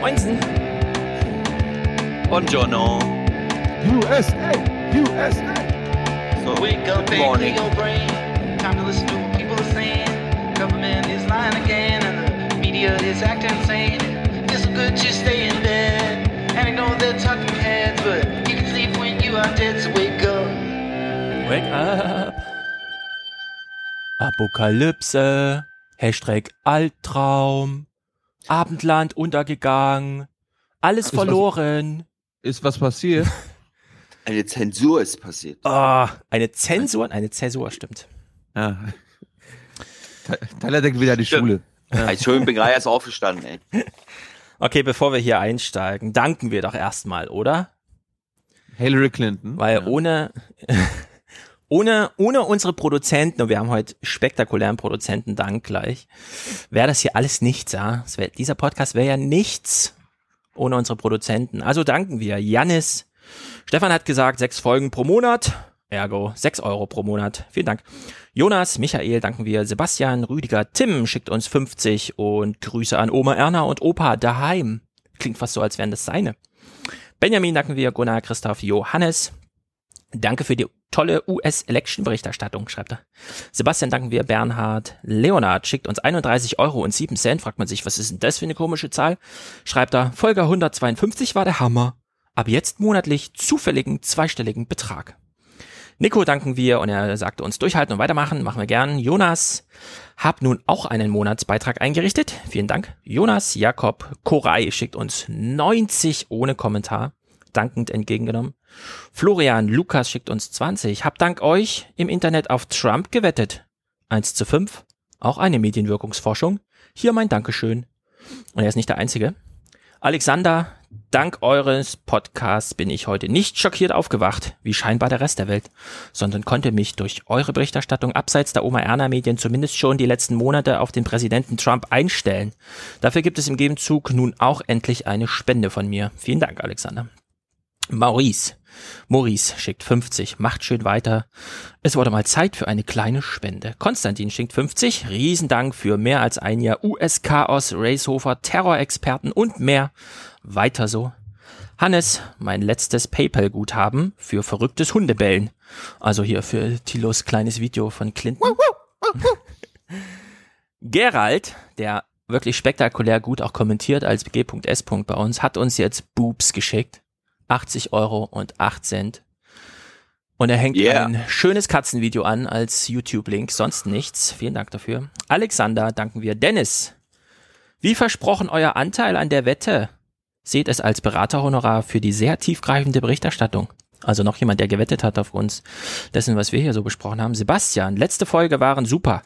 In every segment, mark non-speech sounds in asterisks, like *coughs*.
Moinsen. Buongiorno. USA, USA. So, Wake up good morning. clear your brain. Time to listen to what people are saying. Government is lying again, and the media is acting insane. It's so good to stay in bed. And I know they're talking heads, but you can sleep when you are dead, so wake up. Wake up. Apokalypse. Hashtag Albtraum. Abendland untergegangen. Alles Ist was- verloren. Ist was passiert? *laughs* Eine Zensur ist passiert. Ah, eine Zensur, eine Zäsur, stimmt. ja. Te- Tyler denkt wieder an die Stimmt. Schule. Ja. Ich bin gerade erst aufgestanden, ey. *laughs* Okay, bevor wir hier einsteigen, danken wir doch erstmal, oder? Hillary Clinton. Weil ja. ohne, ohne, ohne unsere Produzenten, und wir haben heute spektakulären Produzentendank gleich, wäre das hier alles nichts, ja. Wär, dieser Podcast wäre ja nichts ohne unsere Produzenten. Also danken wir. Jannis. Stefan hat gesagt, sechs Folgen pro Monat. Ergo, sechs Euro pro Monat. Vielen Dank. Jonas, Michael, danken wir. Sebastian, Rüdiger, Tim schickt uns 50 und Grüße an Oma Erna und Opa daheim. Klingt fast so, als wären das seine. Benjamin danken wir, Gunnar, Christoph, Johannes. Danke für die tolle US-Election-Berichterstattung, schreibt er. Sebastian danken wir, Bernhard. Leonard schickt uns 31 Euro und 7 Cent. Fragt man sich, was ist denn das für eine komische Zahl? Schreibt er, Folge 152 war der Hammer. Ab jetzt monatlich zufälligen zweistelligen Betrag. Nico danken wir und er sagte uns durchhalten und weitermachen. Machen wir gern. Jonas, hab nun auch einen Monatsbeitrag eingerichtet. Vielen Dank. Jonas Jakob Koray schickt uns 90 ohne Kommentar. Dankend entgegengenommen. Florian Lukas schickt uns 20. Hab dank euch im Internet auf Trump gewettet. 1 zu 5. Auch eine Medienwirkungsforschung. Hier mein Dankeschön. Und er ist nicht der Einzige. Alexander, dank eures Podcasts bin ich heute nicht schockiert aufgewacht, wie scheinbar der Rest der Welt, sondern konnte mich durch eure Berichterstattung abseits der Oma Erna Medien zumindest schon die letzten Monate auf den Präsidenten Trump einstellen. Dafür gibt es im Gegenzug nun auch endlich eine Spende von mir. Vielen Dank, Alexander. Maurice. Maurice schickt 50, macht schön weiter. Es wurde mal Zeit für eine kleine Spende. Konstantin schickt 50, Riesendank für mehr als ein Jahr US-Chaos, Racehofer, Terrorexperten und mehr. Weiter so. Hannes, mein letztes PayPal-Guthaben für verrücktes Hundebellen. Also hier für Tilos kleines Video von Clinton. *laughs* Gerald, der wirklich spektakulär gut auch kommentiert als G.S. bei uns, hat uns jetzt Boobs geschickt. 80 Euro und 8 Cent. Und er hängt Yeah. ein schönes Katzenvideo an als YouTube-Link, sonst nichts. Vielen Dank dafür. Alexander, danken wir. Dennis, wie versprochen euer Anteil an der Wette? Seht es als Beraterhonorar für die sehr tiefgreifende Berichterstattung. Also noch jemand, der gewettet hat auf uns dessen, was wir hier so besprochen haben. Sebastian, letzte Folge waren super.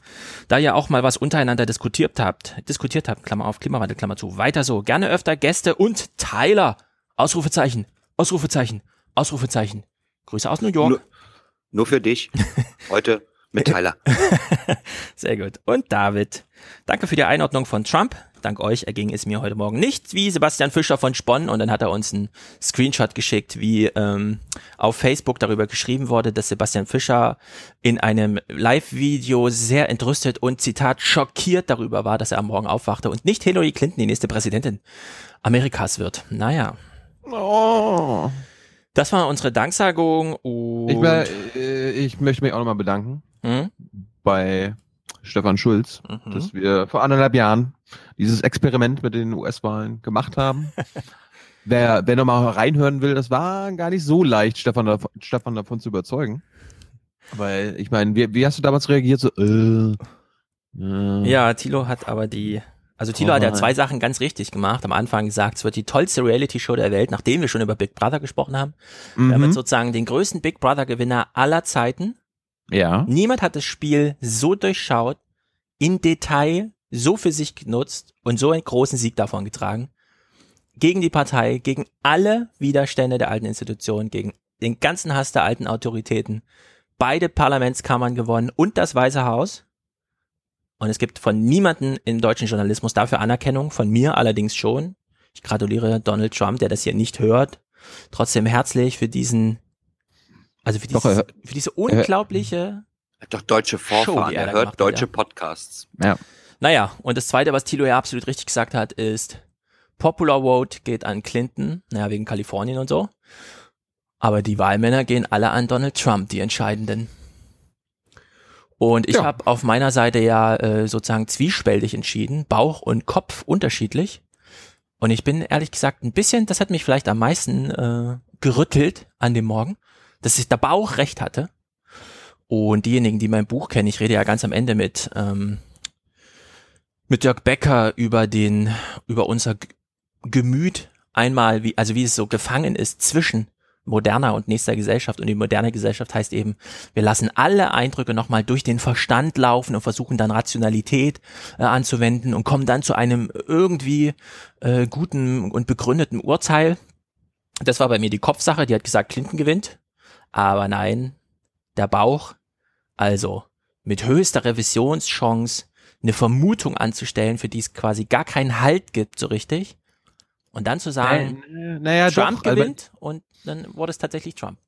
Da ihr auch mal was untereinander diskutiert habt, diskutiert habt, Klammer auf, Klimawandel, Klammer zu. Weiter so. Gerne öfter Gäste und Tyler. Ausrufezeichen, Ausrufezeichen, Ausrufezeichen. Grüße aus New York. Nur, nur für dich. *laughs* Heute mit Tyler. *laughs* Sehr gut. Und David, danke für die Einordnung von Trump. Dank euch erging es mir heute Morgen nicht wie Sebastian Fischer von Sponn und dann hat er uns einen Screenshot geschickt, wie ähm, auf Facebook darüber geschrieben wurde, dass Sebastian Fischer in einem Live-Video sehr entrüstet und Zitat schockiert darüber war, dass er am Morgen aufwachte und nicht Hillary Clinton die nächste Präsidentin Amerikas wird. Naja, Oh. das war unsere Danksagung und Ich, äh, ich möchte mich auch nochmal bedanken Hm? bei Stefan Schulz, Mhm. dass wir vor anderthalb Jahren dieses Experiment mit den US-Wahlen gemacht haben. *laughs* wer wer nochmal reinhören will, das war gar nicht so leicht, Stefan, dav- Stefan davon zu überzeugen. Weil, ich meine, wie, wie hast du damals reagiert? So, äh, äh, Ja, Tilo hat aber die, also Tilo Oh hat ja zwei Sachen ganz richtig gemacht. Am Anfang gesagt, es wird die tollste Reality-Show der Welt, nachdem wir schon über Big Brother gesprochen haben. Wir haben Mhm. jetzt sozusagen den größten Big Brother-Gewinner aller Zeiten. ja. Niemand hat das Spiel so durchschaut, in Detail, so für sich genutzt und so einen großen Sieg davon getragen. Gegen die Partei, gegen alle Widerstände der alten Institutionen, gegen den ganzen Hass der alten Autoritäten. Beide Parlamentskammern gewonnen und das Weiße Haus. Und es gibt von niemanden im deutschen Journalismus dafür Anerkennung, von mir allerdings schon. Ich gratuliere Donald Trump, der das hier nicht hört. Trotzdem herzlich für diesen, also für, Doch, dieses, er- für diese unglaubliche doch deutsche Vorfahren. die er er hört gemacht hat, deutsche ja. Podcasts. Ja. Naja, und das Zweite, was Tilo ja absolut richtig gesagt hat, ist, Popular Vote geht an Clinton, naja, wegen Kalifornien und so. Aber die Wahlmänner gehen alle an Donald Trump, die entscheidenden. Und ich Ja. habe auf meiner Seite ja äh, sozusagen zwiespältig entschieden, Bauch und Kopf unterschiedlich. Und ich bin ehrlich gesagt ein bisschen, das hat mich vielleicht am meisten äh, gerüttelt an dem Morgen, dass ich der Bauch recht hatte. Und diejenigen, die mein Buch kennen, ich rede ja ganz am Ende mit ähm, mit Dirk Becker über den über unser Gemüt einmal wie also wie es so gefangen ist zwischen moderner und nächster Gesellschaft und die moderne Gesellschaft heißt eben wir lassen alle Eindrücke nochmal durch den Verstand laufen und versuchen dann Rationalität äh, anzuwenden und kommen dann zu einem irgendwie äh, guten und begründeten Urteil. Das war bei mir die Kopfsache, die hat gesagt, Clinton gewinnt. Aber nein, der Bauch, also mit höchster Revisionschance eine Vermutung anzustellen, für die es quasi gar keinen Halt gibt, so richtig. Und dann zu sagen, Äh, naja, Trump doch. also- gewinnt und dann wurde es tatsächlich Trump.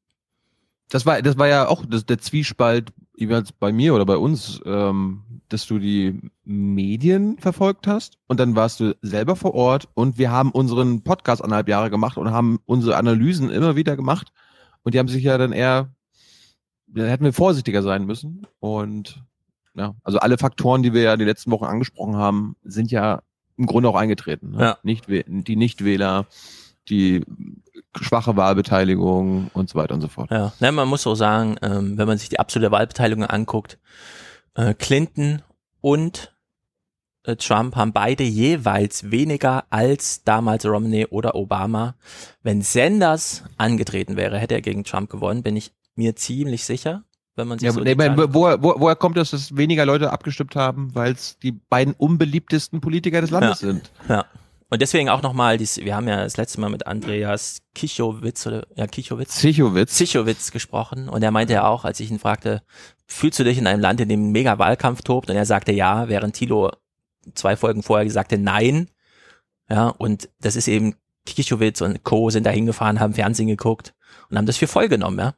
Das war, das war ja auch das, der Zwiespalt, jeweils bei mir oder bei uns, ähm, dass du die Medien verfolgt hast und dann warst du selber vor Ort und wir haben unseren Podcast anderthalb Jahre gemacht und haben unsere Analysen immer wieder gemacht und die haben sich ja dann eher, da hätten wir vorsichtiger sein müssen und ja, also alle Faktoren, die wir ja die letzten Wochen angesprochen haben, sind ja im Grunde auch eingetreten. Ne? Ja. Nicht, die Nichtwähler, die schwache Wahlbeteiligung und so weiter und so fort. Ja, ne, man muss so sagen, ähm, wenn man sich die absolute Wahlbeteiligung anguckt, äh, Clinton und äh, Trump haben beide jeweils weniger als damals Romney oder Obama. Wenn Sanders angetreten wäre, hätte er gegen Trump gewonnen, bin ich mir ziemlich sicher. Wenn man sich Ja, so nee, Zahlen- woher, wo, woher kommt das, dass weniger Leute abgestimmt haben, weil es die beiden unbeliebtesten Politiker des Landes sind? Ja. Und deswegen auch nochmal, wir haben ja das letzte Mal mit Andreas Kichowitz oder ja Kichowitz Zichowitz. Zichowitz gesprochen und er meinte ja auch, als ich ihn fragte, fühlst du dich in einem Land, in dem ein mega Wahlkampf tobt? Und er sagte ja, während Thilo zwei Folgen vorher gesagt hat, nein. Ja, und das ist eben Kichowitz und Co. sind da hingefahren, haben Fernsehen geguckt und haben das für voll genommen, ja.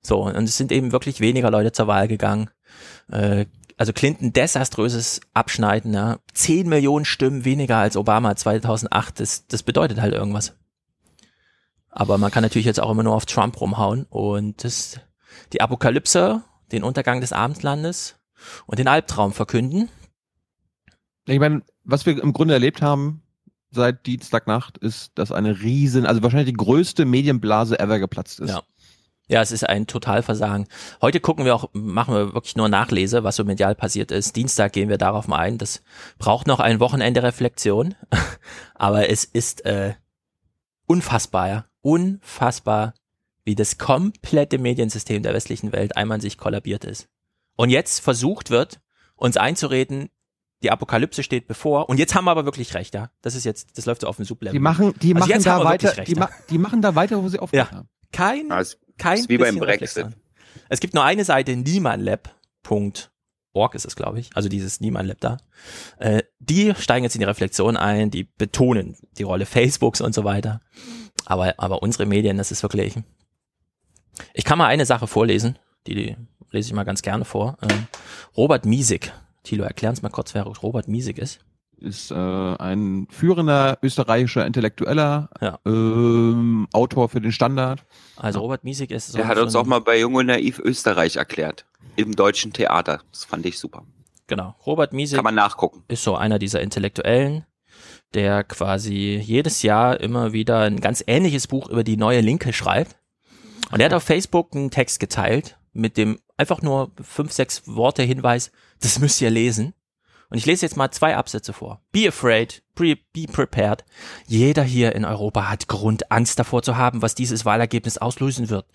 So, und es sind eben wirklich weniger Leute zur Wahl gegangen. Äh, also Clinton desaströses Abschneiden, ja. Zehn Millionen Stimmen weniger als Obama 2008, das, das bedeutet halt irgendwas. Aber man kann natürlich jetzt auch immer nur auf Trump rumhauen und das, die Apokalypse, den Untergang des Abendlandes und den Albtraum verkünden. Ich meine, was wir im Grunde erlebt haben seit Dienstagnacht, ist, dass eine riesen, also wahrscheinlich die größte Medienblase ever geplatzt ist. Ja. Ja, es ist ein Totalversagen. Heute gucken wir auch, machen wir wirklich nur Nachlese, was so medial passiert ist. Dienstag gehen wir darauf mal ein. Das braucht noch ein Wochenende Reflexion. *laughs* Aber es ist äh, unfassbar, ja. Unfassbar, wie das komplette Mediensystem der westlichen Welt einmal in sich kollabiert ist. Und jetzt versucht wird, uns einzureden, die Apokalypse steht bevor. Und jetzt haben wir aber wirklich recht, ja. Das ist jetzt, das läuft so auf dem Sublevel. Die machen, die Also machen jetzt haben da wir wirklich weiter, recht, die, ja. ma die machen da weiter, wo sie aufgehört Ja. haben. kein Ja, es kein ist wie beim Brexit. Es gibt nur eine Seite, niemanlab.org ist es, glaube ich, also dieses Niemanlab da. Äh, die steigen jetzt in die Reflexion ein, die betonen die Rolle Facebooks und so weiter. Aber, aber unsere Medien, das ist wirklich. Ich kann mal eine Sache vorlesen, die, die lese ich mal ganz gerne vor. Ähm, Robert Miesig. Thilo, erklär uns mal kurz, wer Robert Miesig ist. Ist äh, ein führender österreichischer Intellektueller, Ja. ähm, Autor für den Standard. Also Robert Miesig ist so Der hat uns auch mal bei Jung und Naiv Österreich erklärt. Im deutschen Theater. Das fand ich super. Genau. Robert Miesig Kann man nachgucken. ist so einer dieser Intellektuellen, der quasi jedes Jahr immer wieder ein ganz ähnliches Buch über die neue Linke schreibt. Und er hat auf Facebook einen Text geteilt mit dem einfach nur fünf, sechs Worte Hinweis, das müsst ihr lesen. Und ich lese jetzt mal zwei Absätze vor. Be afraid, pre be prepared. Jeder hier in Europa hat Grund, Angst davor zu haben, was dieses Wahlergebnis auslösen wird.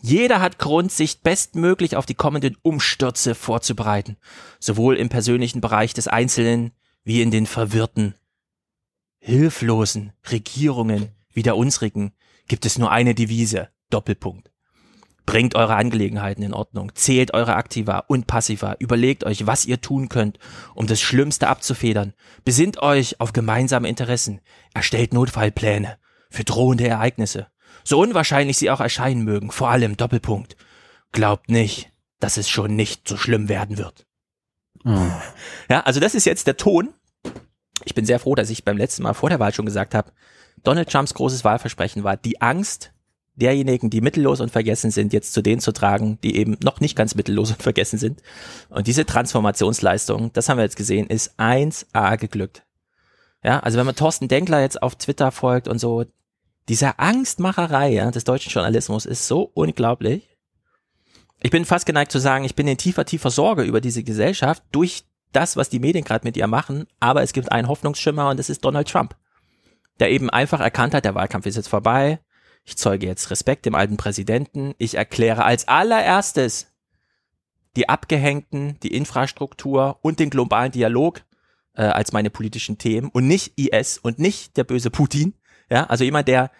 Jeder hat Grund, sich bestmöglich auf die kommenden Umstürze vorzubereiten. Sowohl im persönlichen Bereich des Einzelnen wie in den verwirrten, hilflosen Regierungen wie der unsrigen gibt es nur eine Devise. Doppelpunkt. Bringt eure Angelegenheiten in Ordnung, zählt eure Aktiva und Passiva, überlegt euch, was ihr tun könnt, um das Schlimmste abzufedern, besinnt euch auf gemeinsame Interessen, erstellt Notfallpläne für drohende Ereignisse, so unwahrscheinlich sie auch erscheinen mögen, vor allem Doppelpunkt. Glaubt nicht, dass es schon nicht so schlimm werden wird. Ja, also das ist jetzt der Ton. Ich bin sehr froh, dass ich beim letzten Mal vor der Wahl schon gesagt habe, Donald Trumps großes Wahlversprechen war, die Angst derjenigen, die mittellos und vergessen sind, jetzt zu denen zu tragen, die eben noch nicht ganz mittellos und vergessen sind. Und diese Transformationsleistung, das haben wir jetzt gesehen, ist 1A geglückt. Ja, also wenn man Thorsten Denkler jetzt auf Twitter folgt und so, diese Angstmacherei ja, des deutschen Journalismus ist so unglaublich. Ich bin fast geneigt zu sagen, ich bin in tiefer, tiefer Sorge über diese Gesellschaft durch das, was die Medien gerade mit ihr machen. Aber es gibt einen Hoffnungsschimmer und das ist Donald Trump, der eben einfach erkannt hat, der Wahlkampf ist jetzt vorbei. Ich zeuge jetzt Respekt dem alten Präsidenten. Ich erkläre als allererstes die Abgehängten, die Infrastruktur und den globalen Dialog äh, als meine politischen Themen und nicht IS und nicht der böse Putin. Ja, also jemand, der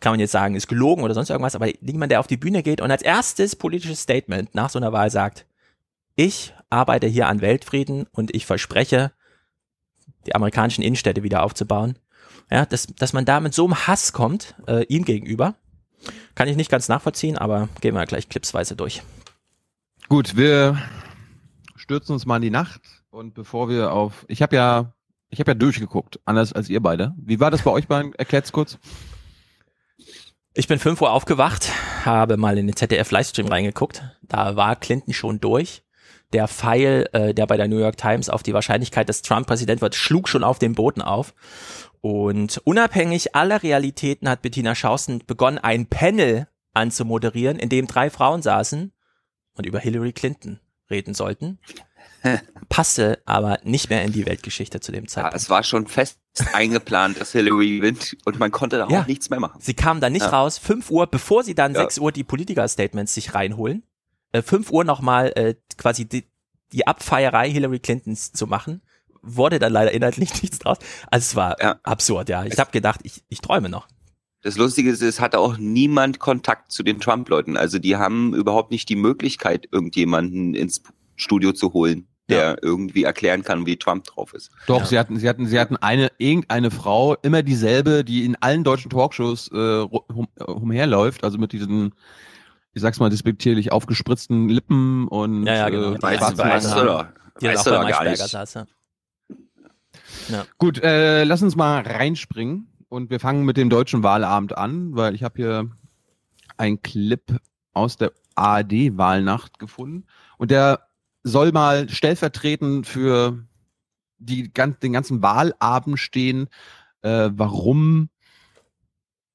kann man jetzt sagen, ist gelogen oder sonst irgendwas, aber jemand, der auf die Bühne geht und als erstes politisches Statement nach so einer Wahl sagt, ich arbeite hier an Weltfrieden und ich verspreche, die amerikanischen Innenstädte wieder aufzubauen. Ja, dass, dass man da mit so einem Hass kommt, äh, ihm gegenüber, kann ich nicht ganz nachvollziehen, aber gehen wir gleich clipsweise durch. Gut, wir stürzen uns mal in die Nacht und bevor wir auf, ich habe ja, ich habe ja durchgeguckt, anders als ihr beide. Wie war das bei euch beiden? Erklärt's kurz. Ich bin 5 Uhr aufgewacht, habe mal in den ZDF-Livestream reingeguckt. Da war Clinton schon durch. Der Pfeil, äh, der bei der New York Times auf die Wahrscheinlichkeit, dass Trump Präsident wird, schlug schon auf dem Boden auf. Und unabhängig aller Realitäten hat Bettina Schausen begonnen, ein Panel anzumoderieren, in dem drei Frauen saßen und über Hillary Clinton reden sollten. *laughs* Passte aber nicht mehr in die Weltgeschichte zu dem Ja, Zeitpunkt. es war schon fest eingeplant, dass Hillary gewinnt und man konnte da Ja. auch nichts mehr machen. Sie kam dann nicht Ja. raus, 5 Uhr, bevor sie dann Ja. 6 Uhr die Politiker-Statements sich reinholen. Äh, 5 Uhr nochmal äh, quasi die, die Abfeierei Hillary Clintons zu machen. Wurde dann leider inhaltlich *laughs* nichts draus. Also es war Ja. absurd, ja. Ich habe gedacht, ich, ich träume noch. Das Lustige ist, es hatte auch niemand Kontakt zu den Trump-Leuten. Also die haben überhaupt nicht die Möglichkeit, irgendjemanden ins Studio zu holen, der irgendwie erklären kann, wie Trump drauf ist. Doch, Ja. sie hatten, sie hatten, sie hatten eine, irgendeine Frau, immer dieselbe, die in allen deutschen Talkshows äh, um, äh, umherläuft, also mit diesen, ich sag's mal despektierlich, aufgespritzten Lippen und Ja, ja, genau. äh, Weißt, du, Haare. weißt du Weißt doch gar nicht. saß. Ja. Gut, äh, lass uns mal reinspringen und wir fangen mit dem deutschen Wahlabend an, weil ich habe hier einen Clip aus der ARD-Wahlnacht gefunden und der soll mal stellvertretend für die, den ganzen Wahlabend stehen, äh, warum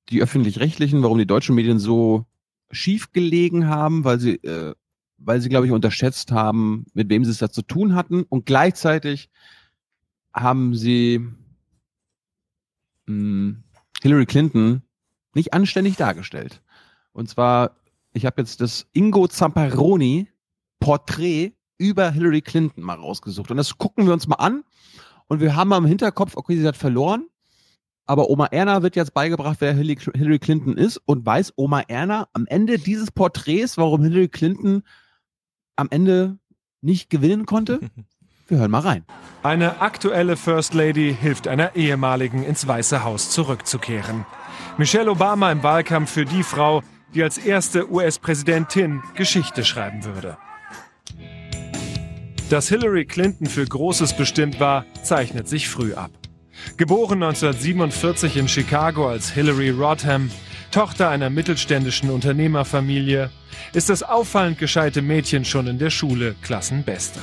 die öffentlich-rechtlichen, warum die deutschen Medien so schief gelegen haben, weil sie, äh, weil sie, glaube ich, unterschätzt haben, mit wem sie es da zu tun hatten und gleichzeitig haben sie mh, Hillary Clinton nicht anständig dargestellt. Und zwar, ich habe jetzt das Ingo Zamparoni Porträt über Hillary Clinton mal rausgesucht. Und das gucken wir uns mal an. Und wir haben im Hinterkopf, okay, sie hat verloren. Aber Oma Erna wird jetzt beigebracht, wer Hillary Clinton ist. Und weiß Oma Erna am Ende dieses Porträts, warum Hillary Clinton am Ende nicht gewinnen konnte? *laughs* Wir hören mal rein. Eine aktuelle First Lady hilft einer ehemaligen ins Weiße Haus zurückzukehren. Michelle Obama im Wahlkampf für die Frau, die als erste US-Präsidentin Geschichte schreiben würde. Dass Hillary Clinton für Großes bestimmt war, zeichnet sich früh ab. Geboren 1947 in Chicago als Hillary Rodham, Tochter einer mittelständischen Unternehmerfamilie, ist das auffallend gescheite Mädchen schon in der Schule Klassenbeste.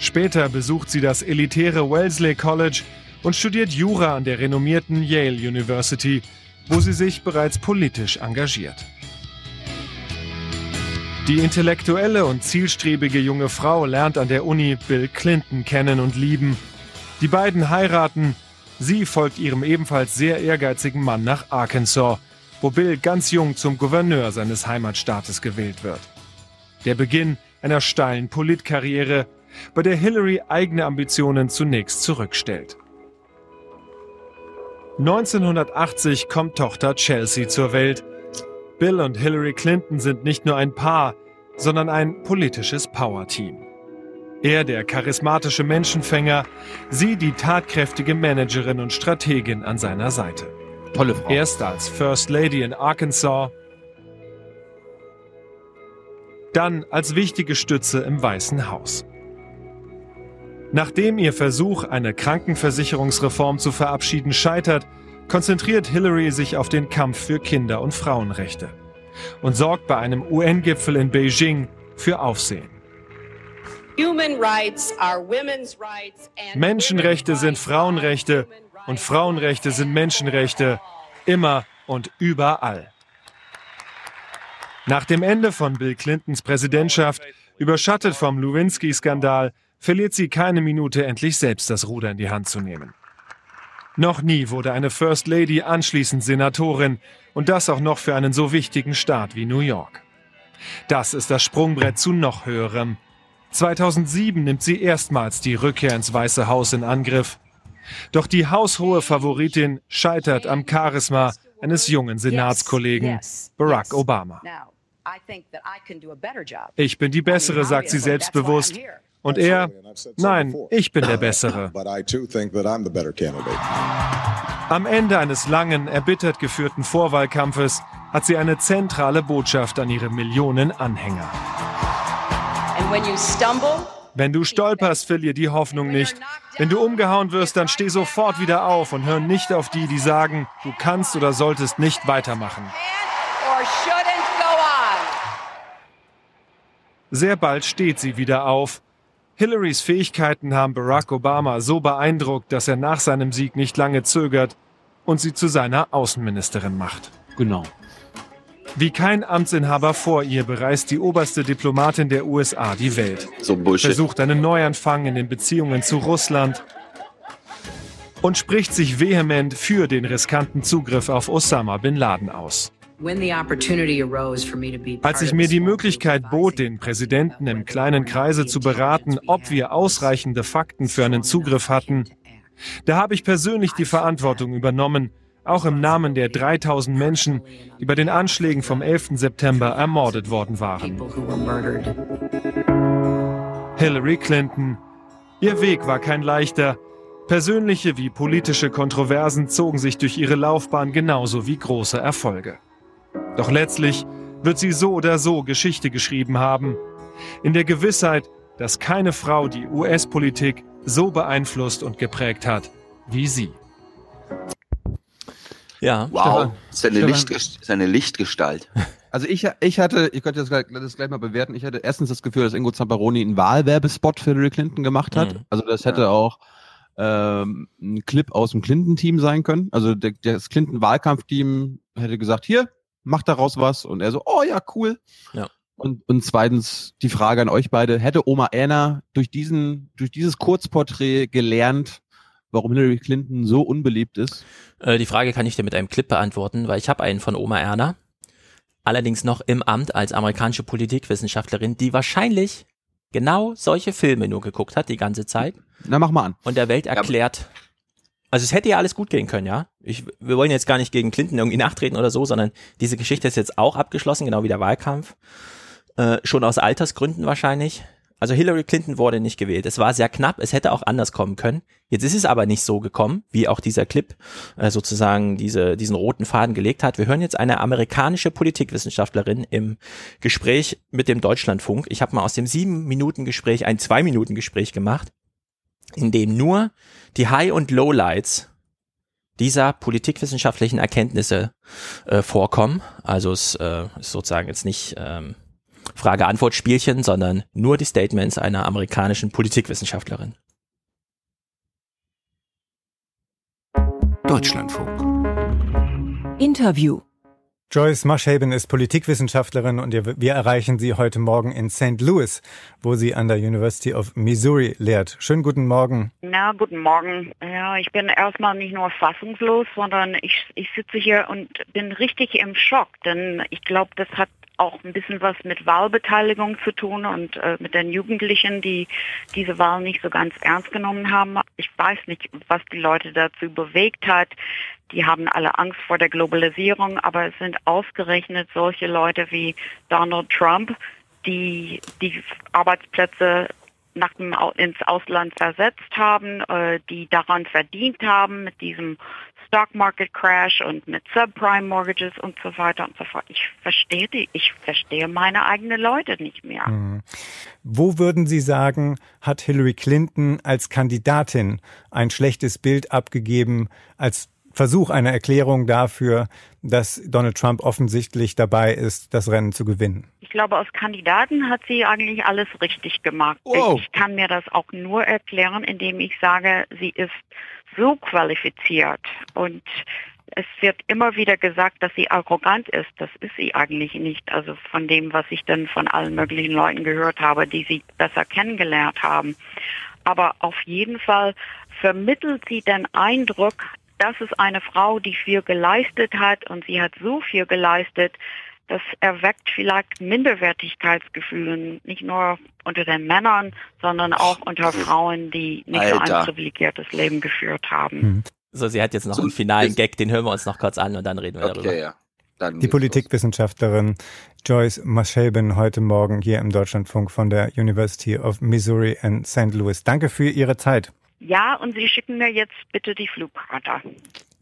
Später besucht sie das elitäre Wellesley College und studiert Jura an der renommierten Yale University, wo sie sich bereits politisch engagiert. Die intellektuelle und zielstrebige junge Frau lernt an der Uni Bill Clinton kennen und lieben. Die beiden heiraten. Sie folgt ihrem ebenfalls sehr ehrgeizigen Mann nach Arkansas, wo Bill ganz jung zum Gouverneur seines Heimatstaates gewählt wird. Der Beginn einer steilen Politkarriere, bei der Hillary eigene Ambitionen zunächst zurückstellt. 1980 kommt Tochter Chelsea zur Welt. Bill und Hillary Clinton sind nicht nur ein Paar, sondern ein politisches Powerteam. Er der charismatische Menschenfänger, sie die tatkräftige Managerin und Strategin an seiner Seite. Tolle Frau. Erst als First Lady in Arkansas, dann als wichtige Stütze im Weißen Haus. Nachdem ihr Versuch, eine Krankenversicherungsreform zu verabschieden, scheitert, konzentriert Hillary sich auf den Kampf für Kinder- und Frauenrechte und sorgt bei einem UN-Gipfel in Beijing für Aufsehen. Menschenrechte sind Frauenrechte und Frauenrechte sind Menschenrechte immer und überall. Nach dem Ende von Bill Clintons Präsidentschaft, überschattet vom Lewinsky-Skandal, verliert sie keine Minute, endlich selbst das Ruder in die Hand zu nehmen. Noch nie wurde eine First Lady anschließend Senatorin und das auch noch für einen so wichtigen Staat wie New York. Das ist das Sprungbrett zu noch höherem. 2007 nimmt sie erstmals die Rückkehr ins Weiße Haus in Angriff. Doch die haushohe Favoritin scheitert am Charisma eines jungen Senatskollegen, Barack Obama. Ich bin die Bessere, sagt sie selbstbewusst. Und er, nein, ich bin der *coughs* Bessere. Am Ende eines langen, erbittert geführten Vorwahlkampfes hat sie eine zentrale Botschaft an ihre Millionen Anhänger. Wenn du stolperst, verlier die Hoffnung nicht. Wenn du umgehauen wirst, dann steh sofort wieder auf und hör nicht auf die, die sagen, du kannst oder solltest nicht weitermachen. Sehr bald steht sie wieder auf. Hillarys Fähigkeiten haben Barack Obama so beeindruckt, dass er nach seinem Sieg nicht lange zögert und sie zu seiner Außenministerin macht. Genau. Wie kein Amtsinhaber vor ihr bereist die oberste Diplomatin der USA die Welt. So Bullshit. Versucht einen Neuanfang in den Beziehungen zu Russland und spricht sich vehement für den riskanten Zugriff auf Osama bin Laden aus. Als ich mir die Möglichkeit bot, den Präsidenten im kleinen Kreise zu beraten, ob wir ausreichende Fakten für einen Zugriff hatten, da habe ich persönlich die Verantwortung übernommen, auch im Namen der 3000 Menschen, die bei den Anschlägen vom 11. September ermordet worden waren. Hillary Clinton. Ihr Weg war kein leichter. Persönliche wie politische Kontroversen zogen sich durch ihre Laufbahn genauso wie große Erfolge. Doch letztlich wird sie so oder so Geschichte geschrieben haben. In der Gewissheit, dass keine Frau die US-Politik so beeinflusst und geprägt hat wie sie. Ja. Wow, seine. Lichtgest seine Lichtgestalt. *laughs* Also ich, ich hatte, ich könnte das gleich, das gleich mal bewerten, ich hatte erstens das Gefühl, dass Ingo Zamperoni einen Wahlwerbespot für Hillary Clinton gemacht hat. Mhm. Also das hätte auch ähm, ein Clip aus dem Clinton-Team sein können. Also der, das Clinton-Wahlkampfteam hätte gesagt, hier, mach daraus was. Und er so, oh ja, cool. Ja. Und, und zweitens die Frage an euch beide, hätte Oma Anna durch diesen, durch dieses Kurzporträt gelernt, warum Hillary Clinton so unbeliebt ist? Äh, die Frage kann ich dir mit einem Clip beantworten, weil ich habe einen von Oma Erna. Allerdings noch im Amt als amerikanische Politikwissenschaftlerin, die wahrscheinlich genau solche Filme nur geguckt hat die ganze Zeit Na, mach mal an. und der Welt erklärt. Also es hätte ja alles gut gehen können, ja. Ich, wir wollen jetzt gar nicht gegen Clinton irgendwie nachtreten oder so, sondern diese Geschichte ist jetzt auch abgeschlossen, genau wie der Wahlkampf. Äh, schon aus Altersgründen wahrscheinlich. Also Hillary Clinton wurde nicht gewählt. Es war sehr knapp, es hätte auch anders kommen können. Jetzt ist es aber nicht so gekommen, wie auch dieser Clip äh, sozusagen diese, diesen roten Faden gelegt hat. Wir hören jetzt eine amerikanische Politikwissenschaftlerin im Gespräch mit dem Deutschlandfunk. Ich habe mal aus dem sieben Minuten Gespräch ein zwei Minuten Gespräch gemacht, in dem nur die High- und Lowlights dieser politikwissenschaftlichen Erkenntnisse äh, vorkommen. Also es äh, ist sozusagen jetzt nicht ähm, Frage-Antwort-Spielchen, sondern nur die Statements einer amerikanischen Politikwissenschaftlerin. Deutschlandfunk. Interview. Joyce Moschhaben ist Politikwissenschaftlerin und wir erreichen sie heute Morgen in St. Louis, wo sie an der University of Missouri lehrt. Schönen guten Morgen. Na, guten Morgen. Ja, ich bin erstmal nicht nur fassungslos, sondern ich, ich sitze hier und bin richtig im Schock, denn ich glaube, das hat auch ein bisschen was mit Wahlbeteiligung zu tun und äh, mit den Jugendlichen, die diese Wahl nicht so ganz ernst genommen haben. Ich weiß nicht, was die Leute dazu bewegt hat. Die haben alle Angst vor der Globalisierung, aber es sind ausgerechnet solche Leute wie Donald Trump, die die Arbeitsplätze nach dem ins Ausland versetzt haben, äh, die daran verdient haben mit diesem Stock Market Crash und mit Subprime Mortgages und so weiter und so fort. Ich verstehe die, ich verstehe meine eigenen Leute nicht mehr. Mhm. Wo würden Sie sagen, hat Hillary Clinton als Kandidatin ein schlechtes Bild abgegeben als Versuch einer Erklärung dafür, dass Donald Trump offensichtlich dabei ist, das Rennen zu gewinnen? Ich glaube, als Kandidatin hat sie eigentlich alles richtig gemacht. Wow. Ich kann mir das auch nur erklären, indem ich sage, sie ist so qualifiziert und es wird immer wieder gesagt, dass sie arrogant ist. Das ist sie eigentlich nicht. Also von dem, was ich dann von allen möglichen Leuten gehört habe, die sie besser kennengelernt haben. Aber auf jeden Fall vermittelt sie den Eindruck, das ist eine Frau, die viel geleistet hat und sie hat so viel geleistet, das erweckt vielleicht Minderwertigkeitsgefühle, nicht nur unter den Männern, sondern auch unter Frauen, die nicht so Alter. ein privilegiertes Leben geführt haben. Hm. So, sie hat jetzt noch So, einen finalen Gag, den hören wir uns noch kurz an und dann reden wir darüber. Okay, ja. Dann Die Politikwissenschaftlerin Joyce Mashaben heute Morgen hier im Deutschlandfunk von der University of Missouri in St. Louis. Danke für Ihre Zeit. Ja, und Sie schicken mir jetzt bitte die Flugkarte.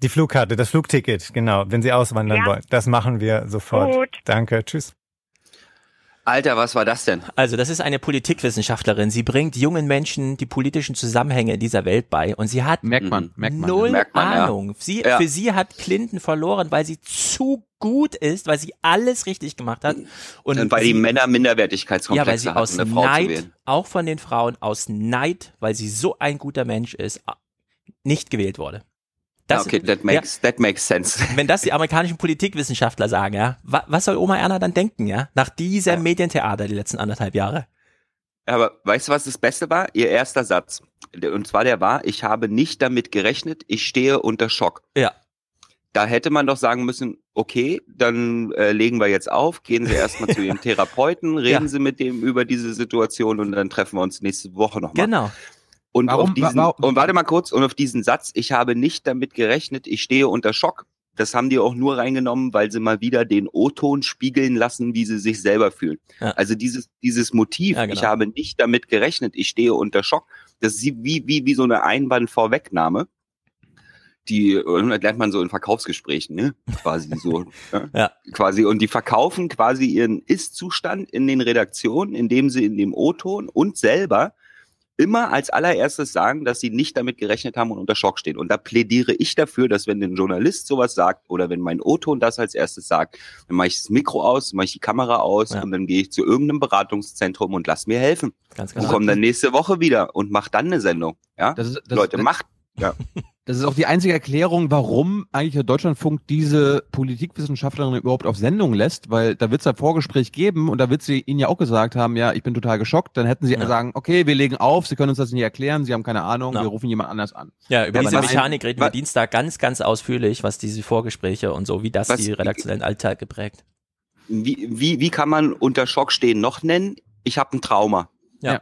Die Flugkarte, das Flugticket, genau, wenn Sie auswandern Ja. wollen. Das machen wir sofort. Gut. Danke, tschüss. Alter, was war das denn? Also, das ist eine Politikwissenschaftlerin. Sie bringt jungen Menschen die politischen Zusammenhänge dieser Welt bei und sie hat Merkt man, merkt man. null merkt man, ja. Ahnung. Sie, Ja. Für sie hat Clinton verloren, weil sie zu gut ist, weil sie alles richtig gemacht hat. Und, Und weil sie, die Männer ja, weil Minderwertigkeitskomplexe sie hatten, aus eine Frau Neid, auch von den Frauen, aus Neid, weil sie so ein guter Mensch ist, nicht gewählt wurde. Das, okay, that makes, that makes sense. *laughs* wenn das die amerikanischen Politikwissenschaftler sagen, ja, wa, was soll Oma Erna dann denken, ja, nach diesem Medientheater die letzten anderthalb Jahre? Aber weißt du, was das Beste war? Ihr erster Satz. Und zwar der war, ich habe nicht damit gerechnet, ich stehe unter Schock. Ja. Da hätte man doch sagen müssen, okay, dann äh, legen wir jetzt auf, gehen Sie erstmal zu Ihrem *laughs* Therapeuten, reden Ja. Sie mit dem über diese Situation und dann treffen wir uns nächste Woche nochmal. Genau. Und, Warum- auf diesen, wa- wa- und warte mal kurz, und auf diesen Satz, ich habe nicht damit gerechnet, ich stehe unter Schock. Das haben die auch nur reingenommen, weil sie mal wieder den O-Ton spiegeln lassen, wie sie sich selber fühlen. Ja. Also dieses, dieses Motiv, Ja, genau. ich habe nicht damit gerechnet, ich stehe unter Schock, das ist wie, wie, wie so eine Einwandvorwegnahme. Die äh, das lernt man so in Verkaufsgesprächen, ne? Quasi so. ja. *laughs* Ja. Quasi. Und die verkaufen quasi ihren Ist-Zustand in den Redaktionen, indem sie in dem O-Ton und selber immer als allererstes sagen, dass sie nicht damit gerechnet haben und unter Schock stehen. Und da plädiere ich dafür, dass wenn ein Journalist sowas sagt oder wenn mein O-Ton das als erstes sagt, dann mache ich das Mikro aus, mache ich die Kamera aus Ja. und dann gehe ich zu irgendeinem Beratungszentrum und lass mir helfen. Ganz Und genau. komme dann nächste Woche wieder und mach dann eine Sendung. Ja, Das ist, das, Leute, das, macht. *laughs* das ist auch die einzige Erklärung, warum eigentlich der Deutschlandfunk diese Politikwissenschaftlerin überhaupt auf Sendung lässt, weil da wird es ein Vorgespräch geben und da wird sie ihnen ja auch gesagt haben, ja, ich bin total geschockt. Dann hätten sie Ja. sagen, okay, wir legen auf, sie können uns das nicht erklären, sie haben keine Ahnung, Ja. wir rufen jemand anders an. Ja, über Ja, diese Mechanik reden wir Dienstag ganz, ganz ausführlich, was diese Vorgespräche und so, wie das Was- die redaktionellen Alltag geprägt. Wie, wie, wie kann man unter Schock stehen noch nennen? Ich habe ein Trauma. Ja.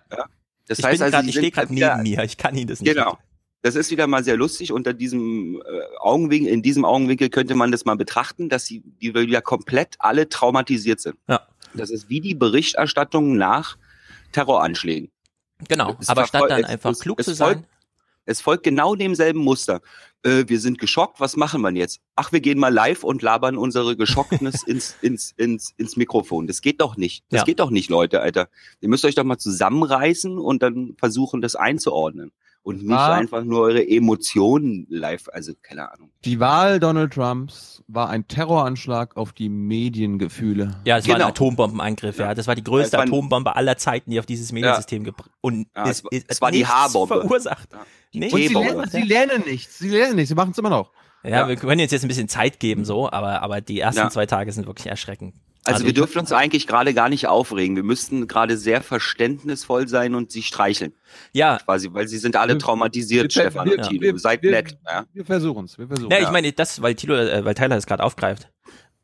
Das ich heißt bin also, grad, ich stehe gerade neben mir, ich kann Ihnen das nicht. Genau. Das ist wieder mal sehr lustig. Unter diesem äh, Augenwinkel, in diesem Augenwinkel könnte man das mal betrachten, dass sie die wieder komplett alle traumatisiert sind. Ja. Das ist wie die Berichterstattung nach Terroranschlägen. Genau, Es aber statt dann es- einfach es- klug zu folgt- sein, Es folgt genau demselben Muster. Äh, wir sind geschockt, was machen wir jetzt? Ach, wir gehen mal live und labern unsere Geschocktnis *laughs* ins, ins, ins, ins Mikrofon. Das geht doch nicht. Das Ja. geht doch nicht, Leute, Alter. Ihr müsst euch doch mal zusammenreißen und dann versuchen, das einzuordnen. Und nicht einfach nur eure Emotionen live, also keine Ahnung. Die Wahl Donald Trumps war ein Terroranschlag auf die Mediengefühle. ja, es war Genau. ein Atombombenangriff, ja. Das war die größte war Atombombe aller Zeiten, die auf dieses Mediensystem gebracht und Ja, es, es war- es, war die Haarbombe. verursacht. Ja. Nichts Und sie, lernen, sie lernen nichts, sie lernen nichts, sie machen es immer noch. Ja, Ja. wir können jetzt, jetzt ein bisschen Zeit geben, so, aber, aber die ersten Ja. zwei Tage sind wirklich erschreckend. Also, wir dürfen uns eigentlich gerade gar nicht aufregen. Wir müssten gerade sehr verständnisvoll sein und sie streicheln, Ja, quasi, weil sie sind alle traumatisiert, wir- Stefan wir- und Tilo. Seid wir- nett. Ja. Wir versuchen es, wir versuchen Ja, ich meine, das, weil Tilo, äh, weil Tyler das gerade aufgreift,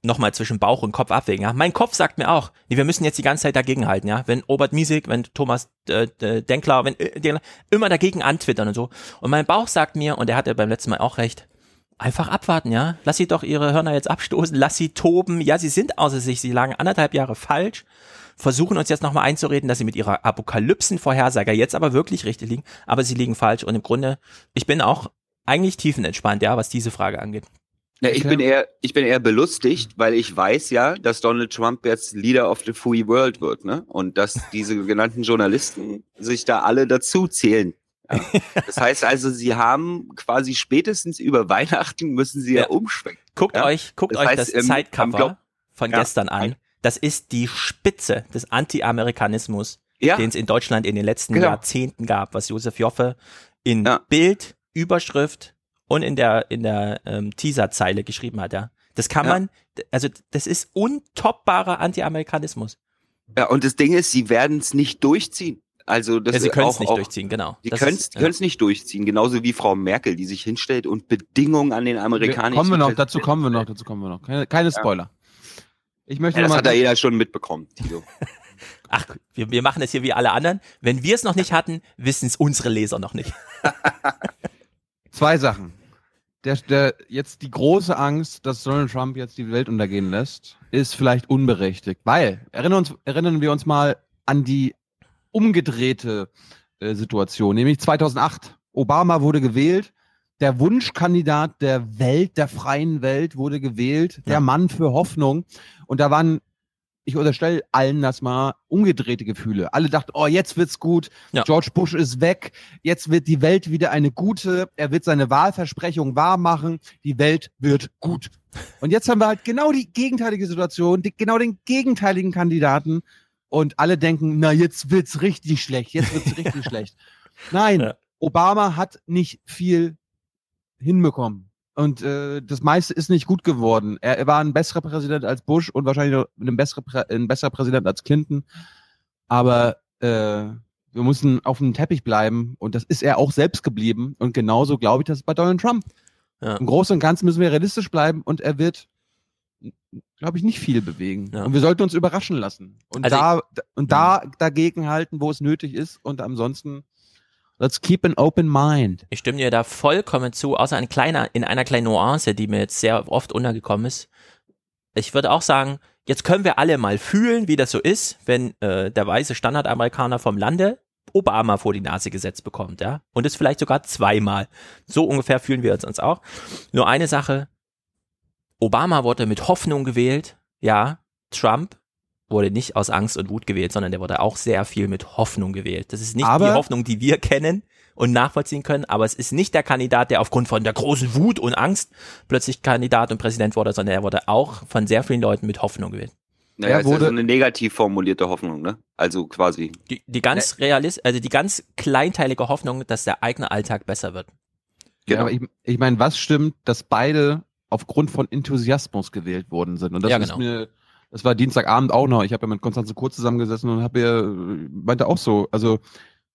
nochmal zwischen Bauch und Kopf abwägen, ja. Mein Kopf sagt mir auch, nee, wir müssen jetzt die ganze Zeit dagegenhalten, ja. Wenn Robert Miesig, wenn Thomas äh, äh, Denkler, wenn äh, Denkler, immer dagegen antwittern und so. Und mein Bauch sagt mir, und er hatte beim letzten Mal auch recht, einfach abwarten, ja. Lass sie doch ihre Hörner jetzt abstoßen, lass sie toben. Ja, sie sind außer sich, sie lagen anderthalb Jahre falsch. Versuchen uns jetzt nochmal einzureden, dass sie mit ihrer Apokalypsen-Vorhersager jetzt aber wirklich richtig liegen, aber sie liegen falsch und im Grunde, ich bin auch eigentlich tiefenentspannt, ja, was diese Frage angeht. Ja, ich bin eher, ich bin eher belustigt, weil ich weiß ja, dass Donald Trump jetzt Leader of the Free World wird, ne? Und dass diese genannten Journalisten sich da alle dazu zählen. Ja. Das heißt also, sie haben quasi spätestens über Weihnachten müssen sie ja, Ja. umschwenken. Guckt Ja. euch, guckt Das euch heißt, das ähm, Zeitcover von gestern an. Das ist die Spitze des Anti-Amerikanismus, den es in Deutschland in den letzten Genau. Jahrzehnten gab, was Josef Joffe in. Bild, Überschrift und in der, in der ähm, Teaserzeile geschrieben hat, ja. Das kann man, also das ist untoppbarer Anti-Amerikanismus. ja, und das Ding ist, sie werden es nicht durchziehen. Also das Ja, sie können es nicht auch, durchziehen, genau. Das können es nicht durchziehen, genauso wie Frau Merkel, die sich hinstellt und Bedingungen an den Wir, amerikanischen kommen wir noch, dazu kommen wir noch, dazu kommen wir noch. Keine, keine Spoiler. Ich möchte Ja, das noch hat ja jeder schon mitbekommen. Tilo. *laughs* Ach, wir, wir machen es hier wie alle anderen. Wenn wir es noch nicht hatten, wissen es unsere Leser noch nicht. *laughs* zwei Sachen. Der, der, jetzt die große Angst, dass Donald Trump jetzt die Welt untergehen lässt, ist vielleicht unberechtigt. Weil, erinnern, uns, erinnern wir uns mal an die umgedrehte äh, Situation, nämlich 2008. Obama wurde gewählt, der Wunschkandidat der Welt, der freien Welt wurde gewählt, der Ja. Mann für Hoffnung. Und da waren, ich unterstelle allen das mal, umgedrehte Gefühle. Alle dachten, oh, jetzt wird's gut, Ja. George Bush ist weg, jetzt wird die Welt wieder eine gute, er wird seine Wahlversprechung wahrmachen, die Welt wird gut. Und jetzt haben wir halt genau die gegenteilige Situation, die, genau den gegenteiligen Kandidaten und alle denken, na jetzt wird's richtig schlecht, jetzt wird's *laughs* richtig schlecht. Nein, Ja. Obama hat nicht viel hinbekommen. Und äh, das meiste ist nicht gut geworden. Er, er war ein besserer Präsident als Bush und wahrscheinlich noch ein besserer, Prä ein besserer Präsident als Clinton. Aber äh, wir müssen auf dem Teppich bleiben und das ist er auch selbst geblieben. Und genauso glaube ich das bei Donald Trump. Ja. Im Großen und Ganzen müssen wir realistisch bleiben und er wird, glaube ich, nicht viel bewegen. Ja. Und wir sollten uns überraschen lassen. Und Also da und da dagegen halten, wo es nötig ist. Und ansonsten, let's keep an open mind. Ich stimme dir da vollkommen zu, außer ein kleiner, in einer kleinen Nuance, die mir jetzt sehr oft untergekommen ist. Ich würde auch sagen, jetzt können wir alle mal fühlen, wie das so ist, wenn äh, der weiße Standardamerikaner vom Lande Obama vor die Nase gesetzt bekommt, ja. Und es vielleicht sogar zweimal. So ungefähr fühlen wir uns uns auch. Nur eine Sache. Obama wurde mit Hoffnung gewählt, ja. Trump wurde nicht aus Angst und Wut gewählt, sondern der wurde auch sehr viel mit Hoffnung gewählt. Das ist nicht die Aber- Hoffnung, die wir kennen und nachvollziehen können, aber es ist nicht der Kandidat, der aufgrund von der großen Wut und Angst plötzlich Kandidat und Präsident wurde, sondern er wurde auch von sehr vielen Leuten mit Hoffnung gewählt. Naja, Er ist ja wurde- so eine negativ formulierte Hoffnung, ne? Also quasi. Die, die ganz realist, also die ganz kleinteilige Hoffnung, dass der eigene Alltag besser wird. Ja, Genau. aber ich, ich meine, was stimmt, dass beide aufgrund von Enthusiasmus gewählt worden sind? Und das Ja, ist genau. mir, das war Dienstagabend auch noch. Ich habe ja mit Konstanze Kurz zusammengesessen und habe ja, äh, meinte auch so, also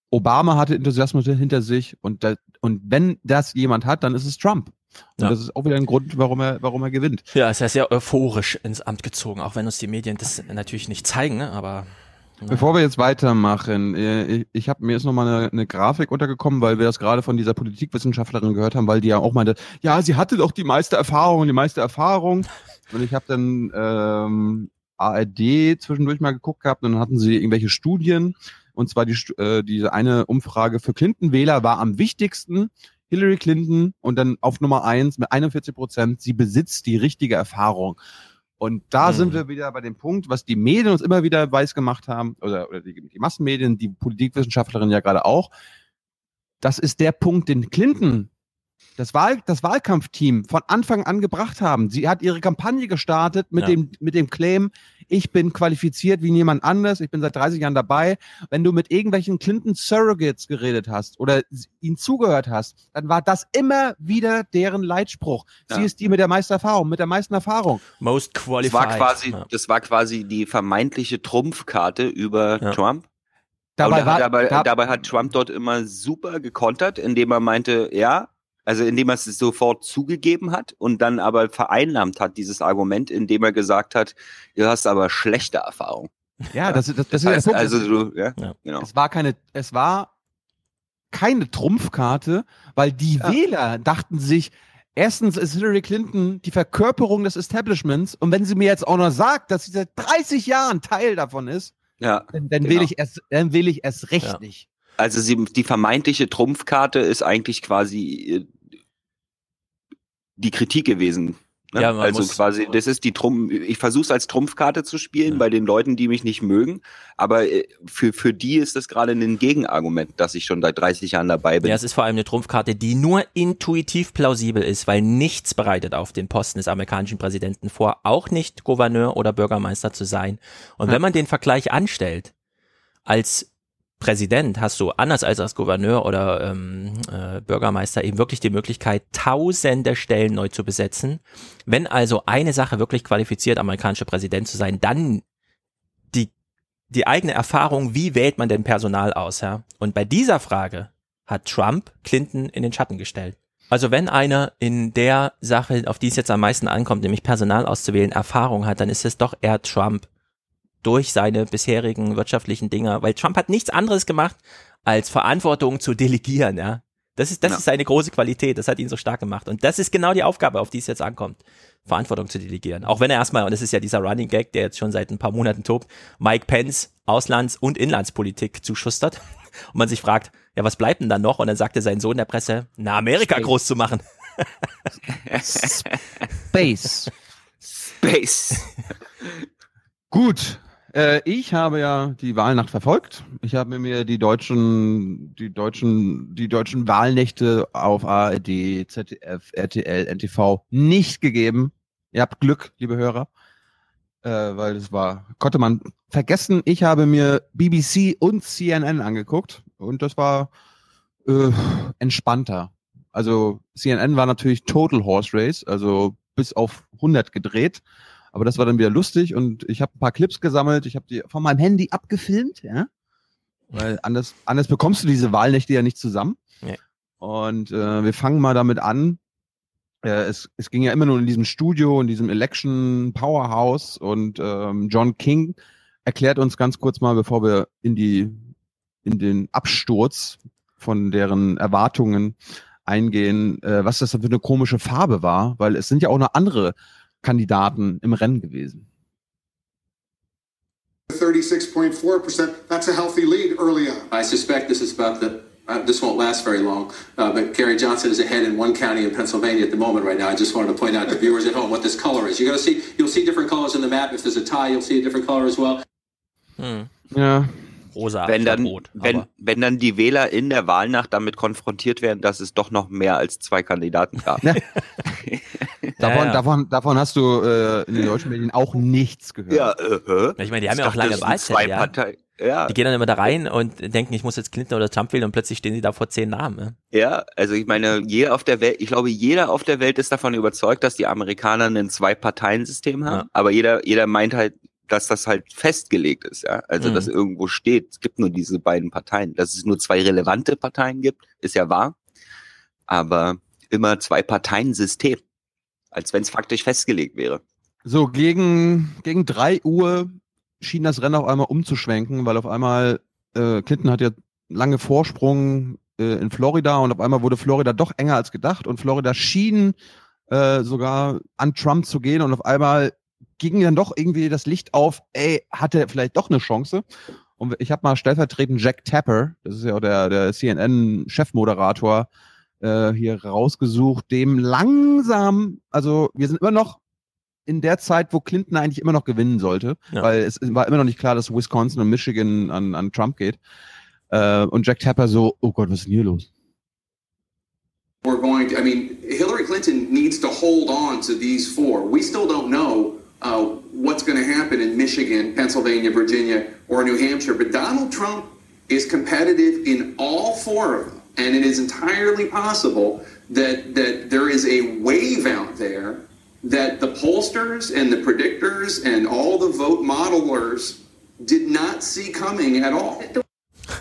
Obama hatte Enthusiasmus hinter sich und da, und wenn das jemand hat, dann ist es Trump. Und Ja. das ist auch wieder ein Grund, warum er, warum er gewinnt. Ja, ist ja sehr euphorisch ins Amt gezogen, auch wenn uns die Medien das natürlich nicht zeigen, ne? aber Bevor wir jetzt weitermachen, äh, ich, ich habe mir ist noch mal eine, eine Grafik untergekommen, weil wir das gerade von dieser Politikwissenschaftlerin gehört haben, weil die ja auch meinte, ja, sie hatte doch die meiste Erfahrung, die meiste Erfahrung. *laughs* Und ich habe dann ähm, ARD zwischendurch mal geguckt gehabt und dann hatten sie irgendwelche Studien. Und zwar die, äh, diese eine Umfrage für Clinton-Wähler war am wichtigsten Hillary Clinton und dann auf Nummer eins mit 41 Prozent, sie besitzt die richtige Erfahrung. Und da Mhm. sind wir wieder bei dem Punkt, was die Medien uns immer wieder weiß gemacht haben, oder, oder die, die Massenmedien, die Politikwissenschaftlerin ja gerade auch. Das ist der Punkt, den Clinton, das, Wahl, das Wahlkampfteam von Anfang an gebracht haben. Sie hat ihre Kampagne gestartet mit, Ja. dem, mit dem Claim, ich bin qualifiziert wie niemand anders, ich bin seit 30 Jahren dabei. Wenn du mit irgendwelchen Clinton Surrogates geredet hast oder ihnen zugehört hast, dann war das immer wieder deren Leitspruch. Sie Ja. ist die mit der meisten Erfahrung, mit der meisten Erfahrung. most Das qualified. war quasi, ja. das war quasi die vermeintliche Trumpfkarte über Ja. Trump. Dabei war, dabei, da, dabei hat Trump dort immer super gekontert, indem er meinte, ja, also indem er es sofort zugegeben hat und dann aber vereinnahmt hat, dieses Argument, indem er gesagt hat, du hast aber schlechte Erfahrung. ja, das, das, das, Das ist heißt, der Punkt. also du, ja, Ja. genau. Es war keine, es war keine Trumpfkarte, weil die Ja. Wähler dachten sich, erstens ist Hillary Clinton die Verkörperung des Establishments und wenn sie mir jetzt auch noch sagt, dass sie seit 30 Jahren Teil davon ist, Ja, dann, dann Genau. wähle ich erst, dann wähle ich erst recht Ja. nicht. also sie, die vermeintliche Trumpfkarte ist eigentlich quasi äh, die Kritik gewesen. Ne? Ja, also muss- quasi, das ist die Trumpf, ich versuche es als Trumpfkarte zu spielen bei den Leuten, die mich nicht mögen, aber äh, für, für die ist das gerade ein Gegenargument, dass ich schon seit 30 Jahren dabei bin. Ja, es ist vor allem eine Trumpfkarte, die nur intuitiv plausibel ist, weil nichts bereitet auf den Posten des amerikanischen Präsidenten vor, auch nicht Gouverneur oder Bürgermeister zu sein. Und wenn man den Vergleich anstellt, als Präsident hast du anders als als Gouverneur oder ähm, äh, Bürgermeister eben wirklich die Möglichkeit, tausende Stellen neu zu besetzen. Wenn also eine Sache wirklich qualifiziert, amerikanischer Präsident zu sein, dann die, die eigene Erfahrung, wie wählt man denn Personal aus, ja? Und bei dieser Frage hat Trump Clinton in den Schatten gestellt. Also wenn einer in der Sache, auf die es jetzt am meisten ankommt, nämlich Personal auszuwählen, Erfahrung hat, dann ist es doch eher Trump durch seine bisherigen wirtschaftlichen Dinger, weil Trump hat nichts anderes gemacht, als Verantwortung zu delegieren, ja. Das ist, das Ja. ist seine große Qualität, das hat ihn so stark gemacht. Und das ist genau die Aufgabe, auf die es jetzt ankommt, Verantwortung zu delegieren. Auch wenn er erstmal, und das ist ja dieser Running Gag, der jetzt schon seit ein paar Monaten tobt, Mike Pence Auslands- und Inlandspolitik zuschustert. *laughs* Und man sich fragt, ja, was bleibt denn dann noch? Und dann sagte sein Sohn der Presse, na, Amerika groß zu machen. *laughs* Space. Space. Gut. Äh, ich habe ja die Wahlnacht verfolgt. Ich habe mir die deutschen, die deutschen, die deutschen Wahlnächte auf ARD, ZDF, RTL, NTV nicht gegeben. Ihr habt Glück, liebe Hörer. Äh, weil das war, konnte man vergessen. Ich habe mir BBC und CNN angeguckt und das war äh, entspannter. Also CNN war natürlich Total Horse Race, also bis auf 100 gedreht. Aber das war dann wieder lustig und ich habe ein paar Clips gesammelt. Ich habe die von meinem Handy abgefilmt, ja. Weil anders, anders bekommst du diese Wahlnächte ja nicht zusammen. Nee. Und äh, wir fangen mal damit an. Äh, es, es ging ja immer nur in diesem Studio, in diesem Election Powerhouse und ähm, John King erklärt uns ganz kurz mal, bevor wir in die in den Absturz von deren Erwartungen eingehen, äh, was das für eine komische Farbe war, weil es sind ja auch noch andere Kandidaten im Rennen gewesen. 36.4%. That's a healthy lead early on. I suspect this is about the, uh, this won't last very long, uh, but Gary Johnson is ahead in one county in Pennsylvania at the moment right now. I just wanted to point out to viewers at home what this color is. You're going to see, you'll see different colors in the map. If there's a tie, you'll see a different color as well. Hm. Ja, Rosa, wenn dann, rot. wenn, wenn dann die Wähler in der Wahlnacht damit konfrontiert werden, dass es doch noch mehr als zwei Kandidaten gab. *laughs* *laughs* Ja. davon, ja. davon, davon hast du äh, in den deutschen Medien auch nichts gehört. Ja, äh? Ich meine, die haben ja auch lange zwei ja. Parteien. Ja, Die gehen dann immer da rein und denken, ich muss jetzt Clinton oder Trump wählen und plötzlich stehen sie da vor zehn Namen. Ne? ja, also ich meine, jeder auf der Welt, ich glaube, jeder auf der Welt ist davon überzeugt, dass die Amerikaner ein Zwei-Parteien-System haben, Ja. aber jeder, jeder meint halt, dass das halt festgelegt ist, ja. Also, Mhm. dass irgendwo steht, es gibt nur diese beiden Parteien. Dass es nur zwei relevante Parteien gibt, ist ja wahr. Aber immer zwei Parteien-System. Als wenn es faktisch festgelegt wäre. So, gegen, gegen drei Uhr schien das Rennen auf einmal umzuschwenken, weil auf einmal äh, Clinton hat ja lange Vorsprung äh, in Florida und auf einmal wurde Florida doch enger als gedacht und Florida schien äh, sogar an Trump zu gehen und auf einmal ging dann doch irgendwie das Licht auf, ey, hat er vielleicht doch eine Chance? Und ich habe mal stellvertretend Jack Tapper, das ist ja auch der, der CNN-Chefmoderator, äh, hier rausgesucht, dem langsam, also wir sind immer noch in der Zeit, wo Clinton eigentlich immer noch gewinnen sollte, Ja. weil es war immer noch nicht klar, dass Wisconsin und Michigan an, an Trump geht. Äh, und Jack Tapper so, oh Gott, was ist denn hier los? We're going to, I mean, Hillary Clinton needs to hold on to these four. We still don't know uh, what's going to happen in Michigan, Pennsylvania, Virginia, or New Hampshire, but Donald Trump is competitive in all four of them. And it is entirely possible that, that there is a wave out there that the pollsters and the predictors and all the vote modelers did not see coming at all.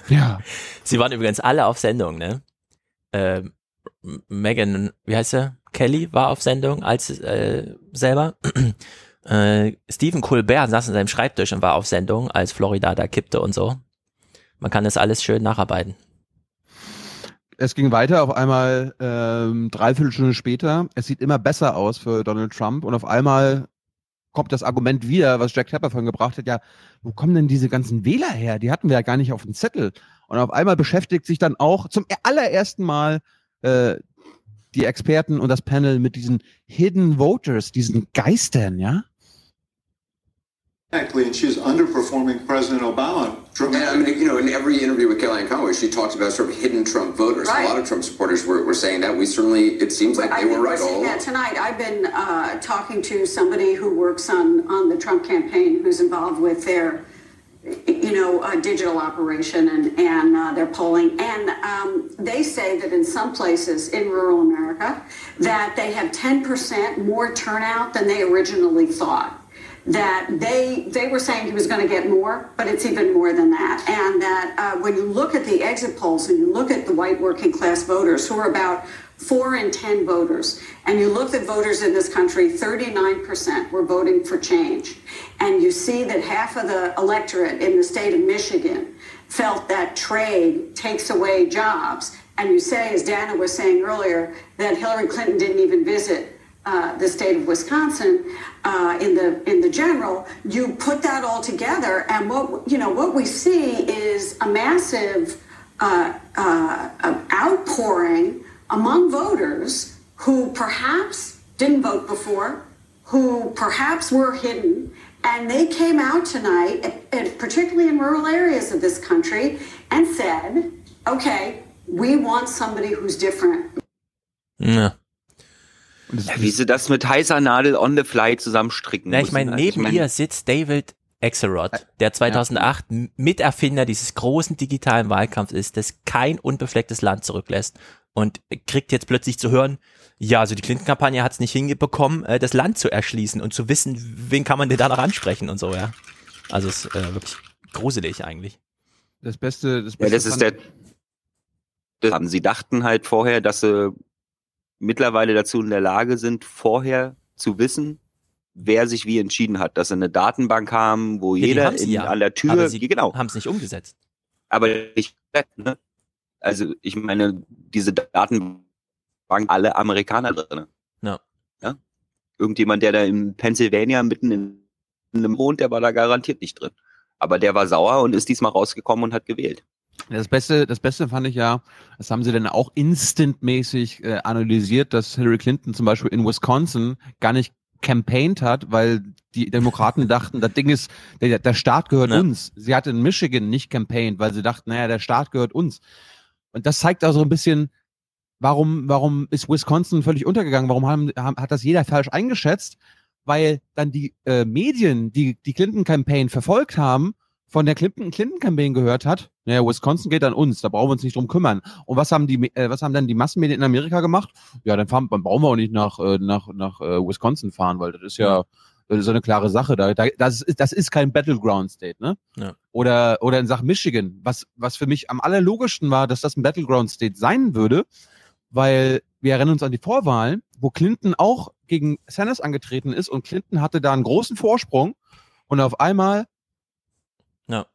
Ja. Sie waren übrigens alle auf Sendung, ne? Ähm, Megan, wie heißt sie? Kelly war auf Sendung als äh, selber. *clears throat* äh, Stephen Colbert saß an seinem Schreibtisch und war auf Sendung, als Florida da kippte und so. Man kann das alles schön nacharbeiten. Es ging weiter, auf einmal ähm, dreiviertel Stunde später. Es sieht immer besser aus für Donald Trump und auf einmal kommt das Argument wieder, was Jack Tapper vorhin gebracht hat, ja, wo kommen denn diese ganzen Wähler her? Die hatten wir ja gar nicht auf dem Zettel. Und auf einmal beschäftigt sich dann auch zum allerersten Mal äh, die Experten und das Panel mit diesen Hidden Voters, diesen Geistern, ja? Exactly, and she's underperforming President Obama. And I mean, you know, in every interview with Kellyanne Conway, she talks about sort of hidden Trump voters. Right. A lot of Trump supporters were, were saying that. We certainly, it seems like I they think were we're right all seeing along. that tonight. I've been uh, talking to somebody who works on, on the Trump campaign who's involved with their, you know, uh, digital operation and, and uh, their polling. And um, they say that in some places in rural America that they have 10% more turnout than they originally thought that they they were saying he was going to get more, but it's even more than that. And that uh, when you look at the exit polls and you look at the white working class voters, who are about four in ten voters, and you look at voters in this country, 39% were voting for change, and you see that half of the electorate in the state of Michigan felt that trade takes away jobs. And you say, as Dana was saying earlier, that Hillary Clinton didn't even visit uh, the state of Wisconsin uh, in the in the general, you put that all together, and what you know what we see is a massive uh, uh, outpouring among voters who perhaps didn't vote before, who perhaps were hidden, and they came out tonight, and particularly in rural areas of this country, and said, "Okay, we want somebody who's different." Ja. Ja, wie sie das mit heißer Nadel on the fly zusammenstricken Na, ich meine, Also neben mein- ihr sitzt David Axelrod, der 2008 M- Miterfinder dieses großen digitalen Wahlkampfs ist, das kein unbeflecktes Land zurücklässt und kriegt jetzt plötzlich zu hören, ja, also die Clinton-Kampagne hat es nicht hinbekommen, äh, das Land zu erschließen und zu wissen, wen kann man denn da noch ansprechen und so, ja. Also es ist äh, wirklich gruselig eigentlich. Das Beste, das Ja, Beste das ist der. Das haben sie dachten halt vorher, dass sie mittlerweile dazu in der Lage sind, vorher zu wissen, wer sich wie entschieden hat, dass sie eine Datenbank haben, wo Ja, jeder in, ja, an der Tür, aber sie genau, haben es nicht umgesetzt. aber ich, ne? also ich meine, diese Datenbank, alle Amerikaner drin. Ja. ja. Irgendjemand, der da in Pennsylvania mitten in einem wohnt, der war da garantiert nicht drin. Aber der war sauer und ist diesmal rausgekommen und hat gewählt. Das Beste, das Beste fand ich ja, das haben sie dann auch instantmäßig äh, analysiert, dass Hillary Clinton zum Beispiel in Wisconsin gar nicht campaigned hat, weil die Demokraten *laughs* dachten, das Ding ist, der, der Staat gehört Ja. uns. Sie hat in Michigan nicht campaigned, weil sie dachten, naja, der Staat gehört uns. Und das zeigt also ein bisschen, warum, warum ist Wisconsin völlig untergegangen? Warum haben, haben, hat das jeder falsch eingeschätzt? Weil dann die äh, Medien, die die Clinton-Campaign verfolgt haben, von der Clinton Clinton Campaign gehört hat, naja, Wisconsin geht an uns, da brauchen wir uns nicht drum kümmern. Und was haben die, äh, was haben dann die Massenmedien in Amerika gemacht? Ja, dann, fahren, dann brauchen wir auch nicht nach äh, nach nach äh, Wisconsin fahren, weil das ist ja das ist so eine klare Sache. Da, da das ist das ist kein Battleground State, ne? Ja. Oder oder in Sachen Michigan, was was für mich am allerlogischsten war, dass das ein Battleground State sein würde, weil wir erinnern uns an die Vorwahlen, wo Clinton auch gegen Sanders angetreten ist und Clinton hatte da einen großen Vorsprung und auf einmal Ja.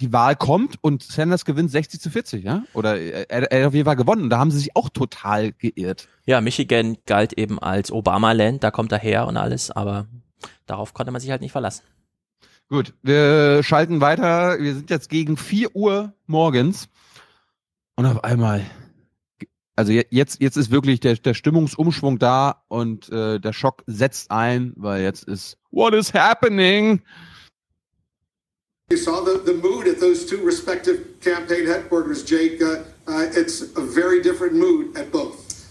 Die Wahl kommt und Sanders gewinnt 60 zu 40, ja? Oder er, er hat auf jeden Fall gewonnen. Und da haben sie sich auch total geirrt. Ja, Michigan galt eben als Obama-Land, da kommt er her und alles, aber darauf konnte man sich halt nicht verlassen. Gut, wir schalten weiter. Wir sind jetzt gegen 4 Uhr morgens. Und auf einmal, also je- jetzt, jetzt ist wirklich der, der Stimmungsumschwung da und äh, der Schock setzt ein, weil jetzt ist What is happening? You saw the, the mood at those two respective campaign headquarters, Jake. Uh, uh, it's a very different mood at both.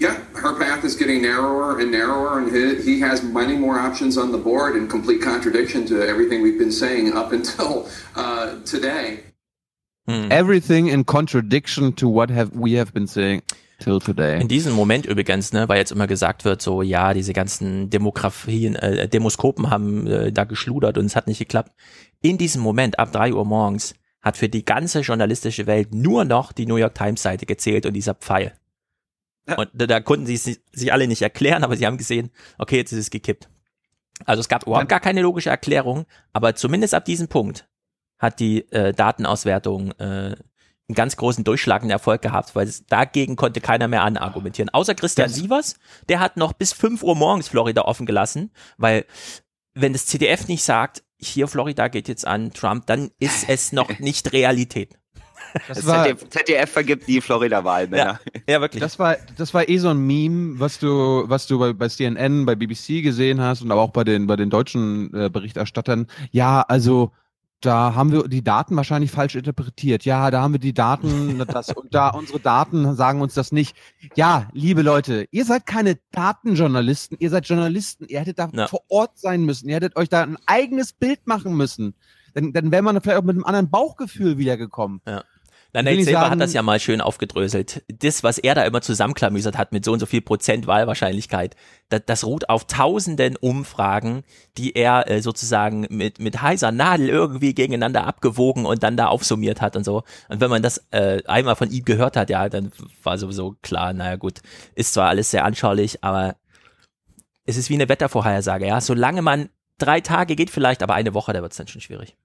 Yeah, her path is getting narrower and narrower, and he, he has many more options on the board in complete contradiction to everything we've been saying up until uh, today. Hm. Everything in contradiction to what have we have been saying till today. In diesem Moment übrigens, ne, weil jetzt immer gesagt wird, so ja, diese ganzen Demografien, äh, Demoskopen haben äh, da geschludert und es hat nicht geklappt. In diesem Moment, ab drei Uhr morgens, hat für die ganze journalistische Welt nur noch die New York Times Seite gezählt und dieser Pfeil. Und da, da konnten sie es sich alle nicht erklären, aber sie haben gesehen, okay, jetzt ist es gekippt. Also es gab überhaupt gar keine logische Erklärung, aber zumindest ab diesem Punkt hat die äh, Datenauswertung äh, einen ganz großen durchschlagenden Erfolg gehabt, weil es, dagegen konnte keiner mehr anargumentieren. Außer Christian Das- Sievers, der hat noch bis 5 Uhr morgens Florida offen gelassen, weil wenn das CDF nicht sagt, hier Florida geht jetzt an Trump, dann ist es noch *laughs* nicht Realität. Das Das war, ZDF, ZDF vergibt die Florida-Wahl, Männer. Ja, wirklich. das war, das war eh so ein Meme, was du, was du bei, bei CNN, bei BBC gesehen hast und aber auch bei den, bei den deutschen äh, Berichterstattern. Ja, also, da haben wir die Daten wahrscheinlich falsch interpretiert. Ja, da haben wir die Daten, das, und da unsere Daten sagen uns das nicht. Ja, liebe Leute, ihr seid keine Datenjournalisten, ihr seid Journalisten. Ihr hättet da Ja. vor Ort sein müssen. Ihr hättet euch da ein eigenes Bild machen müssen. Dann, dann wäre man vielleicht auch mit einem anderen Bauchgefühl wiedergekommen. Nein, ich Silver sagen- hat das ja mal schön aufgedröselt. Das, was er da immer zusammenklamüsert hat mit so und so viel Prozent Wahlwahrscheinlichkeit, das, das ruht auf tausenden Umfragen, die er äh, sozusagen mit, mit heiser Nadel irgendwie gegeneinander abgewogen und dann da aufsummiert hat und so. Und wenn man das äh, einmal von ihm gehört hat, ja, dann war sowieso klar, naja gut, ist zwar alles sehr anschaulich, aber es ist wie eine Wettervorhersage, ja. Solange man drei Tage geht vielleicht, aber eine Woche, da wird es dann schon schwierig.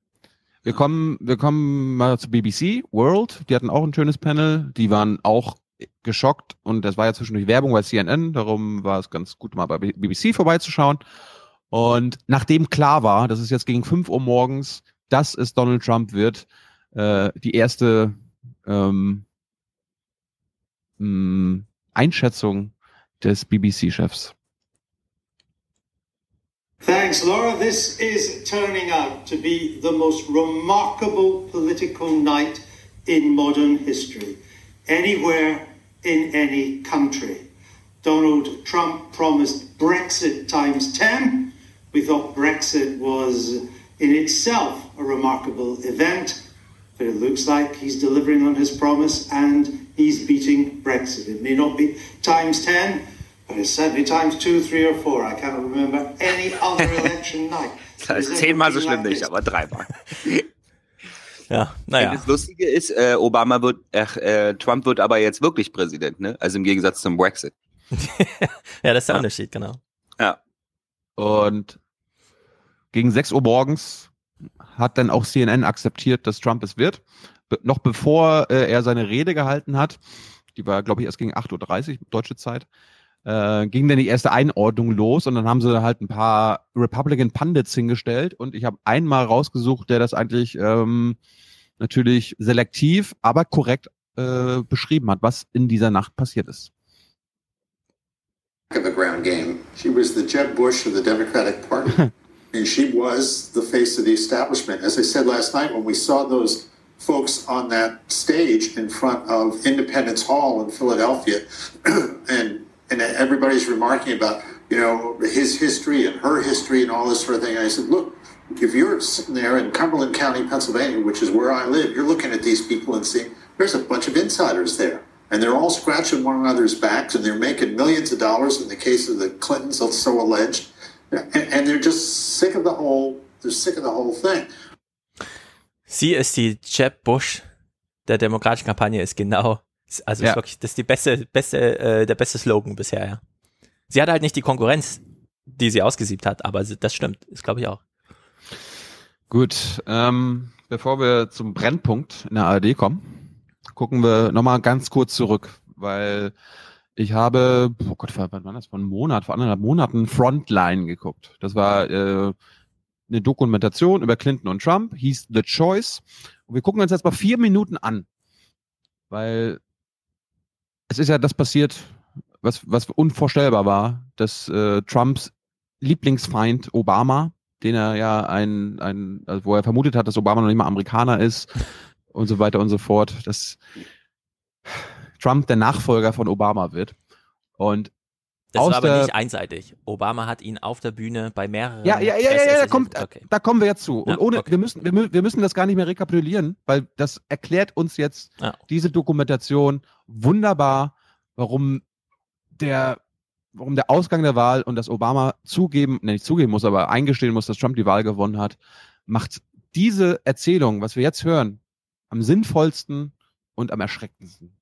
Wir kommen, wir kommen mal zu BBC World. Die hatten auch ein schönes Panel. Die waren auch geschockt und das war ja zwischendurch Werbung bei CNN. Darum war es ganz gut, mal bei BBC vorbeizuschauen. Und nachdem klar war, dass es jetzt gegen 5 Uhr morgens, dass es Donald Trump wird, äh, die erste ähm, mh, Einschätzung des BBC-Chefs. Thanks, Laura. This is turning out to be the most remarkable political night in modern history, anywhere in any country. Donald Trump promised Brexit times 10. We thought Brexit was in itself a remarkable event, but it looks like he's delivering on his promise and he's beating Brexit. It may not be times 10, but it's certainly times two, three, or four. I cannot remember any other *laughs* election night. Das ist zehnmal so schlimm nicht, aber dreimal. *laughs* Ja, naja. Das Lustige ist, äh, Obama wird, ach, äh, Trump wird aber jetzt wirklich Präsident, ne? Also im Gegensatz zum Brexit. *laughs* Ja, das ist der Unterschied, genau. Ja. Und gegen 6 Uhr morgens hat dann auch CNN akzeptiert, dass Trump es wird. Be noch bevor äh, er seine Rede gehalten hat, die war, glaube ich, erst gegen 8.30 Uhr deutsche Zeit, äh, ging dann die erste Einordnung los und dann haben sie halt ein paar Republican Pundits hingestellt und ich habe einmal rausgesucht, der das eigentlich ähm, natürlich selektiv, aber korrekt äh, beschrieben hat, was in dieser Nacht passiert ist. of the ground game. She was the Jeb Bush of the Democratic Party. *laughs* and she was the face of the establishment. As I said last night, when we saw those folks on that stage in front of Independence Hall in Philadelphia, *clears throat* and and everybody's remarking about you know his history and her history and all this sort of thing. And I said, look, if you're sitting there in Cumberland County, Pennsylvania, which is where I live, you're looking at these people and seeing there's a bunch of insiders there. And they're all scratching one another's backs and they're making millions of dollars in the case of the Clintons, so alleged. And, they're just sick of the whole, they're sick of the whole thing. Sie ist die Jeb Bush der demokratischen Kampagne, er ist genau, also Ja. ist wirklich, das ist die beste, beste, äh, der beste Slogan bisher, ja. Sie hat halt nicht die Konkurrenz, die sie ausgesiebt hat, aber das stimmt, ist glaube ich auch. Gut, ähm, bevor wir zum Brennpunkt in der ARD kommen, gucken wir nochmal ganz kurz zurück, weil ich habe, oh Gott, wann war das? Vor einem Monat, vor anderthalb Monaten Frontline geguckt. Das war äh, eine Dokumentation über Clinton und Trump, hieß The Choice. Und wir gucken uns jetzt mal vier Minuten an, weil es ist ja das passiert, was, was unvorstellbar war, dass äh, Trumps Lieblingsfeind Obama, den er ja ein, ein also wo er vermutet hat, dass Obama noch nicht mal Amerikaner ist *laughs* und so weiter und so fort, dass Trump der Nachfolger von Obama wird. Und Das aus war aber nicht einseitig. Obama hat ihn auf der Bühne bei mehreren. ja, ja, ja, ja, ja, da, kommt, okay. da kommen wir jetzt zu. Und Ja, ohne, okay. wir müssen, wir, wir müssen das gar nicht mehr rekapitulieren, weil das erklärt uns jetzt Ja. diese Dokumentation wunderbar, warum der, warum der Ausgang der Wahl und dass Obama zugeben, ne, nicht zugeben muss, aber eingestehen muss, dass Trump die Wahl gewonnen hat, macht diese Erzählung, was wir jetzt hören, am sinnvollsten und am erschreckendsten.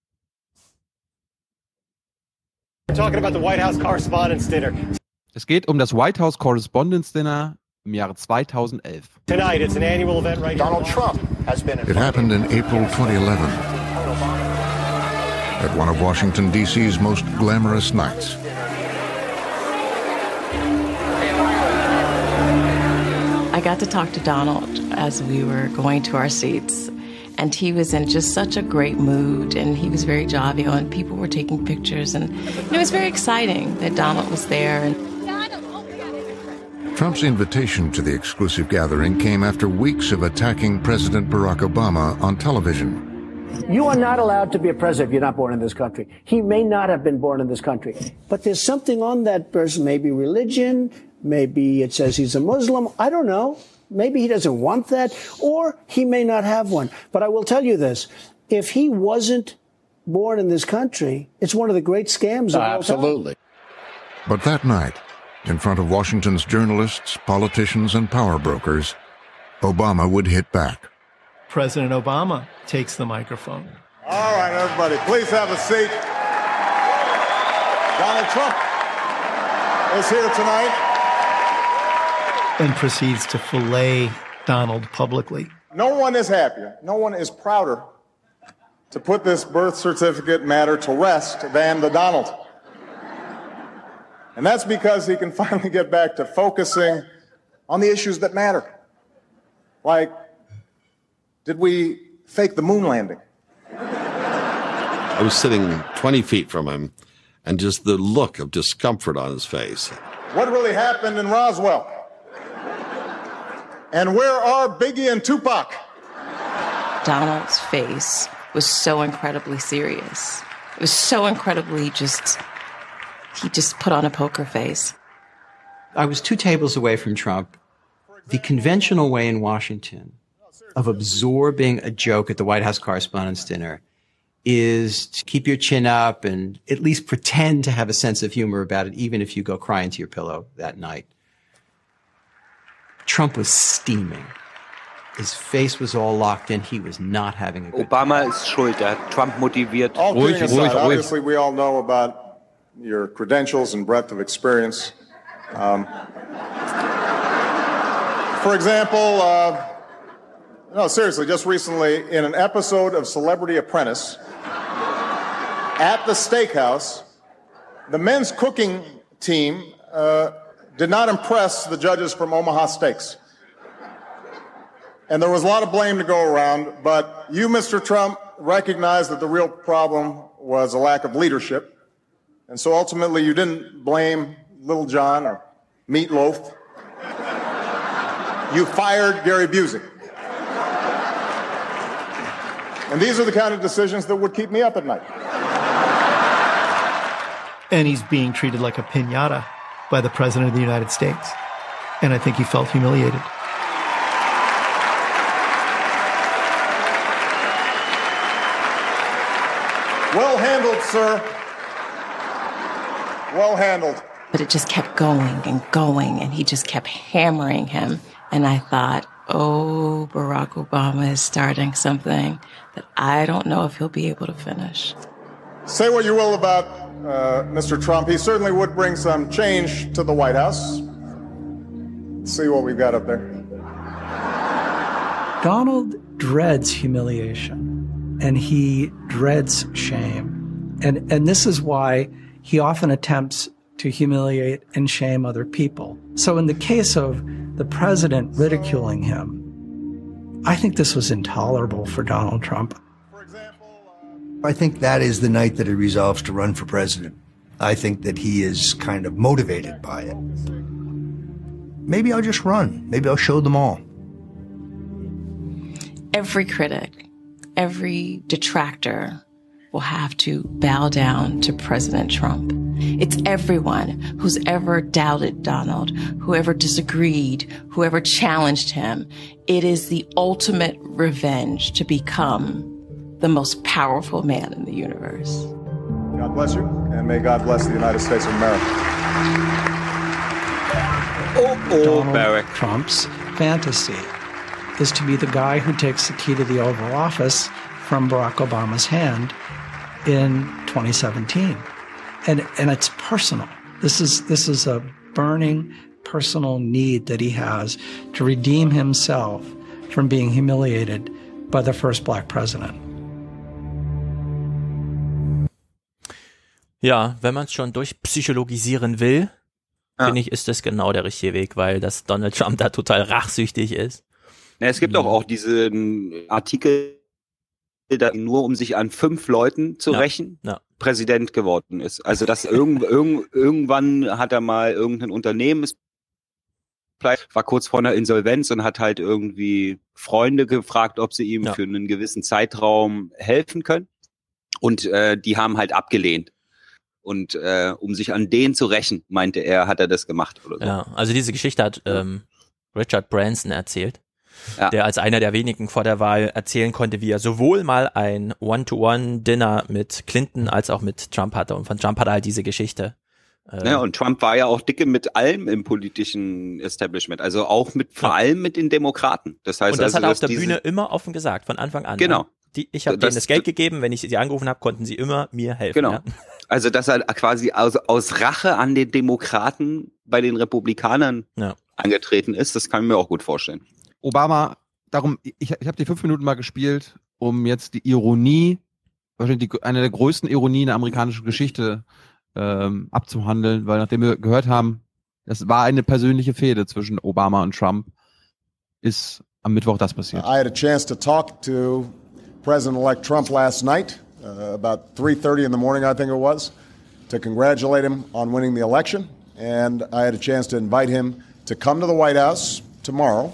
We're talking about the White House Correspondents' Dinner. Es geht um das White House Correspondence Dinner im Jahre 2011. Tonight, it's an annual event right Donald Trump has been It happened in April 2011 at one of Washington, D.C.'s most glamorous nights. I got to talk to Donald as we were going to our seats, And he was in just such a great mood and he was very jovial and people were taking pictures and it was very exciting that Donald was there and Trump's invitation to the exclusive gathering came after weeks of attacking President Barack Obama on television. You are not allowed to be a president if you're not born in this country. He may not have been born in this country, but there's something on that person, maybe religion, maybe it says he's a Muslim. I don't know. Maybe he doesn't want that, or he may not have one. But I will tell you this. If he wasn't born in this country, it's one of the great scams of all time. But that night, in front of Washington's journalists, politicians, and power brokers, Obama would hit back. President Obama takes the microphone. All right, everybody, please have a seat. Donald Trump is here tonight. And proceeds to fillet Donald publicly. No one is happier, no one is prouder to put this birth certificate matter to rest than the Donald. And that's because he can *laughs* finally get back to focusing on the issues that matter. Like, did we fake the moon landing? I was sitting 20 feet from him, and just the look of discomfort on his face. What really happened in Roswell? And where are Biggie and Tupac? Donald's face was so incredibly serious. It was so incredibly just, he just put on a poker face. I was two tables away from Trump. The conventional way in Washington of absorbing a joke at the White House Correspondents' Dinner is to keep your chin up and at least pretend to have a sense of humor about it, even if you go cry into your pillow that night. Trump was steaming. His face was all locked in. He was not having a good Obama ist schuld, er hat Trump motiviert. All kidding aside, obviously we all know about your credentials and breadth of experience. Um, for example, uh, no, seriously, just recently in an episode of Celebrity Apprentice at the steakhouse, the men's cooking team uh, did not impress the judges from Omaha Steaks. And there was a lot of blame to go around, but you, Mr. Trump, recognized that the real problem was a lack of leadership. And so ultimately you didn't blame Little John or Meatloaf. You fired Gary Busey. And these are the kind of decisions that would keep me up at night. And he's being treated like a pinata by the President of the United States. And I think he felt humiliated. Well handled, sir. Well handled. But it just kept going and going, and he just kept hammering him. And I thought, oh, Barack Obama is starting something that I don't know if he'll be able to finish. Say what you will about uh, Mr. Trump. He certainly would bring some change to the White House. Let's see what we've got up there. Donald dreads humiliation and he dreads shame. And, and this is why he often attempts to humiliate and shame other people. So in the case of the president ridiculing him, I think this was intolerable for Donald Trump. I think that is the night that he resolves to run for president. I think that he is kind of motivated by it. Maybe I'll just run. Maybe I'll show them all. Every critic, every detractor will have to bow down to President Trump. It's everyone who's ever doubted Donald, whoever disagreed, whoever challenged him. It is the ultimate revenge to become the most powerful man in the universe. God bless you, and may God bless the United States of America. Oh, Donald Barrack. Trump's fantasy is to be the guy who takes the key to the Oval Office from Barack Obama's hand in 2017. And, and it's personal. This is, this is a burning personal need that he has to redeem himself from being humiliated by the first black president. Ja, wenn man es schon durchpsychologisieren will, finde ich, ist das genau der richtige Weg, weil das Donald Trump da total rachsüchtig ist. Ja, es gibt auch, auch diesen Artikel da nur um sich an fünf Leuten zu Ja. rächen, Ja. Präsident geworden ist. Also dass irgend, *laughs* irgend, irgendwann hat er mal irgendein Unternehmen, ist war kurz vor einer Insolvenz und hat halt irgendwie Freunde gefragt, ob sie ihm Ja. für einen gewissen Zeitraum helfen können. Und äh, die haben halt abgelehnt. Und äh, um sich an denen zu rächen, meinte er, hat er das gemacht oder so. Ja, also diese Geschichte hat ähm, Richard Branson erzählt, Ja. der als einer der wenigen vor der Wahl erzählen konnte, wie er sowohl mal ein One-to-One-Dinner mit Clinton als auch mit Trump hatte. Und von Trump hat er halt diese Geschichte. Äh, Ja, und Trump war ja auch dicke mit allem im politischen Establishment, also auch mit vor allem mit den Demokraten. Das heißt und das also, hat er auf der Bühne immer offen gesagt, von Anfang an. Genau. Ja. Die, ich habe denen das Geld gegeben, wenn ich sie angerufen habe, konnten sie immer mir helfen. Genau. Ja. Also dass er quasi aus, aus Rache an den Demokraten bei den Republikanern Ja. angetreten ist, das kann ich mir auch gut vorstellen. Obama, darum, ich, ich habe die fünf Minuten mal gespielt, um jetzt die Ironie, wahrscheinlich die, eine der größten Ironien der amerikanischen Geschichte ähm, abzuhandeln, weil nachdem wir gehört haben, das war eine persönliche Fehde zwischen Obama und Trump, ist am Mittwoch das passiert. I had a chance to talk to President-elect Trump last night, uh, about 3:30 in the morning, I think it was, to congratulate him on winning the election, and I had a chance to invite him to come to the White House tomorrow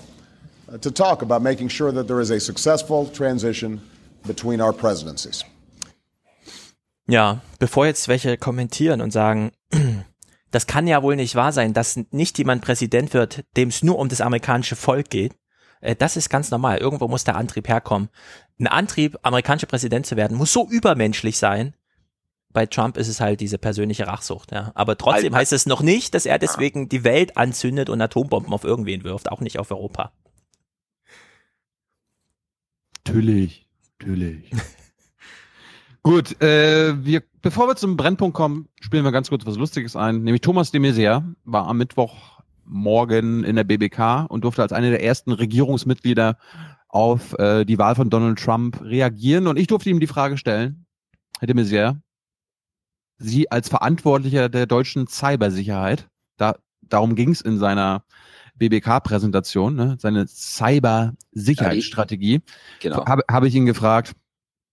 uh, to talk about making sure that there is a successful transition between our presidencies. Ja, bevor jetzt welche kommentieren und sagen, *clears throat* das kann ja wohl nicht wahr sein, dass nicht jemand Präsident wird, dem es nur um das amerikanische Volk geht. Äh, Das ist ganz normal. Irgendwo muss der Antrieb herkommen. Ein Antrieb, amerikanischer Präsident zu werden, muss so übermenschlich sein. Bei Trump ist es halt diese persönliche Rachsucht, ja. Aber trotzdem Alter. heißt es noch nicht, dass er deswegen die Welt anzündet und Atombomben auf irgendwen wirft, auch nicht auf Europa. Natürlich, natürlich. *laughs* Gut, äh, wir, bevor wir zum Brennpunkt kommen, spielen wir ganz kurz was Lustiges ein. Nämlich Thomas de Maizière war am Mittwochmorgen in der BBK und durfte als einer der ersten Regierungsmitglieder auf äh, die Wahl von Donald Trump reagieren. Und ich durfte ihm die Frage stellen, Herr de Maizière, Sie als Verantwortlicher der deutschen Cybersicherheit, da, darum ging es in seiner BBK-Präsentation, ne, seine Cyber-Sicherheitsstrategie, Genau. habe, habe ich ihn gefragt,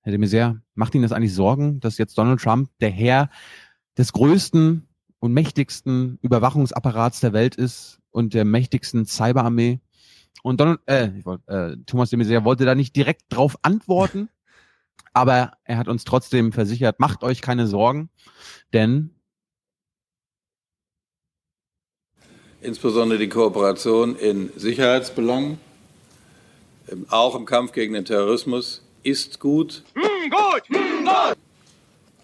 Herr de Maizière, macht Ihnen das eigentlich Sorgen, dass jetzt Donald Trump der Herr des größten und mächtigsten Überwachungsapparats der Welt ist und der mächtigsten Cyberarmee? Und Donald, äh, ich wollt, äh, Thomas de Maizière wollte da nicht direkt drauf antworten, *laughs* aber er hat uns trotzdem versichert, macht euch keine Sorgen, denn insbesondere die Kooperation in Sicherheitsbelangen, auch im Kampf gegen den Terrorismus, ist gut, gut, gut,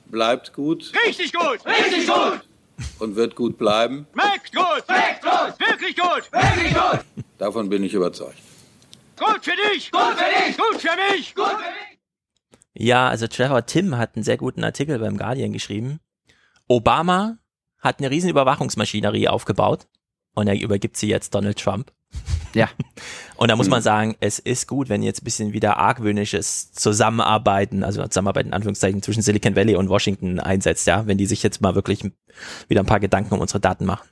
bleibt gut. Richtig gut, richtig gut, und wird gut bleiben. schmeckt gut, schmeckt gut, wirklich gut, wirklich gut, Davon bin ich überzeugt. gut für dich, gut für dich, gut für mich, gut für mich. Ja, also Trevor Tim hat einen sehr guten Artikel beim Guardian geschrieben. Obama hat eine riesen Überwachungsmaschinerie aufgebaut und er übergibt sie jetzt Donald Trump. Ja. *laughs* Und da muss man sagen, es ist gut, wenn jetzt ein bisschen wieder argwöhnisches Zusammenarbeiten, also Zusammenarbeiten in Anführungszeichen zwischen Silicon Valley und Washington einsetzt, ja, wenn die sich jetzt mal wirklich wieder ein paar Gedanken um unsere Daten machen.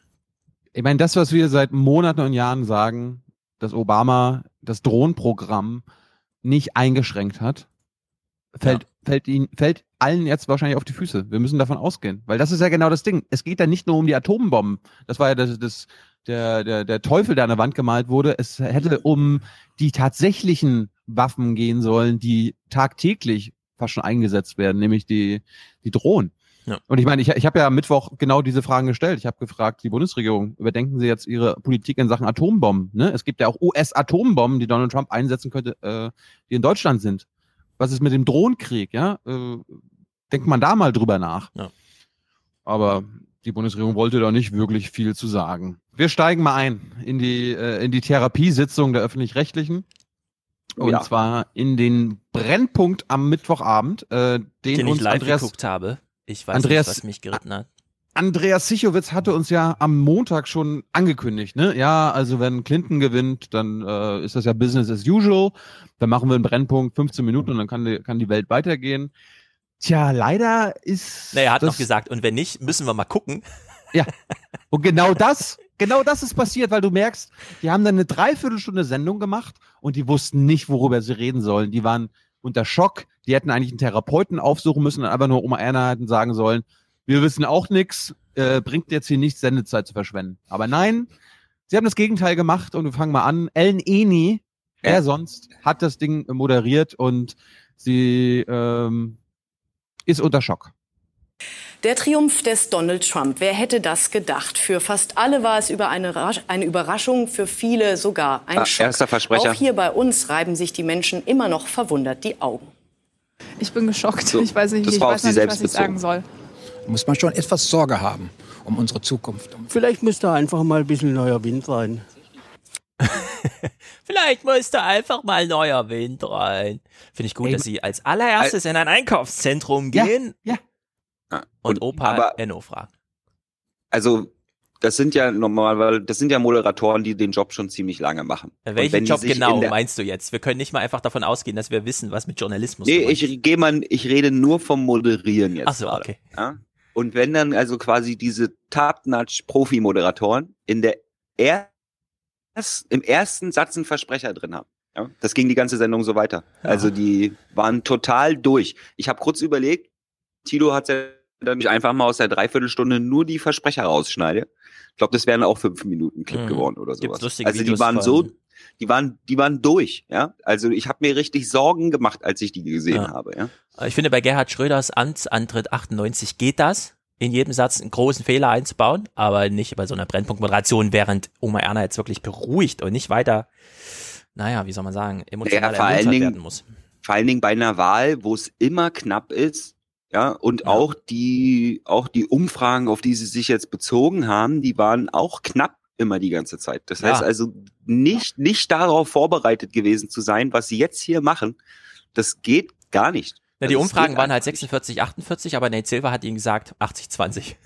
Ich meine, das, was wir seit Monaten und Jahren sagen, dass Obama das Drohnenprogramm nicht eingeschränkt hat, fällt, fällt ihnen, fällt allen jetzt wahrscheinlich auf die Füße. Wir müssen davon ausgehen. Weil das ist ja genau das Ding. Es geht ja nicht nur um die Atombomben. Das war ja das, das, der, der, der Teufel, der an der Wand gemalt wurde. Es hätte um die tatsächlichen Waffen gehen sollen, die tagtäglich fast schon eingesetzt werden, nämlich die, die Drohnen. Ja. Und ich meine, ich, ich habe ja am Mittwoch genau diese Fragen gestellt. Ich habe gefragt, die Bundesregierung, überdenken Sie jetzt Ihre Politik in Sachen Atombomben? Ne? Es gibt ja auch US-Atombomben, die Donald Trump einsetzen könnte, äh, die in Deutschland sind. Was ist mit dem Drohnenkrieg? Ja? Äh, denkt man da mal drüber nach. Ja. Aber die Bundesregierung wollte da nicht wirklich viel zu sagen. Wir steigen mal ein in die, äh, in die Therapiesitzung der Öffentlich-Rechtlichen. Und Ja. zwar in den Brennpunkt am Mittwochabend, äh, den, Den ich uns live Andreas, geguckt habe. Ich weiß Andreas- nicht, was mich geritten hat. Andreas Sichowitz hatte uns ja am Montag schon angekündigt, ne? Ja, also wenn Clinton gewinnt, dann äh, ist das ja Business as usual. Dann machen wir einen Brennpunkt 15 Minuten und dann kann die, kann die Welt weitergehen. Tja, leider ist. Nee, er hat noch gesagt, und wenn nicht, müssen wir mal gucken. Ja. *laughs* Und genau das, genau das ist passiert, weil du merkst, die haben dann eine Dreiviertelstunde Sendung gemacht und die wussten nicht, worüber sie reden sollen. Die waren unter Schock, Die hätten eigentlich einen Therapeuten aufsuchen müssen und einfach nur Oma Erna hätten sagen sollen, wir wissen auch nichts, äh, bringt jetzt hier nichts, Sendezeit zu verschwenden. Aber nein, sie haben das Gegenteil gemacht und wir fangen mal an. Ellen Eni, wer sonst, hat das Ding moderiert und sie ähm, ist unter Schock. Der Triumph des Donald Trump. Wer hätte das gedacht? Für fast alle war es über eine, Rasch- eine Überraschung, für viele sogar ein Ah, Schock. erster Versprecher. Auch hier bei uns reiben sich die Menschen immer noch verwundert die Augen. Ich bin geschockt. So, ich weiß nicht, ich weiß nicht, was ich sagen soll. muss man schon etwas Sorge haben um unsere Zukunft. Vielleicht müsste einfach mal ein bisschen neuer Wind rein. *laughs* Vielleicht müsste einfach mal neuer Wind rein. Finde ich gut, dass sie als allererstes in ein Einkaufszentrum gehen ja. und Opa aber- Enno fragt. Also, das sind ja normal, weil das sind ja Moderatoren, die den Job schon ziemlich lange machen. Welchen Job genau meinst du jetzt? Wir können nicht mal einfach davon ausgehen, dass wir wissen, was mit Journalismus Nee, ich gehe mal, ich rede nur vom Moderieren jetzt. Ach so, okay. Ja? Und wenn dann also quasi diese Top-Notch-Profi-Moderatoren in der erst, im ersten Satz einen Versprecher drin haben. Ja? Das ging die ganze Sendung so weiter. Also die waren total durch. Ich habe kurz überlegt, Tilo hat ja dann ich einfach mal aus der Dreiviertelstunde nur die Versprecher rausschneide. Ich glaube, das wären auch fünf Minuten Clip Mhm. geworden oder sowas. Also die Videos waren so, die waren, die waren durch, ja. Also ich habe mir richtig Sorgen gemacht, als ich die gesehen Ja. habe, ja. Ich finde, bei Gerhard Schröders Amtsantritt 98 geht das, in jedem Satz einen großen Fehler einzubauen, aber nicht bei so einer Brennpunktmoderation, während Oma Erna jetzt wirklich beruhigt und nicht weiter, naja, wie soll man sagen, emotional Ja, vor allen Dingen, muss. vor allen Dingen bei einer Wahl, wo es immer knapp ist, ja, und auch die, auch die Umfragen, auf die sie sich jetzt bezogen haben, die waren auch knapp immer die ganze Zeit. Das Ja. heißt also nicht, nicht darauf vorbereitet gewesen zu sein, was sie jetzt hier machen. Das geht gar nicht. Ja, die Also Umfragen waren halt einfach nicht. 46, 48, aber Nate Silver hat ihnen gesagt 80, 20.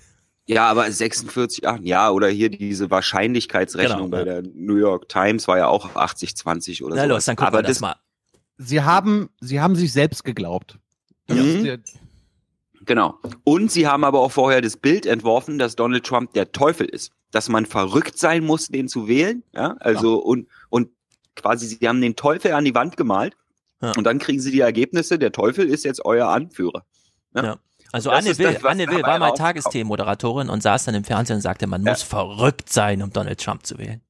Ja, aber 46, ach, ja, oder hier diese Wahrscheinlichkeitsrechnung Genau, bei der New York Times war ja auch 80, 20 oder Na so. los, dann gucken aber wir das mal. Sie haben, sie haben sich selbst geglaubt. Das Mhm. ist der, Genau. Und sie haben aber auch vorher das Bild entworfen, dass Donald Trump der Teufel ist. Dass man verrückt sein muss, den zu wählen. Ja, also und, und quasi, sie haben den Teufel an die Wand gemalt. Und dann kriegen sie die Ergebnisse, der Teufel ist jetzt euer Anführer. Ja. Ja. Also das Anne Will, das, Anne Will war mal. Tagesthemenmoderatorin und saß dann im Fernsehen und sagte, man muss verrückt sein, um Donald Trump zu wählen.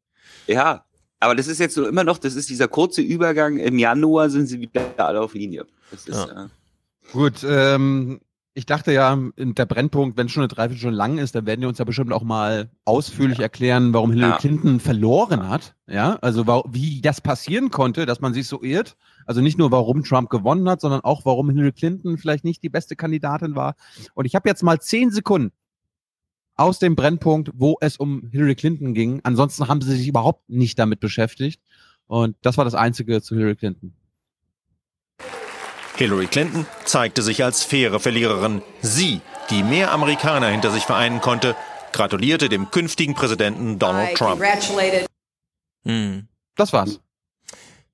Ja, aber das ist jetzt so immer noch, das ist dieser kurze Übergang. Im Januar sind sie wieder alle auf Linie. Das ist, äh, Gut, ähm, ich dachte ja, der Brennpunkt, wenn es schon eine Dreiviertelstunde lang ist, dann werden die uns ja bestimmt auch mal ausführlich erklären, warum Hillary Ja. Clinton verloren hat. Ja, also wie das passieren konnte, dass man sich so irrt. Also nicht nur, warum Trump gewonnen hat, sondern auch, warum Hillary Clinton vielleicht nicht die beste Kandidatin war. Und ich habe jetzt mal zehn Sekunden aus dem Brennpunkt, wo es um Hillary Clinton ging. Ansonsten haben sie sich überhaupt nicht damit beschäftigt. Und das war das Einzige zu Hillary Clinton. Hillary Clinton zeigte sich als faire Verliererin. Sie, die mehr Amerikaner hinter sich vereinen konnte, gratulierte dem künftigen Präsidenten Donald Trump. Hm. Das war's.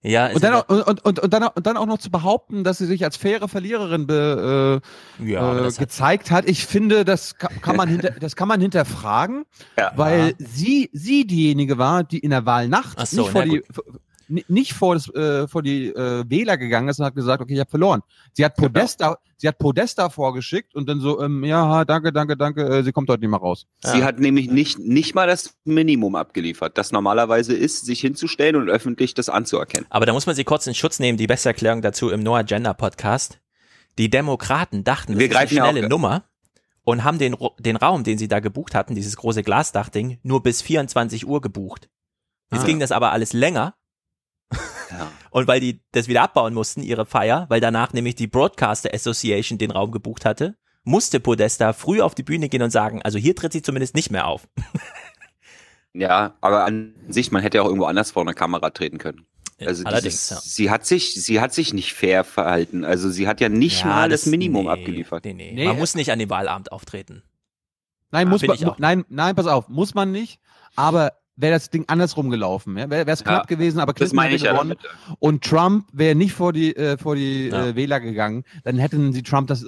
Ja, Und dann, auch, und, und, und, dann, und dann auch noch zu behaupten, dass sie sich als faire Verliererin be, äh, Ja, äh, gezeigt hat, ich finde, das kann, kann man hinter, das kann man hinterfragen, weil sie sie diejenige war, die in der Wahlnacht Ach so, nicht vor na die gut. Nicht vor, das, äh, vor die äh, Wähler gegangen ist und hat gesagt, okay, ich habe verloren. Sie hat Genau. Podesta, sie hat Podesta vorgeschickt und dann so, ähm, ja, danke, danke, danke, äh, sie kommt heute nicht mehr raus. Sie hat nämlich nicht, nicht mal das Minimum abgeliefert, das normalerweise ist, sich hinzustellen und öffentlich das anzuerkennen. Aber da muss man sie kurz in Schutz nehmen, die beste Erklärung dazu im No Agenda Podcast. Die Demokraten dachten, das Wir ist eine ja schnelle ge- Nummer und haben den, den Raum, den sie da gebucht hatten, dieses große Glasdachding, nur bis 24 Uhr gebucht. Jetzt Ah. ging das aber alles länger. *laughs* Und weil die das wieder abbauen mussten, ihre Feier, weil danach nämlich die Broadcaster Association den Raum gebucht hatte, musste Podesta früh auf die Bühne gehen und sagen, also hier tritt sie zumindest nicht mehr auf. *laughs* Ja, aber an sich, man hätte ja auch irgendwo anders vor einer Kamera treten können. Also allerdings, dieses, ja. sie hat sich, sie hat sich nicht fair verhalten. Also sie hat ja nicht Ja, mal das, das- Minimum nee, abgeliefert. Nee, nee. Nee, Man muss nicht an dem Wahlabend auftreten. Nein, Ah, muss man, nein, nein, pass auf, muss man nicht. Aber wäre das Ding andersrum gelaufen, ja? wäre es Ja, knapp gewesen, aber das Clinton meine hätte ich ja gewonnen damit. und Trump wäre nicht vor die, äh, vor die Ja. äh, Wähler gegangen, dann hätten sie Trump das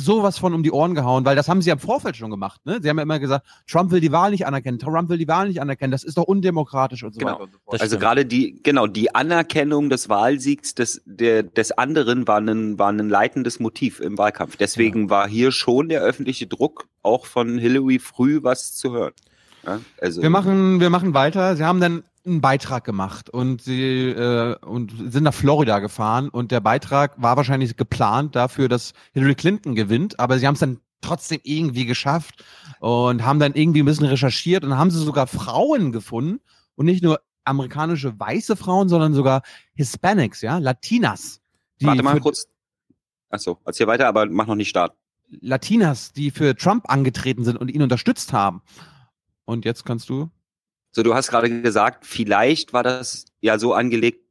sowas von um die Ohren gehauen, weil das haben sie ja im Vorfeld schon gemacht. Ne? Sie haben ja immer gesagt, Trump will die Wahl nicht anerkennen, Trump will die Wahl nicht anerkennen, das ist doch undemokratisch und so Genau. weiter und so fort. Also gerade die, genau, die Anerkennung des Wahlsiegs des, der, des anderen war ein, war ein leitendes Motiv im Wahlkampf. Deswegen war hier schon der öffentliche Druck, auch von Hillary früh was zu hören. Ja, also, Wir machen, wir machen weiter. Sie haben dann einen Beitrag gemacht und sie äh, und sind nach Florida gefahren und der Beitrag war wahrscheinlich geplant dafür, dass Hillary Clinton gewinnt, aber sie haben es dann trotzdem irgendwie geschafft und haben dann irgendwie ein bisschen recherchiert und haben sie sogar Frauen gefunden und nicht nur amerikanische weiße Frauen, sondern sogar Hispanics, ja, Latinas. die warte mal kurz. Achso, erzähl weiter, aber mach noch nicht Start. Latinas, die für Trump angetreten sind und ihn unterstützt haben. Und jetzt kannst du. So, du hast gerade gesagt, vielleicht war das ja so angelegt,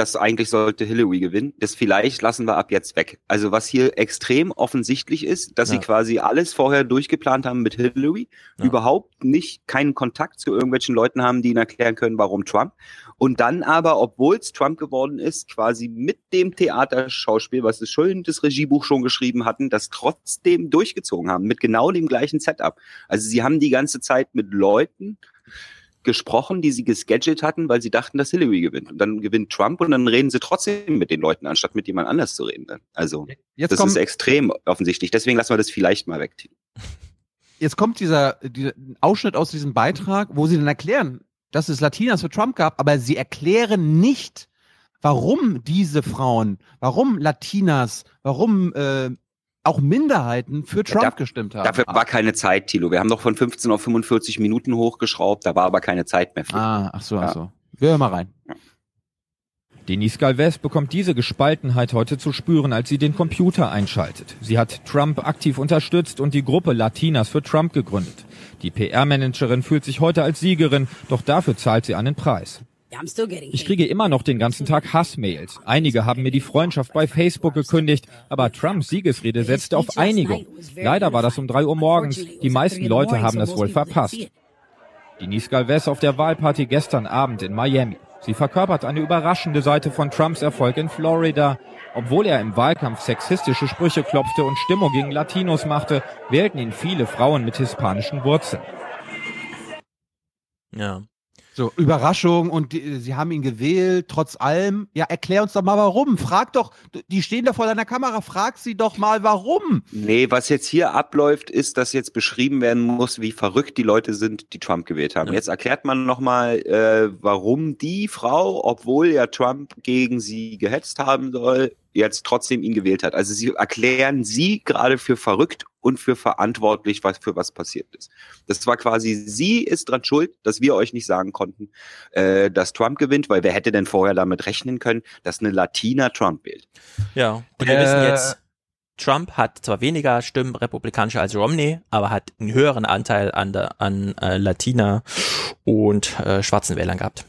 dass eigentlich sollte Hillary gewinnen. Das vielleicht lassen wir ab jetzt weg. Also was hier extrem offensichtlich ist, dass Ja. sie quasi alles vorher durchgeplant haben mit Hillary, Ja. überhaupt nicht keinen Kontakt zu irgendwelchen Leuten haben, die ihnen erklären können, warum Trump. Und dann aber, obwohl es Trump geworden ist, quasi mit dem Theaterschauspiel, was das schön das Regiebuch schon geschrieben hatten, das trotzdem durchgezogen haben, mit genau dem gleichen Setup. Also sie haben die ganze Zeit mit Leuten gesprochen, die sie gescheduled hatten, weil sie dachten, dass Hillary gewinnt. Und dann gewinnt Trump und dann reden sie trotzdem mit den Leuten, anstatt mit jemand anders zu reden. Also Jetzt das ist extrem offensichtlich. Deswegen lassen wir das vielleicht mal weg. *laughs* Jetzt kommt dieser, dieser Ausschnitt aus diesem Beitrag, wo sie dann erklären, dass es Latinas für Trump gab, aber sie erklären nicht, warum diese Frauen, warum Latinas, warum äh, auch Minderheiten für Trump da- gestimmt haben. Dafür war keine Zeit, Tilo. Wir haben noch von 15 auf 45 Minuten hochgeschraubt, da war aber keine Zeit mehr für. Ah, ach so, ach so. Wir hören mal rein. Denise Galvez bekommt diese Gespaltenheit heute zu spüren, als sie den Computer einschaltet. Sie hat Trump aktiv unterstützt und die Gruppe Latinas für Trump gegründet. Die PR-Managerin fühlt sich heute als Siegerin, doch dafür zahlt sie einen Preis. Ich kriege immer noch den ganzen Tag Hassmails. Einige haben mir die Freundschaft bei Facebook gekündigt, aber Trumps Siegesrede setzte auf Einigung. Leider war das um drei Uhr morgens. Die meisten Leute haben es wohl verpasst. Denise Galvez auf der Wahlparty gestern Abend in Miami. Sie verkörpert eine überraschende Seite von Trumps Erfolg in Florida. Obwohl er im Wahlkampf sexistische Sprüche klopfte und Stimmung gegen Latinos machte, wählten ihn viele Frauen mit hispanischen Wurzeln. Ja. So, Überraschung und die, sie haben ihn gewählt, trotz allem. Ja, erklär uns doch mal warum. Frag doch, die stehen da vor deiner Kamera, frag sie doch mal warum. Nee, was jetzt hier abläuft, ist, dass jetzt beschrieben werden muss, wie verrückt die Leute sind, die Trump gewählt haben. Jetzt erklärt man nochmal, äh, warum die Frau, obwohl ja Trump gegen sie gehetzt haben soll, jetzt trotzdem ihn gewählt hat. Also sie erklären sie gerade für verrückt und für verantwortlich, was für was passiert ist. Das war quasi, sie ist dran schuld, dass wir euch nicht sagen konnten, äh, dass Trump gewinnt, weil wer hätte denn vorher damit rechnen können, dass eine Latina Trump wählt? Ja, und wir Äh, wissen jetzt, Trump hat zwar weniger Stimmen republikanischer als Romney, aber hat einen höheren Anteil an, der, an äh, Latina und äh, schwarzen Wählern gehabt.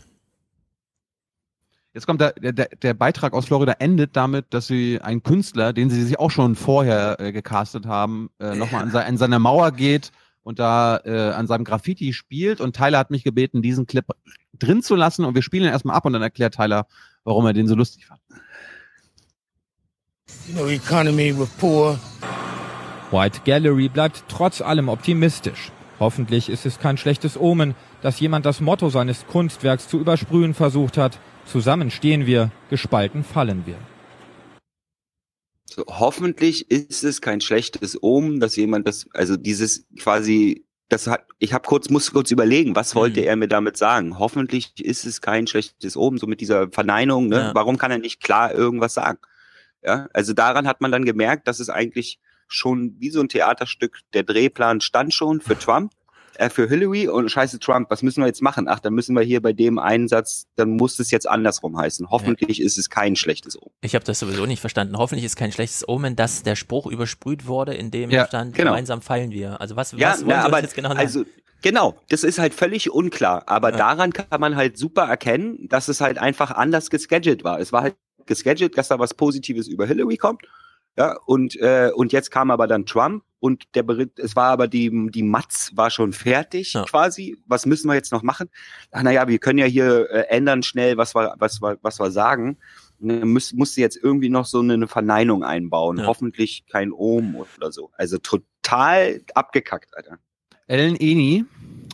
Jetzt kommt der, der, der Beitrag aus Florida endet damit, dass sie einen Künstler, den sie sich auch schon vorher äh, gecastet haben, äh, nochmal an, se an seine Mauer geht und da äh, an seinem Graffiti spielt. Und Tyler hat mich gebeten, diesen Clip drin zu lassen. Und wir spielen ihn erstmal ab und dann erklärt Tyler, warum er den so lustig fand. You know, economy with poor. White Gallery bleibt trotz allem optimistisch. Hoffentlich ist es kein schlechtes Omen, dass jemand das Motto seines Kunstwerks zu übersprühen versucht hat. Zusammen stehen wir, gespalten fallen wir. So, hoffentlich ist es kein schlechtes Omen, dass jemand das, also dieses quasi, das hat, ich habe kurz, muss kurz überlegen, was wollte er mir damit sagen? Hoffentlich ist es kein schlechtes Omen, so mit dieser Verneinung, ne? Ja. Warum kann er nicht klar irgendwas sagen? Ja, also daran hat man dann gemerkt, dass es eigentlich schon wie so ein Theaterstück, der Drehplan stand schon für Trump, für Hillary und scheiße Trump, was müssen wir jetzt machen? Ach, dann müssen wir hier bei dem Einsatz, dann muss es jetzt andersrum heißen. Hoffentlich ist es kein schlechtes Omen. Ich habe das sowieso nicht verstanden. Hoffentlich ist kein schlechtes Omen, dass der Spruch übersprüht wurde, in dem Ja, stand, genau. gemeinsam fallen wir. Also was, Ja, was wollen na, aber jetzt genau sagen? also genau, das ist halt völlig unklar. Aber daran kann man halt super erkennen, dass es halt einfach anders gescheduled war. Es war halt gescheduled, dass da was Positives über Hillary kommt. Ja, und, äh, und jetzt kam aber dann Trump und der Bericht, es war aber die, die Matz war schon fertig quasi. Was müssen wir jetzt noch machen? Ach naja, wir können ja hier äh, ändern schnell, was wir, was wir, was wir sagen. ne, muss, musste jetzt irgendwie noch so eine Verneinung einbauen. Ja. Hoffentlich kein Ohm oder so. Also total abgekackt, Alter. Ellen Eni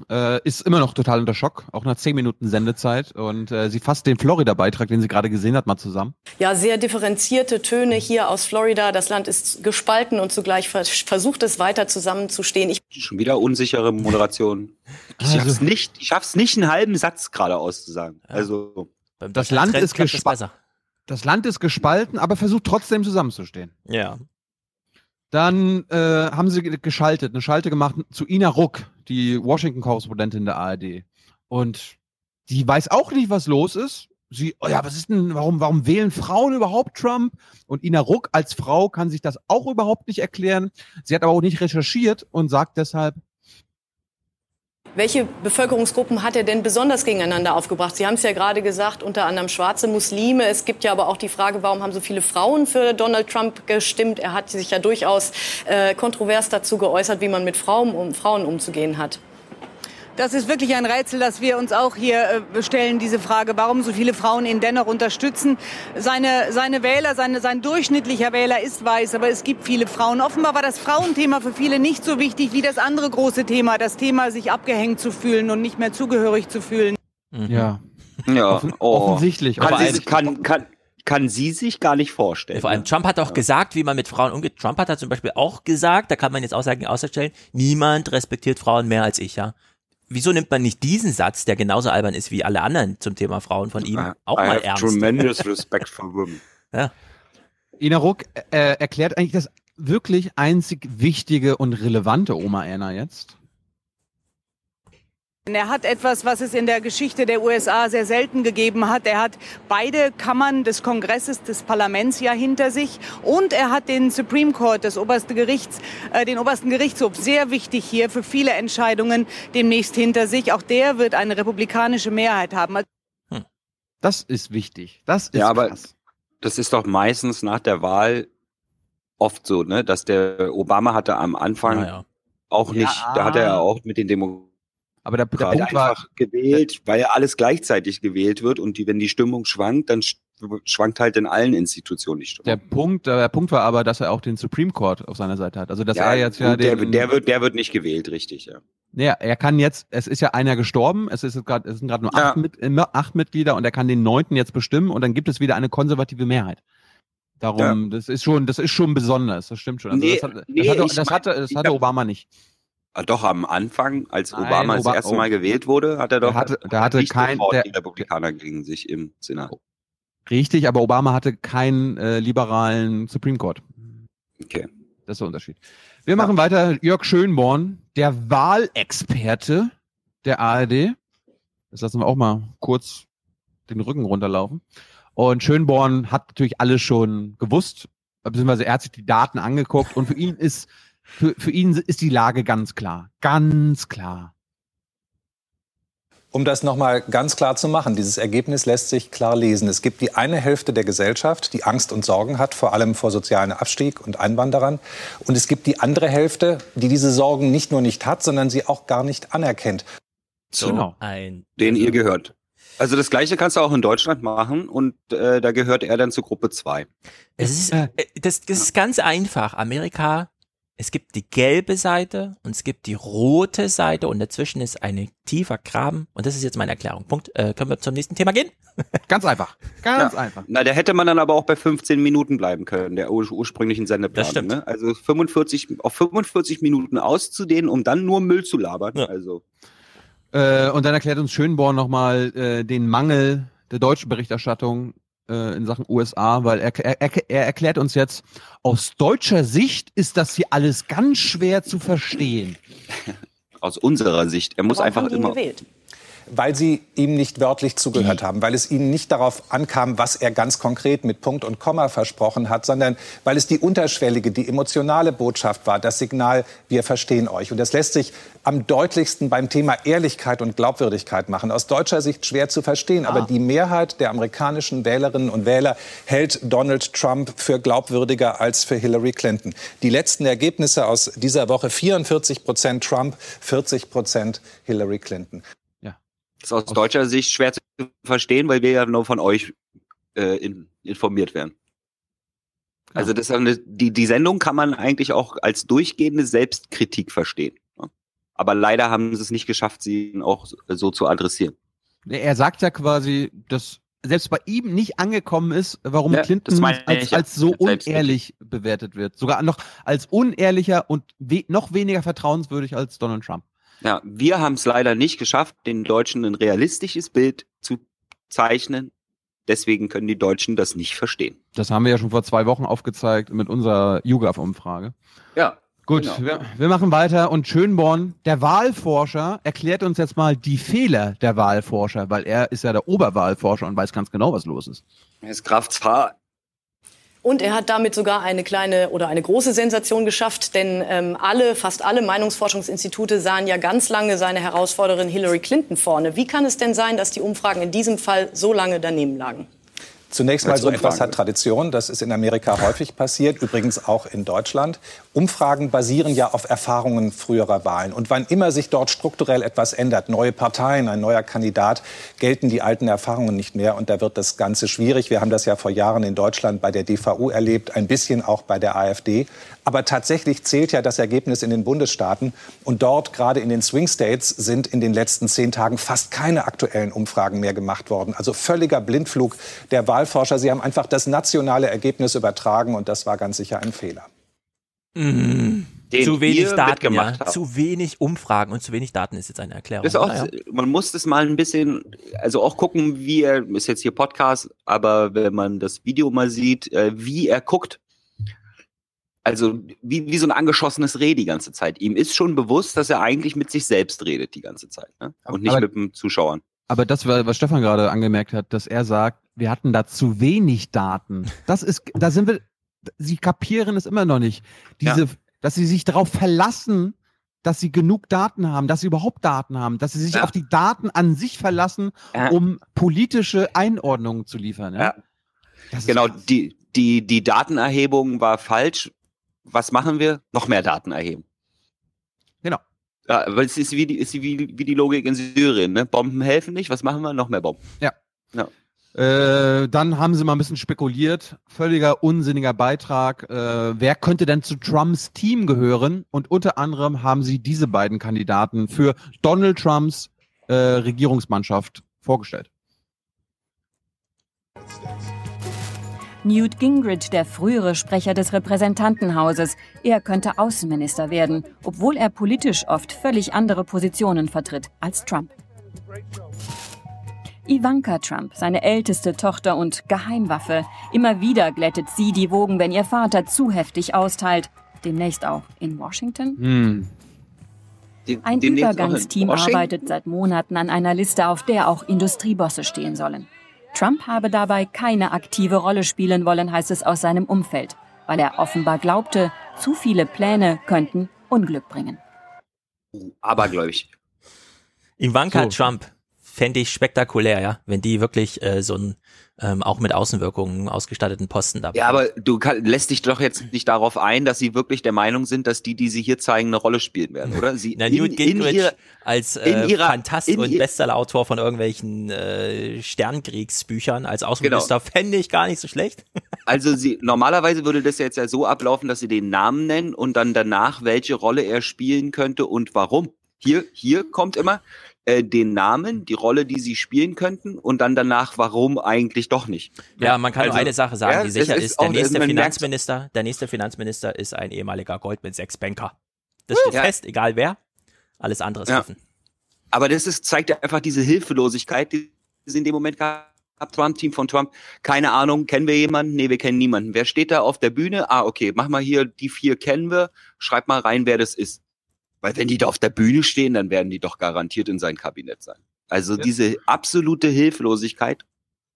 äh, ist immer noch total unter Schock, auch nach zehn Minuten Sendezeit. Und äh, sie fasst den Florida-Beitrag, den sie gerade gesehen hat, mal zusammen. Ja, sehr differenzierte Töne hier aus Florida. Das Land ist gespalten und zugleich vers versucht es weiter zusammenzustehen. Ich Schon wieder unsichere Moderation. Ich Also- schaff's nicht, ich schaff's nicht, einen halben Satz gerade auszusagen. Also, Das Land, Trend ist das gespalten. das Land ist gespalten, aber versucht trotzdem zusammenzustehen. Ja. Dann äh, haben sie ge- geschaltet, eine Schalte gemacht zu Ina Ruck, die Washington-Korrespondentin der ARD. Und die weiß auch nicht, was los ist. Sie, oh ja, was ist denn, warum, warum wählen Frauen überhaupt Trump? Und Ina Ruck als Frau kann sich das auch überhaupt nicht erklären. Sie hat aber auch nicht recherchiert und sagt deshalb, Welche Bevölkerungsgruppen hat er denn besonders gegeneinander aufgebracht? Sie haben es ja gerade gesagt, unter anderem schwarze Muslime. Es gibt ja aber auch die Frage, warum haben so viele Frauen für Donald Trump gestimmt? Er hat sich ja durchaus äh, kontrovers dazu geäußert, wie man mit Frauen, um, Frauen umzugehen hat. Das ist wirklich ein Rätsel, das wir uns auch hier äh, stellen, diese Frage, warum so viele Frauen ihn dennoch unterstützen. Seine, seine Wähler, seine, sein durchschnittlicher Wähler ist weiß, aber es gibt viele Frauen. Offenbar war das Frauenthema für viele nicht so wichtig wie das andere große Thema, das Thema, sich abgehängt zu fühlen und nicht mehr zugehörig zu fühlen. ja, ja, Offen- oh. offensichtlich. Kann, Aber sie, kann, kann, kann sie sich gar nicht vorstellen. Vor allem Trump hat auch gesagt, wie man mit Frauen umgeht. Trump hat da zum Beispiel auch gesagt, da kann man jetzt Aussagen ausstellen, niemand respektiert Frauen mehr als ich, ja. Wieso nimmt man nicht diesen Satz, der genauso albern ist wie alle anderen zum Thema Frauen von ihm, auch I mal have ernst? tremendous respect for women. *laughs* Ja. Ina Ruck äh, erklärt eigentlich das wirklich einzig wichtige und relevante Oma Anna jetzt. Er hat etwas, was es in der Geschichte der USA sehr selten gegeben hat. Er hat beide Kammern des Kongresses, des Parlaments ja hinter sich und er hat den Supreme Court, das oberste Gerichts, äh, den obersten Gerichtshof, sehr wichtig hier für viele Entscheidungen demnächst hinter sich. Auch der wird eine republikanische Mehrheit haben. Das ist wichtig. Das ist Ja, aber krass. das ist doch meistens nach der Wahl oft so, ne, dass der Obama hatte am Anfang Naja. auch Ja. nicht, da hat er ja auch mit den Demokraten Aber der, der Punkt war, einfach gewählt, weil ja alles gleichzeitig gewählt wird und die, wenn die Stimmung schwankt, dann sch schwankt halt in allen Institutionen die Stimmung. der Punkt, der Punkt war aber, dass er auch den Supreme Court auf seiner Seite hat. Also dass er jetzt ja der, den, der wird, der wird nicht gewählt, richtig, ja. Ja, er kann jetzt, es ist ja einer gestorben, es, ist gerade, es sind gerade nur acht, mit, äh, acht Mitglieder und er kann den neunten jetzt bestimmen und dann gibt es wieder eine konservative Mehrheit. Darum, das ist schon, das ist schon besonders, das stimmt schon. Also Nee, das, hat, das, nee, hatte, das, hatte, das hatte Obama nicht. Ah, Doch am Anfang, als Nein, Obama das Oba- erste oh. Mal gewählt wurde, hat er doch Der hatte- der hatte kein- der- die Republikaner gegen sich im Senat. Richtig, aber Obama hatte keinen äh, liberalen Supreme Court. Okay. Das ist der Unterschied. Wir machen weiter. Jörg Schönborn, der Wahlexperte der ARD. Das lassen wir auch mal kurz den Rücken runterlaufen. Und Schönborn hat natürlich alles schon gewusst, beziehungsweise er hat sich die Daten angeguckt und für ihn ist, für, für ihn ist die Lage ganz klar. Ganz klar. Um das nochmal ganz klar zu machen, dieses Ergebnis lässt sich klar lesen. Es gibt die eine Hälfte der Gesellschaft, die Angst und Sorgen hat, vor allem vor sozialen Abstieg und Einwanderern. Und es gibt die andere Hälfte, die diese Sorgen nicht nur nicht hat, sondern sie auch gar nicht anerkennt. So, Genau. Ein, den ihr gehört. Also das gleiche kannst du auch in Deutschland machen und äh, da gehört er dann zu Gruppe 2. Es ist, äh, das, das ist ganz einfach. Amerika, es gibt die gelbe Seite und es gibt die rote Seite und dazwischen ist ein tiefer Graben. Und das ist jetzt meine Erklärung. Punkt. Äh, können wir zum nächsten Thema gehen? *laughs* Ganz einfach. Ganz Ja. einfach. Na, da hätte man dann aber auch bei 15 Minuten bleiben können, der ur ursprünglichen Sendeplan. Das stimmt. Ne? Also 45, auf 45 Minuten auszudehnen, um dann nur Müll zu labern. Also Äh, und dann erklärt uns Schönborn nochmal äh, den Mangel der deutschen Berichterstattung äh, in Sachen USA, weil er, er, er er erklärt uns jetzt, aus deutscher Sicht ist das hier alles ganz schwer zu verstehen. aus unserer Sicht. Er muss Warum einfach immer. gewählt? Weil sie ihm nicht wörtlich zugehört haben, weil es ihnen nicht darauf ankam, was er ganz konkret mit Punkt und Komma versprochen hat, sondern weil es die unterschwellige, die emotionale Botschaft war, das Signal, wir verstehen euch. Und das lässt sich am deutlichsten beim Thema Ehrlichkeit und Glaubwürdigkeit machen. Aus deutscher Sicht schwer zu verstehen, aber die Mehrheit der amerikanischen Wählerinnen und Wähler hält Donald Trump für glaubwürdiger als für Hillary Clinton. Die letzten Ergebnisse aus dieser Woche 44 Prozent Trump, 40 Prozent Hillary Clinton. Das ist aus deutscher Sicht schwer zu verstehen, weil wir ja nur von euch äh, in, informiert werden. Also das eine, die, die Sendung kann man eigentlich auch als durchgehende Selbstkritik verstehen. ne? Aber leider haben sie es nicht geschafft, sie auch so, zu adressieren. Er sagt ja quasi, dass selbst bei ihm nicht angekommen ist, warum Ja, Clinton als, als so unehrlich bewertet wird. Sogar noch als unehrlicher und we noch weniger vertrauenswürdig als Donald Trump. Ja, wir haben es leider nicht geschafft, den Deutschen ein realistisches Bild zu zeichnen. Deswegen können die Deutschen das nicht verstehen. Das haben wir ja schon vor zwei Wochen aufgezeigt mit unserer YouGov-Umfrage. Ja. Gut, genau. wir, wir machen weiter und Schönborn, der Wahlforscher, erklärt uns jetzt mal die Fehler der Wahlforscher, weil er ist ja der Oberwahlforscher und weiß ganz genau, was los ist. Er ist Zar. Und er hat damit sogar eine kleine oder eine große Sensation geschafft, denn ähm, alle, fast alle Meinungsforschungsinstitute sahen ja ganz lange seine Herausforderin Hillary Clinton vorne. Wie kann es denn sein, dass die Umfragen in diesem Fall so lange daneben lagen? Zunächst mal, so etwas hat Tradition. Das ist in Amerika häufig passiert, übrigens auch in Deutschland. Umfragen basieren ja auf Erfahrungen früherer Wahlen. Und wann immer sich dort strukturell etwas ändert, neue Parteien, ein neuer Kandidat, gelten die alten Erfahrungen nicht mehr. Und da wird das Ganze schwierig. Wir haben das ja vor Jahren in Deutschland bei der DVU erlebt, ein bisschen auch bei der AfD. Aber tatsächlich zählt ja das Ergebnis in den Bundesstaaten. Und dort, gerade in den Swing States, sind in den letzten zehn Tagen fast keine aktuellen Umfragen mehr gemacht worden. Also völliger Blindflug der Wahlforscher. Sie haben einfach das nationale Ergebnis übertragen und das war ganz sicher ein Fehler. Den zu wenig Daten, ja. habt. Zu wenig Umfragen und zu wenig Daten ist jetzt eine Erklärung. Das ist auch, Naja. Man muss das mal ein bisschen, also auch gucken, wie er, ist jetzt hier Podcast, aber wenn man das Video mal sieht, äh, wie er guckt. Also wie, wie so ein angeschossenes Reh die ganze Zeit. Ihm ist schon bewusst, dass er eigentlich mit sich selbst redet die ganze Zeit. Ne? Und nicht Aber- mit den Zuschauern. Aber das, was Stefan gerade angemerkt hat, dass er sagt, wir hatten da zu wenig Daten. Das ist, da sind wir, sie kapieren es immer noch nicht. Diese, dass sie sich darauf verlassen, dass sie genug Daten haben, dass sie überhaupt Daten haben, dass sie sich Ja. auf die Daten an sich verlassen, Ja. um politische Einordnungen zu liefern. Ja? Ja. Genau, krass. die, die, die Datenerhebung war falsch. Was machen wir? Noch mehr Daten erheben. Genau. Ja, weil es ist wie die, ist wie, wie die Logik in Syrien. Ne? Bomben helfen nicht. Was machen wir? Noch mehr Bomben. Ja. Ja. Äh, dann haben sie mal ein bisschen spekuliert. Völliger unsinniger Beitrag. Äh, wer könnte denn zu Trumps Team gehören? Und unter anderem haben sie diese beiden Kandidaten für Donald Trumps äh, Regierungsmannschaft vorgestellt. Newt Gingrich, der frühere Sprecher des Repräsentantenhauses, er könnte Außenminister werden, obwohl er politisch oft völlig andere Positionen vertritt als Trump. Ivanka Trump, seine älteste Tochter und Geheimwaffe. Immer wieder glättet sie die Wogen, wenn ihr Vater zu heftig austeilt. Demnächst auch in Washington. Hm. Ein Übergangsteam arbeitet seit Monaten an einer Liste, auf der auch Industriebosse stehen sollen. Trump habe dabei keine aktive Rolle spielen wollen, heißt es aus seinem Umfeld, weil er offenbar glaubte, zu viele Pläne könnten Unglück bringen. Abergläubig. Ivanka So. Trump fände ich spektakulär, ja, wenn die wirklich äh, so einen ähm, auch mit Außenwirkungen ausgestatteten Posten da Ja, aber du kann, lässt dich doch jetzt nicht darauf ein, dass sie wirklich der Meinung sind, dass die, die sie hier zeigen, eine Rolle spielen werden, oder? Sie Na, Newt Gingrich ihrer- als in äh, ihrer- Fantast in und Bestsellerautor von irgendwelchen äh, Sternkriegsbüchern als Genau. Außenminister fände ich gar nicht so schlecht. *laughs* Also sie normalerweise würde das jetzt ja so ablaufen, dass sie den Namen nennen und dann danach, welche Rolle er spielen könnte und warum. Hier, hier kommt immer äh, den Namen, die Rolle, die sie spielen könnten und dann danach, warum eigentlich doch nicht. Ja, man kann nur Also, eine Sache sagen, ja, die sicher ist ist, der nächste Finanzminister, der nächste Finanzminister ist ein ehemaliger Goldman Sachs Banker. Das steht Ja. fest, egal wer. Alles andere ist offen. Aber das ist, zeigt ja einfach diese Hilflosigkeit, die sie in dem Moment gehabt Trump, Team von Trump, keine Ahnung, kennen wir jemanden? Nee, wir kennen niemanden. Wer steht da auf der Bühne? Ah, okay, mach mal hier, die vier kennen wir, schreib mal rein, wer das ist. Weil wenn die da auf der Bühne stehen, dann werden die doch garantiert in sein Kabinett sein. Also diese absolute Hilflosigkeit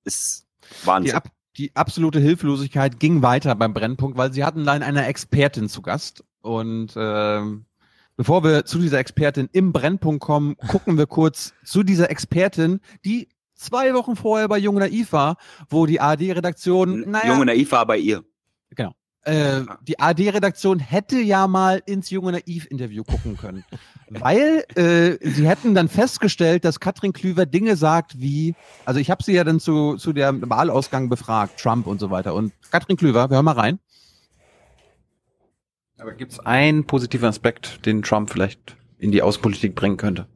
ist Die, Wahnsinn. ab, die absolute Hilflosigkeit ging weiter beim Brennpunkt, weil sie hatten dann eine Expertin zu Gast. Und ähm, bevor wir zu dieser Expertin im Brennpunkt kommen, *laughs* gucken wir kurz zu dieser Expertin, die zwei Wochen vorher bei Jung Naiv war, wo die ARD-Redaktion, naja, Junge Naiv war bei ihr. Äh, die AD-Redaktion hätte ja mal ins Junge Naiv-Interview gucken können. weil äh, sie hätten dann festgestellt, dass Katrin Klüver Dinge sagt wie, also ich habe sie ja dann zu, zu der Wahlausgang befragt, Trump und so weiter. Und Katrin Klüver, wir hören mal rein. Aber gibt es einen positiven Aspekt, den Trump vielleicht in die Außenpolitik bringen könnte?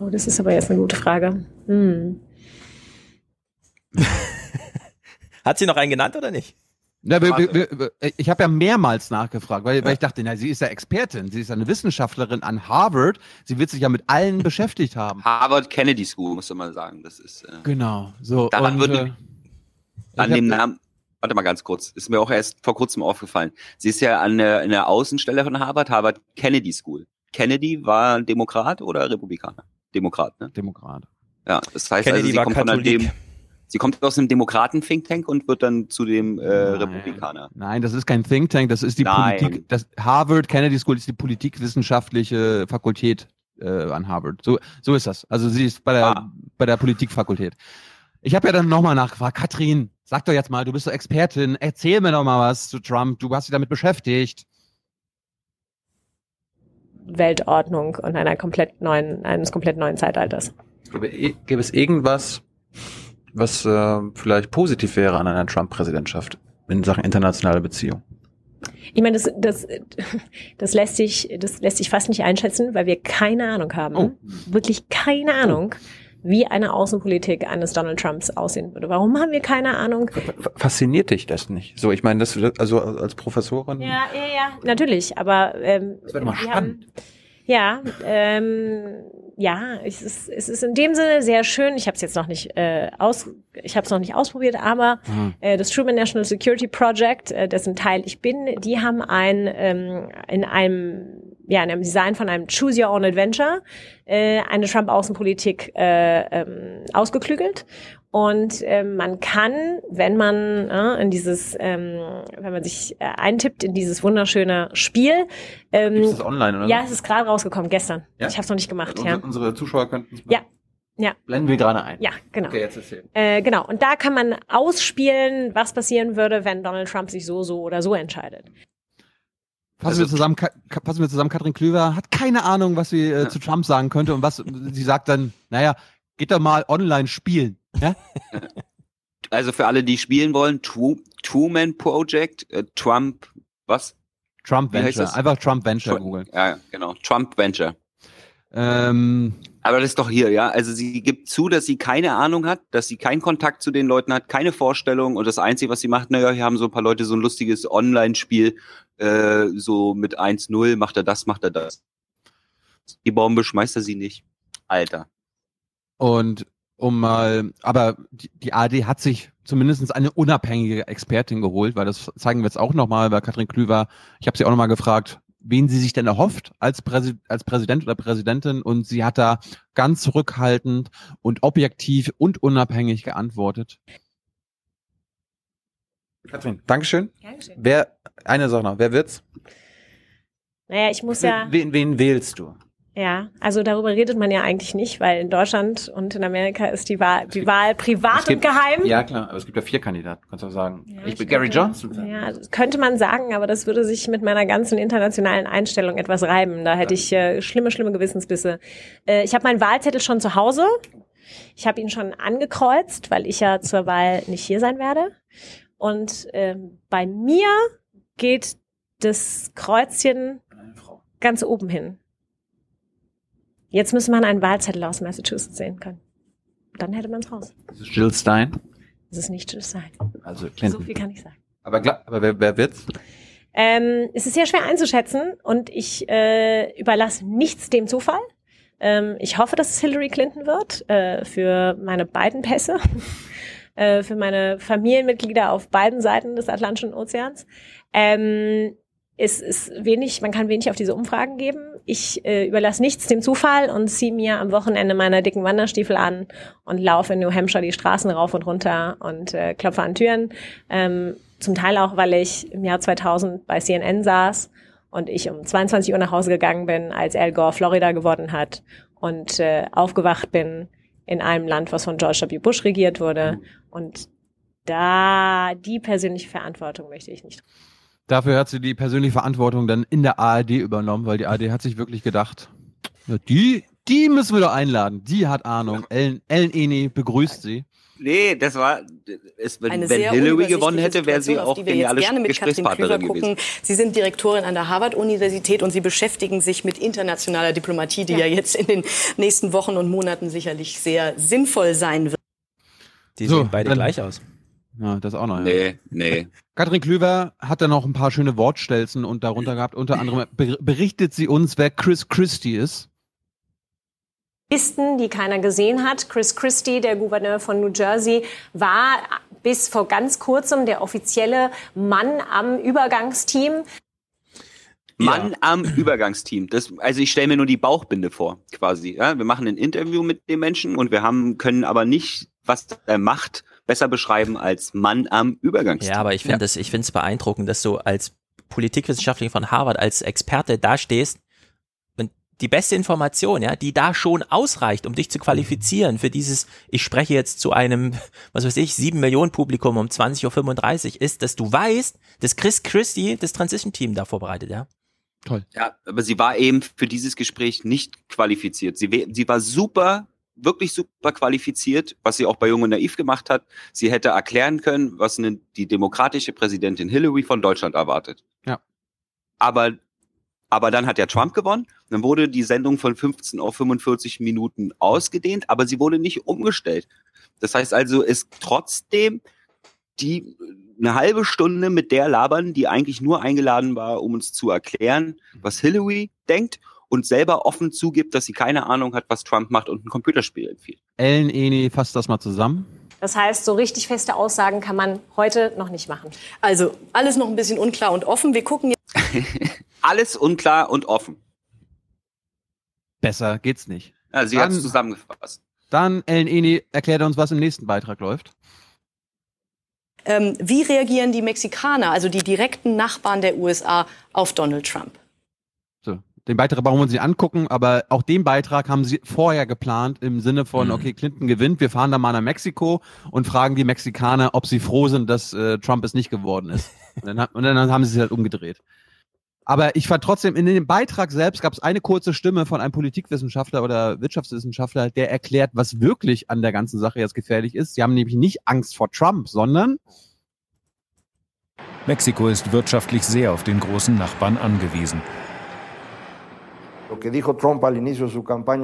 Oh, das ist aber jetzt eine gute Frage. Hm. *laughs* Hat sie noch einen genannt oder nicht? Ja, wir, wir, wir, ich habe ja mehrmals nachgefragt, weil, weil ich dachte, na, sie ist ja Expertin, sie ist eine Wissenschaftlerin an Harvard, sie wird sich ja mit allen *laughs* beschäftigt haben. Harvard Kennedy School, muss man sagen. Das ist, äh, Genau, so. Daran und, wird äh, an dem Namen, warte mal ganz kurz, ist mir auch erst vor kurzem aufgefallen. Sie ist ja an der, in der Außenstelle von Harvard, Harvard Kennedy School. Kennedy war Demokrat oder Republikaner? Demokrat, ne? Demokrat. Ja, das heißt Kennedy also, sie war kommt von Katholik. dem, sie kommt aus einem Demokraten-Think Tank und wird dann zu dem äh, Republikaner. Nein, das ist kein Think Tank, das ist die Nein. Politik, das Harvard Kennedy School ist die politikwissenschaftliche Fakultät äh, an Harvard. So, so ist das. Also sie ist bei der, Ah. bei der Politikfakultät. Ich habe ja dann nochmal nachgefragt, Katrin, sag doch jetzt mal, du bist doch Expertin, erzähl mir doch mal was zu Trump, du hast dich damit beschäftigt. Weltordnung und einer komplett neuen, eines komplett neuen Zeitalters. Gäbe es irgendwas, was äh, vielleicht positiv wäre an einer Trump-Präsidentschaft in Sachen internationale Beziehung? Ich meine, das, das, das, lässt sich, das lässt sich fast nicht einschätzen, weil wir keine Ahnung haben. Oh. Wirklich keine Ahnung, wie eine Außenpolitik eines Donald Trumps aussehen würde. Warum haben wir keine Ahnung? Fasziniert dich das nicht? So, ich meine, das also als Professorin. Ja, ja, ja, natürlich, aber ähm, Das doch mal spannend. Haben, ja, ähm, ja, es ist, es ist in dem Sinne sehr schön. Ich habe es jetzt noch nicht äh, aus, ich habe es noch nicht ausprobiert, aber Mhm. äh, das Truman National Security Project, äh, dessen Teil ich bin, die haben ein ähm, in einem ja in einem Design von einem Choose Your Own Adventure äh, eine Trump-Außenpolitik äh, ähm, ausgeklügelt. Und ähm, man kann, wenn man äh, in dieses, ähm, wenn man sich äh, eintippt in dieses wunderschöne Spiel, ähm, Ist das online oder? ja, es ist gerade rausgekommen gestern. Ja? Ich habe es noch nicht gemacht. Unsere, Ja, unsere Zuschauer könnten es ja, ja. blenden wir gerade ein. Ja, genau. Okay, jetzt erzähl. Äh, genau. Und da kann man ausspielen, was passieren würde, wenn Donald Trump sich so, so oder so entscheidet. Fassen, wir zusammen, fassen wir zusammen, Katrin Klüver hat keine Ahnung, was sie äh, zu Trump sagen könnte und was sie sagt dann, naja, geht doch mal online spielen. Ja? *laughs* Also für alle, die spielen wollen, Tru Truman Project, äh, Trump, was? Trump Wie Venture. Einfach Trump Venture googeln. Ja, ja, genau. Trump Venture. Ähm, Aber das ist doch hier, ja. Also sie gibt zu, dass sie keine Ahnung hat, dass sie keinen Kontakt zu den Leuten hat, keine Vorstellung und das Einzige, was sie macht, naja, hier haben so ein paar Leute so ein lustiges Online-Spiel, äh, so mit 1-0, macht er das, macht er das. Die Bombe schmeißt er sie nicht. Alter. Und um mal, aber die, die ARD hat sich zumindest eine unabhängige Expertin geholt, weil das zeigen wir jetzt auch nochmal bei Katrin Klüver. Ich habe sie auch nochmal gefragt, wen sie sich denn erhofft als, Präsi als Präsident oder Präsidentin und sie hat da ganz zurückhaltend und objektiv und unabhängig geantwortet. Katrin, Dankeschön. Dankeschön. Wer, eine Sache noch, wer wird's? Naja, ich muss ja. Wen, wen wählst du? Ja, also darüber redet man ja eigentlich nicht, weil in Deutschland und in Amerika ist die Wahl, die Wahl privat gibt- und geheim. Ja, klar, aber es gibt ja vier Kandidaten. Kannst du auch sagen, ich bin ich Gary könnte- Johnson. Ja, das könnte man sagen, aber das würde sich mit meiner ganzen internationalen Einstellung etwas reiben. Da hätte ich äh, schlimme, schlimme Gewissensbisse. Äh, ich habe meinen Wahlzettel schon zu Hause. Ich habe ihn schon angekreuzt, weil ich ja zur Wahl nicht hier sein werde. Und ähm, bei mir geht das Kreuzchen ganz oben hin. Jetzt müsste man einen Wahlzettel aus Massachusetts sehen können. Dann hätte man es raus. Das ist Jill Stein. Das ist nicht Jill Stein. Also So Clinton. viel kann ich sagen. Aber, aber wer, wer wird's? Ähm, es ist sehr schwer einzuschätzen und ich äh, überlasse nichts dem Zufall. Ähm, ich hoffe, dass es Hillary Clinton wird äh, für meine beiden Pässe, *laughs* äh, für meine Familienmitglieder auf beiden Seiten des Atlantischen Ozeans. Ähm, es ist wenig, man kann wenig auf diese Umfragen geben. Ich äh, überlasse nichts dem Zufall und ziehe mir am Wochenende meine dicken Wanderstiefel an und laufe in New Hampshire die Straßen rauf und runter und äh, klopfe an Türen. Ähm, zum Teil auch, weil ich im Jahr 2000 bei CNN saß und ich um 22 Uhr nach Hause gegangen bin, als Al Gore Florida gewonnen hat und äh, aufgewacht bin in einem Land, was von George W. Bush regiert wurde. Und da die persönliche Verantwortung möchte ich nicht. Dafür hat sie die persönliche Verantwortung dann in der ARD übernommen, weil die ARD hat sich wirklich gedacht, ja, die, die müssen wir doch einladen. Die hat Ahnung. Ellen, Ellen Eni begrüßt sie. Nee, das war, es, wenn, Eine wenn sehr Hillary gewonnen hätte, wäre sie Situation, auf auch die wir jetzt geniale gerne mit Gesprächspartnerin gucken. gewesen. Sie sind Direktorin an der Harvard-Universität und Sie beschäftigen sich mit internationaler Diplomatie, die ja. jetzt in den nächsten Wochen und Monaten sicherlich sehr sinnvoll sein wird. Die So, sehen beide gleich aus. Ja, das auch noch. Ja. Nee, nee. *laughs* Katrin Klüver hat dann noch ein paar schöne Wortstelzen und darunter gehabt. Unter anderem ber- berichtet sie uns, wer Chris Christie ist. Listen, die keiner gesehen hat. Chris Christie, der Gouverneur von New Jersey, war bis vor ganz kurzem der offizielle Mann am Übergangsteam. Mann am Übergangsteam. Das, also ich stelle mir nur die Bauchbinde vor, quasi. Ja? Wir machen ein Interview mit dem Menschen und wir haben, können aber nicht, was er macht, besser beschreiben als Mann am Übergangsteam. Ja, aber ich finde es ich finde es beeindruckend, dass du als Politikwissenschaftler von Harvard als Experte dastehst und die beste Information, ja, die da schon ausreicht, um dich zu qualifizieren für dieses, ich spreche jetzt zu einem, was weiß ich, sieben Millionen Publikum um 20.35 Uhr, ist, dass du weißt, dass Chris Christie das Transition-Team da vorbereitet, ja. Toll. Ja, aber sie war eben für dieses Gespräch nicht qualifiziert. Sie, sie war super, wirklich super qualifiziert, was sie auch bei Jung und Naiv gemacht hat. Sie hätte erklären können, was eine, die demokratische Präsidentin Hillary von Deutschland erwartet. Ja. Aber, aber dann hat ja Trump gewonnen. Dann wurde die Sendung von 15 auf 45 Minuten ausgedehnt, aber sie wurde nicht umgestellt. Das heißt also, es trotzdem die eine halbe Stunde mit der labern, die eigentlich nur eingeladen war, um uns zu erklären, was Hillary denkt und selber offen zugibt, dass sie keine Ahnung hat, was Trump macht und ein Computerspiel empfiehlt. Ellen Eni fasst das mal zusammen. Das heißt, so richtig feste Aussagen kann man heute noch nicht machen. Also alles noch ein bisschen unklar und offen. Wir gucken *laughs* Alles unklar und offen. Besser geht's nicht. Ja, sie hat es zusammengefasst. Dann, Ellen Eni, erklärt uns, was im nächsten Beitrag läuft. Ähm, wie reagieren die Mexikaner, also die direkten Nachbarn der USA, auf Donald Trump? Den Beitrag brauchen wir uns nicht angucken, aber auch den Beitrag haben sie vorher geplant im Sinne von, okay, Clinton gewinnt, wir fahren dann mal nach Mexiko und fragen die Mexikaner, ob sie froh sind, dass äh, Trump es nicht geworden ist. *laughs* Und dann, und dann haben sie es halt umgedreht. Aber ich fand trotzdem, in dem Beitrag selbst gab es eine kurze Stimme von einem Politikwissenschaftler oder Wirtschaftswissenschaftler, der erklärt, was wirklich an der ganzen Sache jetzt gefährlich ist. Sie haben nämlich nicht Angst vor Trump, sondern Mexiko ist wirtschaftlich sehr auf den großen Nachbarn angewiesen.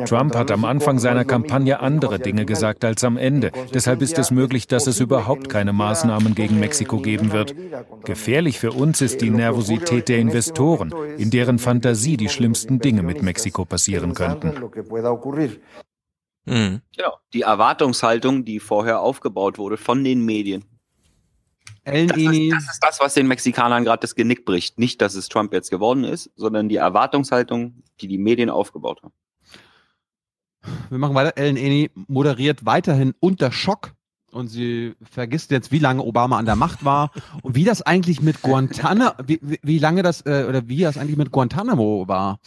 Trump hat am Anfang seiner Kampagne andere Dinge gesagt als am Ende. Deshalb ist es möglich, dass es überhaupt keine Maßnahmen gegen Mexiko geben wird. Gefährlich für uns ist die Nervosität der Investoren, in deren Fantasie die schlimmsten Dinge mit Mexiko passieren könnten. Mhm. Genau. Die Erwartungshaltung, die vorher aufgebaut wurde von den Medien. Das ist, das ist das, was den Mexikanern gerade das Genick bricht. Nicht, dass es Trump jetzt geworden ist, sondern die Erwartungshaltung, die die Medien aufgebaut haben. Wir machen weiter. Ellen Eni moderiert weiterhin unter Schock und sie vergisst jetzt, wie lange Obama an der Macht war *laughs* und wie das eigentlich mit Guantanamo, wie, wie- lange das äh, oder wie das eigentlich mit Guantanamo war.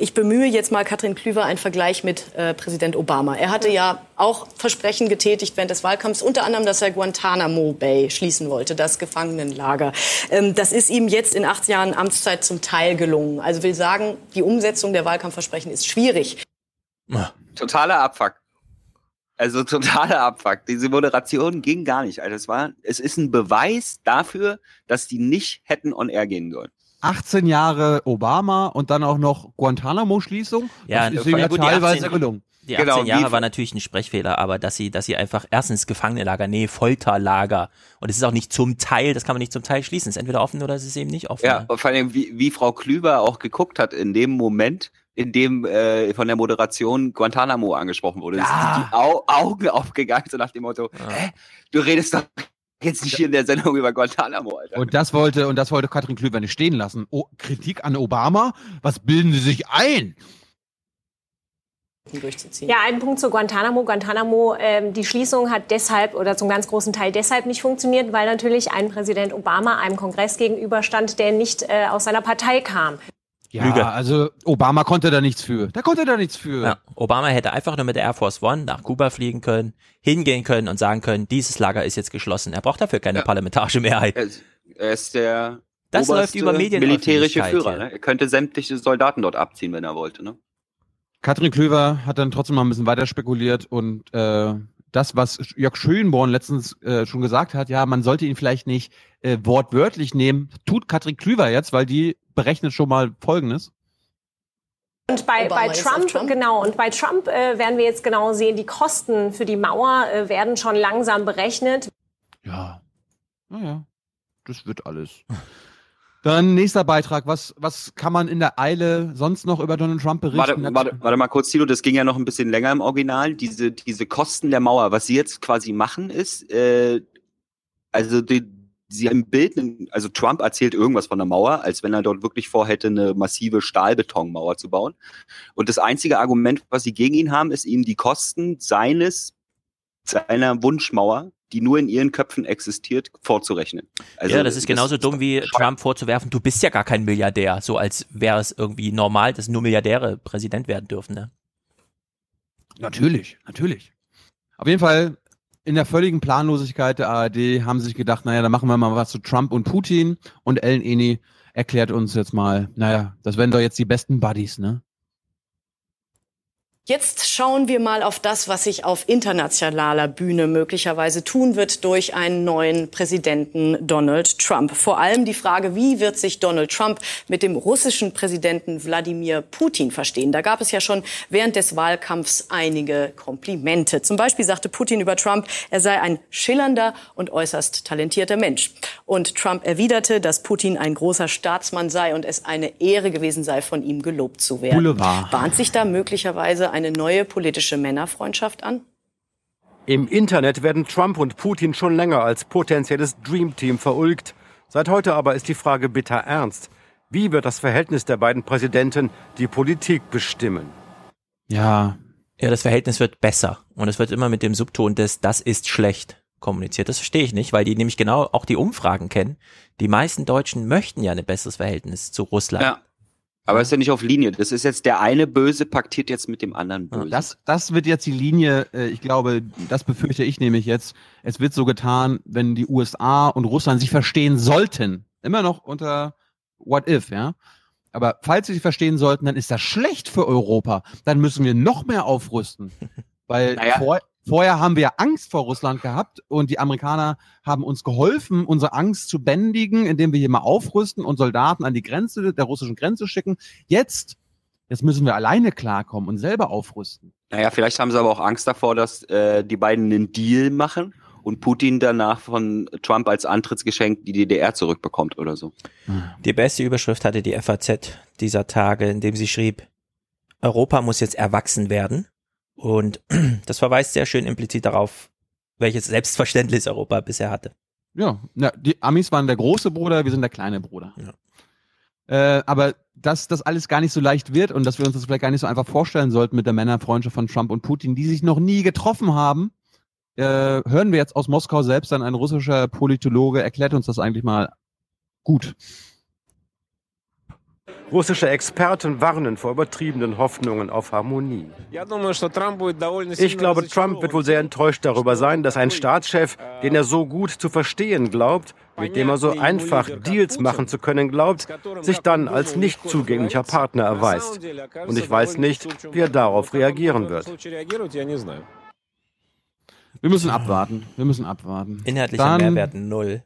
Ich bemühe jetzt mal Katrin Klüver einen Vergleich mit äh, Präsident Obama. Er hatte ja auch Versprechen getätigt während des Wahlkampfs, unter anderem, dass er Guantanamo Bay schließen wollte, das Gefangenenlager. Ähm, das ist ihm jetzt in acht Jahren Amtszeit zum Teil gelungen. Also will sagen, die Umsetzung der Wahlkampfversprechen ist schwierig. Totaler Abfuck. Also totaler Abfuck. Diese Moderation ging gar nicht. Also es war, es ist ein Beweis dafür, dass die nicht hätten on air gehen sollen. 18 Jahre Obama und dann auch noch Guantanamo-Schließung. Ja, das ist ja gut, die teilweise 18 gelungen. Die 18 Genau, Jahre war natürlich ein Sprechfehler, aber dass sie, dass sie einfach erstens Gefangenenlager, nee, Folterlager. Und es ist auch nicht zum Teil, das kann man nicht zum Teil schließen. Es ist entweder offen oder es ist eben nicht offen. Ja, und vor allem, wie, wie Frau Klüver auch geguckt hat in dem Moment, in dem äh, von der Moderation Guantanamo angesprochen wurde. Es sind die Au Augen aufgegangen, so nach dem Motto, hä, du redest doch jetzt nicht hier in der Sendung über Guantanamo, Alter. Und das wollte, und das wollte Katrin Klüver nicht stehen lassen. Oh, Kritik an Obama? Was bilden Sie sich ein? durchzuziehen. Ja, ein Punkt zu Guantanamo. Guantanamo, ähm, die Schließung hat deshalb oder zum ganz großen Teil deshalb nicht funktioniert, weil natürlich ein Präsident Obama einem Kongress gegenüberstand, der nicht äh, aus seiner Partei kam. Ja, Lüge. also Obama konnte da nichts für. Da konnte da nichts für. Ja, Obama hätte einfach nur mit der Air Force One nach Kuba fliegen können, hingehen können und sagen können, dieses Lager ist jetzt geschlossen. Er braucht dafür keine parlamentarische Mehrheit. Er ist, er ist der Das läuft über militärische Medienöffentlichkeit, Führer. ja. Ne? Er könnte sämtliche Soldaten dort abziehen, wenn er wollte. Ne? Katrin Klöver hat dann trotzdem mal ein bisschen weiter spekuliert und äh, das, was Jörg Schönborn letztens äh, schon gesagt hat, ja, man sollte ihn vielleicht nicht äh, wortwörtlich nehmen, tut Katrin Klöver jetzt, weil die berechnet schon mal Folgendes. Und bei, Obama bei Trump, Trump. genau, und bei Trump äh, werden wir jetzt genau sehen, die Kosten für die Mauer äh, werden schon langsam berechnet. Ja. Naja, das wird alles. *laughs* Dann nächster Beitrag. Was, was kann man in der Eile sonst noch über Donald Trump berichten? Warte, warte, warte mal kurz, Tilo, das ging ja noch ein bisschen länger im Original. Diese, diese Kosten der Mauer, was sie jetzt quasi machen, ist, äh, also die, sie haben ein Bild, also Trump erzählt irgendwas von der Mauer, als wenn er dort wirklich vorhätte, eine massive Stahlbetonmauer zu bauen. Und das einzige Argument, was sie gegen ihn haben, ist ihm die Kosten seines, seiner Wunschmauer, die nur in ihren Köpfen existiert, vorzurechnen. Also ja, das ist genauso dumm wie Trump vorzuwerfen, du bist ja gar kein Milliardär, so als wäre es irgendwie normal, dass nur Milliardäre Präsident werden dürfen. Ne? Natürlich, natürlich. Auf jeden Fall in der völligen Planlosigkeit der ARD haben sie sich gedacht, naja, dann machen wir mal was zu Trump und Putin und Ellen Eni erklärt uns jetzt mal, naja, das wären doch jetzt die besten Buddies, ne? Jetzt schauen wir mal auf das, was sich auf internationaler Bühne möglicherweise tun wird durch einen neuen Präsidenten Donald Trump. Vor allem die Frage, wie wird sich Donald Trump mit dem russischen Präsidenten Wladimir Putin verstehen? Da gab es ja schon während des Wahlkampfs einige Komplimente. Zum Beispiel sagte Putin über Trump, er sei ein schillernder und äußerst talentierter Mensch. Und Trump erwiderte, dass Putin ein großer Staatsmann sei und es eine Ehre gewesen sei, von ihm gelobt zu werden. Boulevard. Bahnt sich da möglicherweise eine neue politische Männerfreundschaft an? Im Internet werden Trump und Putin schon länger als potenzielles Dream Team verulgt. Seit heute aber ist die Frage bitter ernst. Wie wird das Verhältnis der beiden Präsidenten die Politik bestimmen? Ja. Ja, das Verhältnis wird besser und es wird immer mit dem Subton des das ist schlecht kommuniziert. Das verstehe ich nicht, weil die nämlich genau auch die Umfragen kennen. Die meisten Deutschen möchten ja ein besseres Verhältnis zu Russland. Ja. Aber ist ja nicht auf Linie. Das ist jetzt der eine Böse paktiert jetzt mit dem anderen Böse. Das, das wird jetzt die Linie, äh, ich glaube, das befürchte ich nämlich jetzt. Es wird so getan, wenn die USA und Russland sich verstehen sollten, immer noch unter What if, ja. Aber falls sie sich verstehen sollten, dann ist das schlecht für Europa. Dann müssen wir noch mehr aufrüsten. *laughs* Weil Naja. vor, vorher haben wir Angst vor Russland gehabt und die Amerikaner haben uns geholfen, unsere Angst zu bändigen, indem wir hier mal aufrüsten und Soldaten an die Grenze, der russischen Grenze schicken. Jetzt, jetzt müssen wir alleine klarkommen und selber aufrüsten. Naja, vielleicht haben sie aber auch Angst davor, dass äh, die beiden einen Deal machen und Putin danach von Trump als Antrittsgeschenk die DDR zurückbekommt oder so. Die beste Überschrift hatte die FAZ dieser Tage, in dem sie schrieb, Europa muss jetzt erwachsen werden. Und *clears throat* das verweist sehr schön implizit darauf, welches Selbstverständnis Europa bisher hatte. Ja, na, die Amis waren der große Bruder, wir sind der kleine Bruder. Äh, aber dass das alles gar nicht so leicht wird und dass wir uns das vielleicht gar nicht so einfach vorstellen sollten mit der Männerfreundschaft von Trump und Putin, die sich noch nie getroffen haben, äh, hören wir jetzt aus Moskau selbst dann ein russischer Politologe erklärt uns das eigentlich mal gut. Russische Experten warnen vor übertriebenen Hoffnungen auf Harmonie. Ich glaube, Trump wird wohl sehr enttäuscht darüber sein, dass ein Staatschef, den er so gut zu verstehen glaubt, mit dem er so einfach Deals machen zu können glaubt, sich dann als nicht zugänglicher Partner erweist. Und ich weiß nicht, wie er darauf reagieren wird. Wir müssen abwarten. Wir müssen abwarten. Inhaltlicher Dann- Mehrwert null.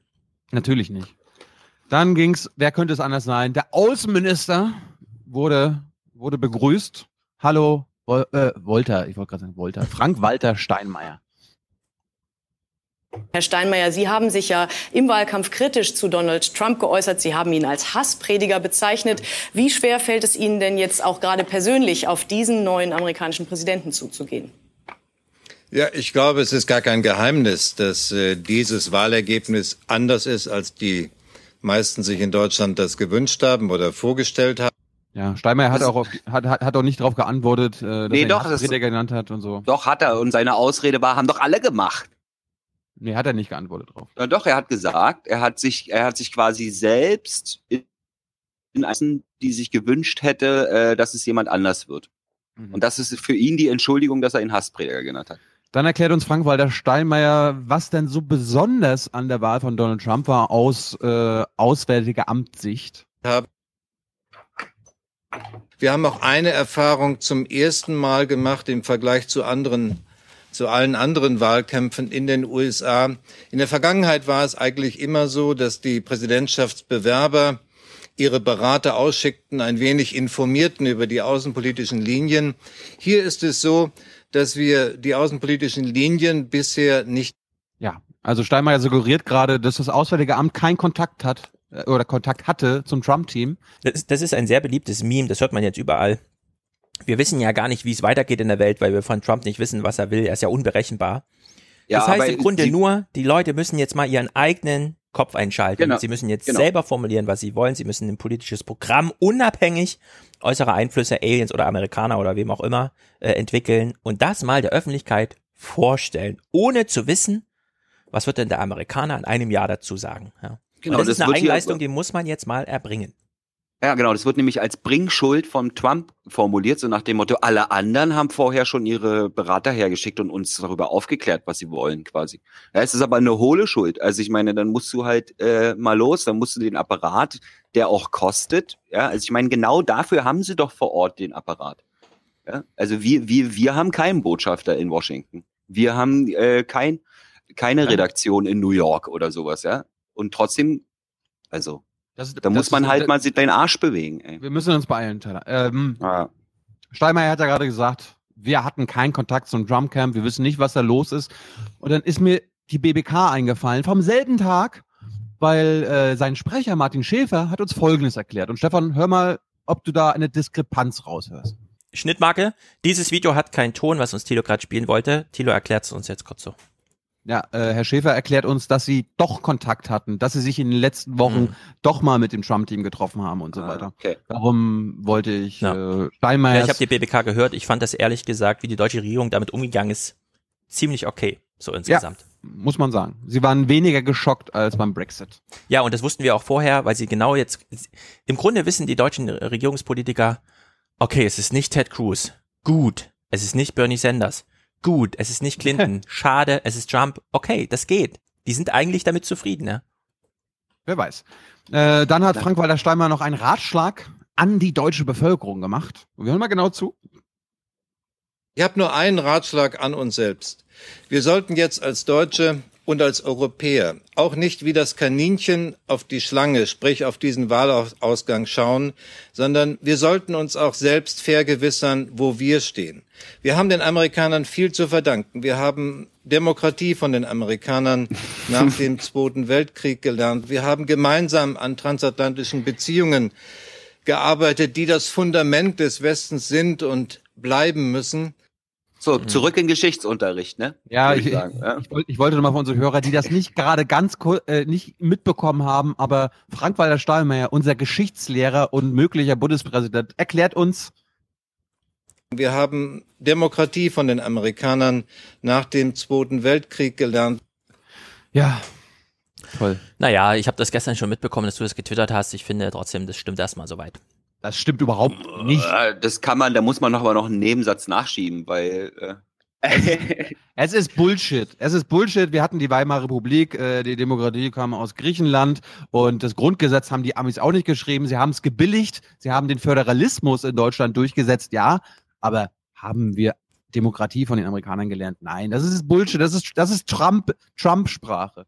Natürlich nicht. Dann ging's, wer könnte es anders sein? Der Außenminister wurde, wurde begrüßt. Hallo, Wol äh, Wolter, ich wollte gerade sagen Wolter, Frank Walter Steinmeier. Herr Steinmeier, Sie haben sich ja im Wahlkampf kritisch zu Donald Trump geäußert. Sie haben ihn als Hassprediger bezeichnet. Wie schwer fällt es Ihnen denn jetzt auch gerade persönlich auf diesen neuen amerikanischen Präsidenten zuzugehen? Ja, ich glaube, es ist gar kein Geheimnis, dass äh, dieses Wahlergebnis anders ist, als die meisten sich in Deutschland das gewünscht haben oder vorgestellt haben. Ja, Steinmeier hat auch, auf, hat, hat, hat auch nicht darauf geantwortet, äh, dass Nee, er ihn doch, das- Hassprediger genannt hat und so. Doch, hat er. Und seine Ausrede war, haben doch alle gemacht. Nee, hat er nicht geantwortet drauf. Ja, doch, er hat gesagt, er hat sich, er hat sich quasi selbst in die sich gewünscht hätte, äh, dass es jemand anders wird. Mhm. Und das ist für ihn die Entschuldigung, dass er ihn Hasspräger genannt hat. Dann erklärt uns Frank-Walter Steinmeier, was denn so besonders an der Wahl von Donald Trump war aus äh, auswärtiger Amtssicht. Wir haben auch eine Erfahrung zum ersten Mal gemacht im Vergleich zu anderen zu allen anderen Wahlkämpfen in den USA. In der Vergangenheit war es eigentlich immer so, dass die Präsidentschaftsbewerber ihre Berater ausschickten, ein wenig informierten über die außenpolitischen Linien. Hier ist es so, dass wir die außenpolitischen Linien bisher nicht. Ja, also Steinmeier suggeriert gerade, dass das Auswärtige Amt keinen Kontakt hat äh, oder Kontakt hatte zum Trump-Team. Das, das ist ein sehr beliebtes Meme, das hört man jetzt überall. Wir wissen ja gar nicht, wie es weitergeht in der Welt, weil wir von Trump nicht wissen, was er will. Er ist ja unberechenbar. Ja, das heißt im Grunde nur, die Leute müssen jetzt mal ihren eigenen Kopf einschalten. Genau, sie müssen jetzt genau. selber formulieren, was sie wollen. Sie müssen ein politisches Programm unabhängig äußerer Einflüsse, Aliens oder Amerikaner oder wem auch immer, äh, entwickeln und das mal der Öffentlichkeit vorstellen, ohne zu wissen, was wird denn der Amerikaner in einem Jahr dazu sagen. Ja. Genau, und das, das ist eine Eigenleistung, die muss man jetzt mal erbringen. Ja, genau. Das wird nämlich als Bringschuld von Trump formuliert, so nach dem Motto, alle anderen haben vorher schon ihre Berater hergeschickt und uns darüber aufgeklärt, was sie wollen, quasi. Ja, es ist aber eine hohle Schuld. Also ich meine, dann musst du halt äh, mal los, dann musst du den Apparat, der auch kostet. Ja, also ich meine, genau dafür haben sie doch vor Ort den Apparat. Ja, also wir, wir, wir haben keinen Botschafter in Washington. Wir haben äh, kein, keine Redaktion in New York oder sowas, ja. Und trotzdem, also das, da muss man halt mal den Arsch bewegen. Ey. Wir müssen uns beeilen, Tyler. Ähm, ja. Steinmeier hat ja gerade gesagt, wir hatten keinen Kontakt zum Drumcamp, wir wissen nicht, was da los ist. Und dann ist mir die BBK eingefallen, vom selben Tag, weil äh, sein Sprecher Martin Schäfer hat uns Folgendes erklärt. Und Stefan, hör mal, ob du da eine Diskrepanz raushörst. Schnittmarke, dieses Video hat keinen Ton, was uns Thilo gerade spielen wollte. Thilo erklärt es uns jetzt kurz so. Ja, äh, Herr Schäfer erklärt uns, dass sie doch Kontakt hatten, dass sie sich in den letzten Wochen mhm. doch mal mit dem Trump-Team getroffen haben und so ah, weiter. Okay. Darum wollte ich ja. äh, Steinmeier. Ja, ich habe die BBK gehört. Ich fand das ehrlich gesagt, wie die deutsche Regierung damit umgegangen ist, ziemlich okay, so insgesamt. Ja, muss man sagen. Sie waren weniger geschockt als beim Brexit. Ja, und das wussten wir auch vorher, weil sie genau jetzt, im Grunde wissen die deutschen Regierungspolitiker, okay, es ist nicht Ted Cruz. Gut. Es ist nicht Bernie Sanders Gut, es ist nicht Clinton. *laughs* Schade, es ist Trump. Okay, das geht. Die sind eigentlich damit zufrieden, ne? Wer weiß. Äh, dann hat Frank-Walter Steinmeier noch einen Ratschlag an die deutsche Bevölkerung gemacht. Wir hören mal genau zu. Ich habe nur einen Ratschlag an uns selbst. Wir sollten jetzt als Deutsche und als Europäer auch nicht wie das Kaninchen auf die Schlange, sprich auf diesen Wahlausgang schauen, sondern wir sollten uns auch selbst vergewissern, wo wir stehen. Wir haben den Amerikanern viel zu verdanken. Wir haben Demokratie von den Amerikanern *laughs* nach dem Zweiten Weltkrieg gelernt. Wir haben gemeinsam an transatlantischen Beziehungen gearbeitet, die das Fundament des Westens sind und bleiben müssen. So, mhm. zurück in Geschichtsunterricht, ne? Ja, ich, ich, ja. ich, ich, wollte nochmal für unsere Hörer, die das nicht gerade ganz äh, nicht mitbekommen haben, aber Frank-Walter Stahlmeier, unser Geschichtslehrer und möglicher Bundespräsident, erklärt uns. Wir haben Demokratie von den Amerikanern nach dem Zweiten Weltkrieg gelernt. Ja, toll. Naja, ich habe das gestern schon mitbekommen, dass du das getwittert hast. Ich finde trotzdem, das stimmt erstmal soweit. Das stimmt überhaupt nicht. Äh, das kann man, da muss man noch aber noch einen Nebensatz nachschieben, weil äh es ist Bullshit. Es ist Bullshit. Wir hatten die Weimarer Republik, äh, die Demokratie kam aus Griechenland und das Grundgesetz haben die Amis auch nicht geschrieben. Sie haben es gebilligt. Sie haben den Föderalismus in Deutschland durchgesetzt, ja. Aber haben wir Demokratie von den Amerikanern gelernt? Nein, das ist Bullshit. Das ist, das ist Trump, Trump-Sprache.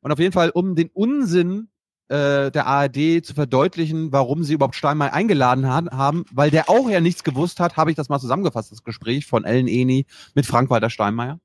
Und auf jeden Fall, um den Unsinn äh, der ARD zu verdeutlichen, warum sie überhaupt Steinmeier eingeladen haben, weil der auch ja nichts gewusst hat, habe ich das mal zusammengefasst, das Gespräch von Ellen Eni mit Frank-Walter Steinmeier.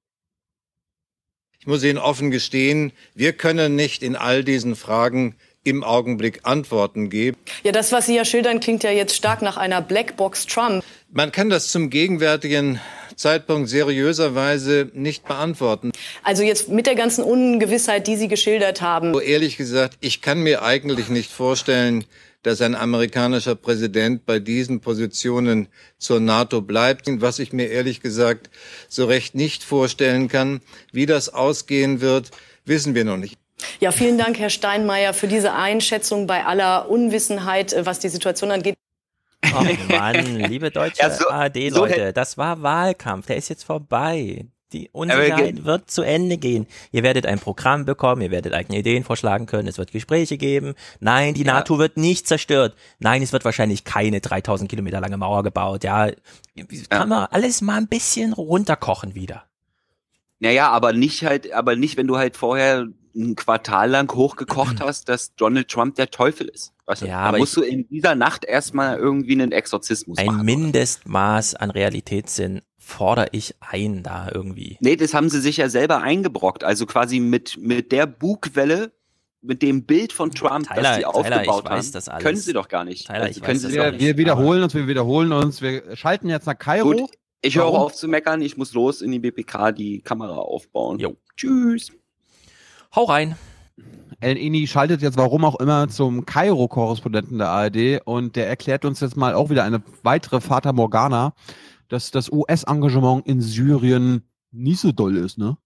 Ich muss Ihnen offen gestehen, wir können nicht in all diesen Fragen im Augenblick Antworten geben. Ja, das, was Sie ja schildern, klingt ja jetzt stark nach einer Blackbox Trump. Man kann das zum gegenwärtigen Zeitpunkt seriöserweise nicht beantworten. Also jetzt mit der ganzen Ungewissheit, die Sie geschildert haben. So ehrlich gesagt, ich kann mir eigentlich nicht vorstellen, dass ein amerikanischer Präsident bei diesen Positionen zur NATO bleibt. Was ich mir ehrlich gesagt so recht nicht vorstellen kann, wie das ausgehen wird, wissen wir noch nicht. Ja, vielen Dank, Herr Steinmeier, für diese Einschätzung bei aller Unwissenheit, äh, was die Situation angeht. Oh Mann, liebe deutsche ja, so, ARD-Leute, so das war Wahlkampf, der ist jetzt vorbei. Die Unsicherheit wird zu Ende gehen. Ihr werdet ein Programm bekommen, ihr werdet eigene Ideen vorschlagen können, es wird Gespräche geben. Nein, die ja. NATO wird nicht zerstört. Nein, es wird wahrscheinlich keine 3000 Kilometer lange Mauer gebaut. Ja, kann man alles mal ein bisschen runterkochen wieder. Naja, aber nicht halt, aber nicht, wenn du halt vorher ein Quartal lang hochgekocht *clears throat* hast, dass Donald Trump der Teufel ist. Weißt du? Ja, aber musst du in dieser Nacht erstmal irgendwie einen Exorzismus ein machen. Ein Mindestmaß an Realitätssinn fordere ich ein da irgendwie. Nee, das haben sie sich ja selber eingebrockt. Also quasi mit, mit der Bugwelle, mit dem Bild von Trump, Tyler, das sie Tyler, aufgebaut haben, das können sie doch gar nicht. Tyler, also, können sie wir, wir wiederholen uns, wir wiederholen uns. Wir schalten jetzt nach Kairo. Gut, ich höre auf zu meckern. Ich muss los in die BPK die Kamera aufbauen. Jo. Tschüss. Hau rein. El Ini schaltet jetzt warum auch immer zum Kairo-Korrespondenten der ARD und der erklärt uns jetzt mal auch wieder eine weitere Fata Morgana dass das US-Engagement in Syrien nicht so doll ist, ne?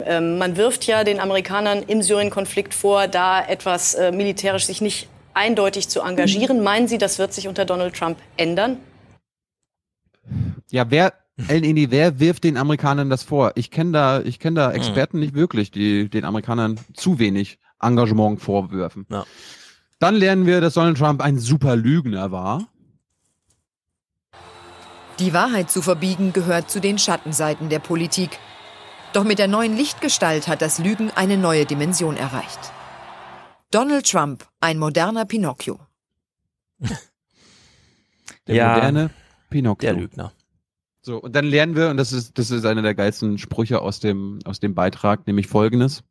Ähm, man wirft ja den Amerikanern im Syrien-Konflikt vor, da etwas äh, militärisch sich nicht eindeutig zu engagieren. Meinen Sie, das wird sich unter Donald Trump ändern? Ja, wer, El Ini, wer wirft den Amerikanern das vor? Ich kenne da, ich kenne da mhm. Experten nicht wirklich, die den Amerikanern zu wenig Engagement vorwürfen. Ja. Dann lernen wir, dass Donald Trump ein super Lügner war. Die Wahrheit zu verbiegen gehört zu den Schattenseiten der Politik. Doch mit der neuen Lichtgestalt hat das Lügen eine neue Dimension erreicht. Donald Trump, ein moderner Pinocchio. Der ja, moderne Pinocchio. Der Lügner. So, und dann lernen wir, und das ist, das ist einer der geilsten Sprüche aus dem, aus dem Beitrag, nämlich folgendes.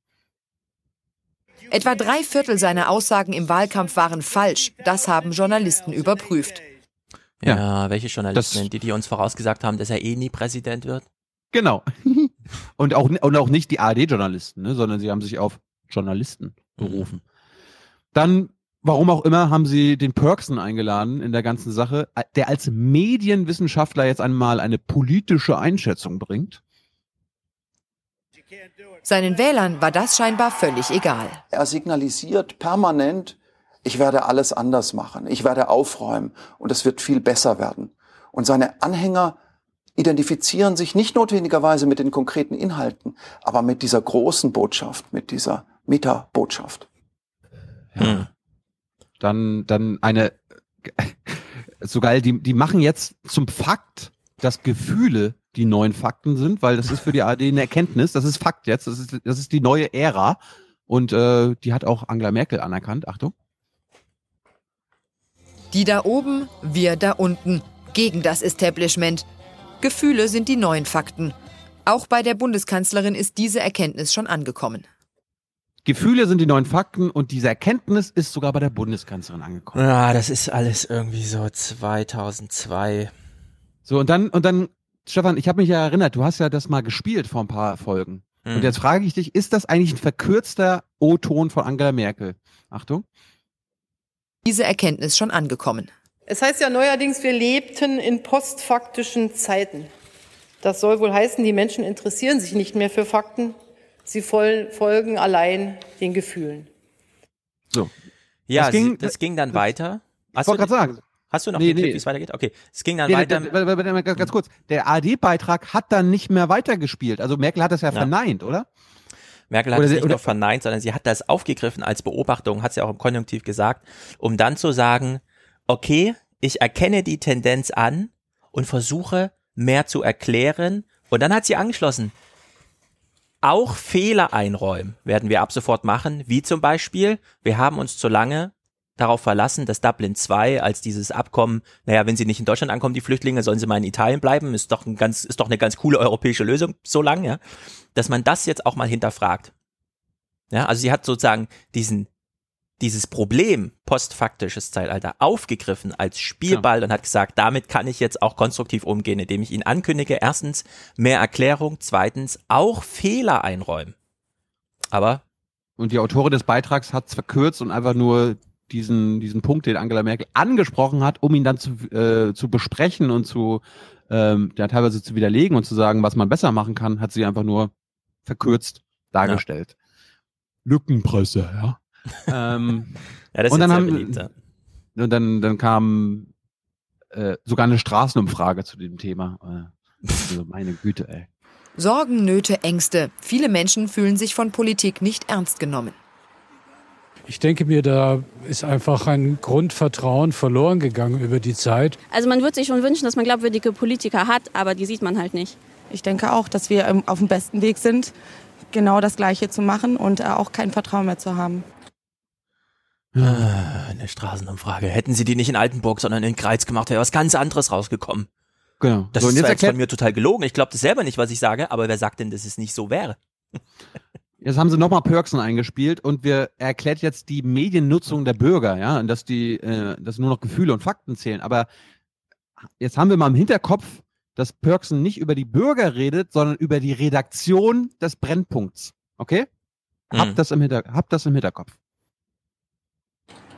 Etwa drei Viertel seiner Aussagen im Wahlkampf waren falsch. Das haben Journalisten überprüft. Ja, ja welche Journalisten, die, die uns vorausgesagt haben, dass er eh nie Präsident wird? Genau. *laughs* und, auch, und auch nicht die ARD-Journalisten, ne, sondern sie haben sich auf Journalisten berufen. Mhm. Dann, warum auch immer, haben sie den Perksen eingeladen in der ganzen Sache, der als Medienwissenschaftler jetzt einmal eine politische Einschätzung bringt. Seinen Wählern war das scheinbar völlig egal. Er signalisiert permanent, ich werde alles anders machen, ich werde aufräumen und es wird viel besser werden. Und seine Anhänger identifizieren sich nicht notwendigerweise mit den konkreten Inhalten, aber mit dieser großen Botschaft, mit dieser Meta-Botschaft. Hm. Dann, dann eine, *laughs* so geil, die, die machen jetzt zum Fakt, dass Gefühle die neuen Fakten sind, weil das ist für die ARD eine Erkenntnis, das ist Fakt jetzt, das ist, das ist die neue Ära und äh, die hat auch Angela Merkel anerkannt, Achtung. Die da oben, wir da unten. Gegen das Establishment. Gefühle sind die neuen Fakten. Auch bei der Bundeskanzlerin ist diese Erkenntnis schon angekommen. Gefühle sind die neuen Fakten und diese Erkenntnis ist sogar bei der Bundeskanzlerin angekommen. Ja, das ist alles irgendwie so 2002. So, und dann, und dann, Stefan, ich habe mich ja erinnert, du hast ja das mal gespielt vor ein paar Folgen. Mhm. Und jetzt frage ich dich, ist das eigentlich ein verkürzter O-Ton von Angela Merkel? Achtung diese Erkenntnis schon angekommen. Es heißt ja neuerdings, wir lebten in postfaktischen Zeiten. Das soll wohl heißen, die Menschen interessieren sich nicht mehr für Fakten, sie folgen allein den Gefühlen. So. Ja, das ging, das ging dann weiter. Ich wollte gerade sagen. Hast du noch nee, den nee. Tipp, wie es weitergeht? Okay, es ging dann nee, weiter. Ganz, ganz kurz, der AD-Beitrag hat dann nicht mehr weitergespielt. Also Merkel hat das ja, ja. verneint, oder? Merkel hat oder es nicht nur verneint, sondern sie hat das aufgegriffen als Beobachtung, hat sie auch im Konjunktiv gesagt, um dann zu sagen, okay, ich erkenne die Tendenz an und versuche mehr zu erklären. Und dann hat sie angeschlossen, auch Fehler einräumen werden wir ab sofort machen, wie zum Beispiel, wir haben uns zu lange darauf verlassen, dass Dublin 2 als dieses Abkommen, naja, wenn sie nicht in Deutschland ankommen, die Flüchtlinge, sollen sie mal in Italien bleiben, ist doch ein ganz, ist doch eine ganz coole europäische Lösung, so lang, ja, dass man das jetzt auch mal hinterfragt. Ja, also sie hat sozusagen diesen, dieses Problem postfaktisches Zeitalter aufgegriffen als Spielball ja. und hat gesagt, damit kann ich jetzt auch konstruktiv umgehen, indem ich ihn ankündige. Erstens mehr Erklärung, zweitens auch Fehler einräumen. Aber und die Autorin des Beitrags hat es verkürzt und einfach nur diesen, diesen Punkt, den Angela Merkel angesprochen hat, um ihn dann zu, äh, zu besprechen und zu ähm, ja, teilweise zu widerlegen und zu sagen, was man besser machen kann, hat sie einfach nur verkürzt dargestellt. Lückenpresse, ja. Ähm, ja, das und ist dann sehr haben, beliebt. Ja. Und dann, dann kam äh, sogar eine Straßenumfrage zu dem Thema. Äh, also meine Güte, ey. Sorgen, Nöte, Ängste. Viele Menschen fühlen sich von Politik nicht ernst genommen. Ich denke mir, da ist einfach ein Grundvertrauen verloren gegangen über die Zeit. Also man würde sich schon wünschen, dass man glaubwürdige Politiker hat, aber die sieht man halt nicht. Ich denke auch, dass wir auf dem besten Weg sind, genau das Gleiche zu machen und äh, auch kein Vertrauen mehr zu haben. Ah, Eine Straßenumfrage. Hätten sie die nicht in Altenburg, sondern in Greiz gemacht, wäre was ganz anderes rausgekommen. Genau. Das So, ist jetzt jetzt von mir total gelogen. Ich glaube das selber nicht, was ich sage, aber wer sagt denn, dass es nicht so wäre? *laughs* Jetzt haben sie nochmal Perksen eingespielt und wir erklärt jetzt die Mediennutzung der Bürger, ja, und dass die, äh, dass nur noch Gefühle und Fakten zählen. Aber jetzt haben wir mal im Hinterkopf, dass Perksen nicht über die Bürger redet, sondern über die Redaktion des Brennpunkts. Okay? Habt das im Hinter habt das im Hinterkopf.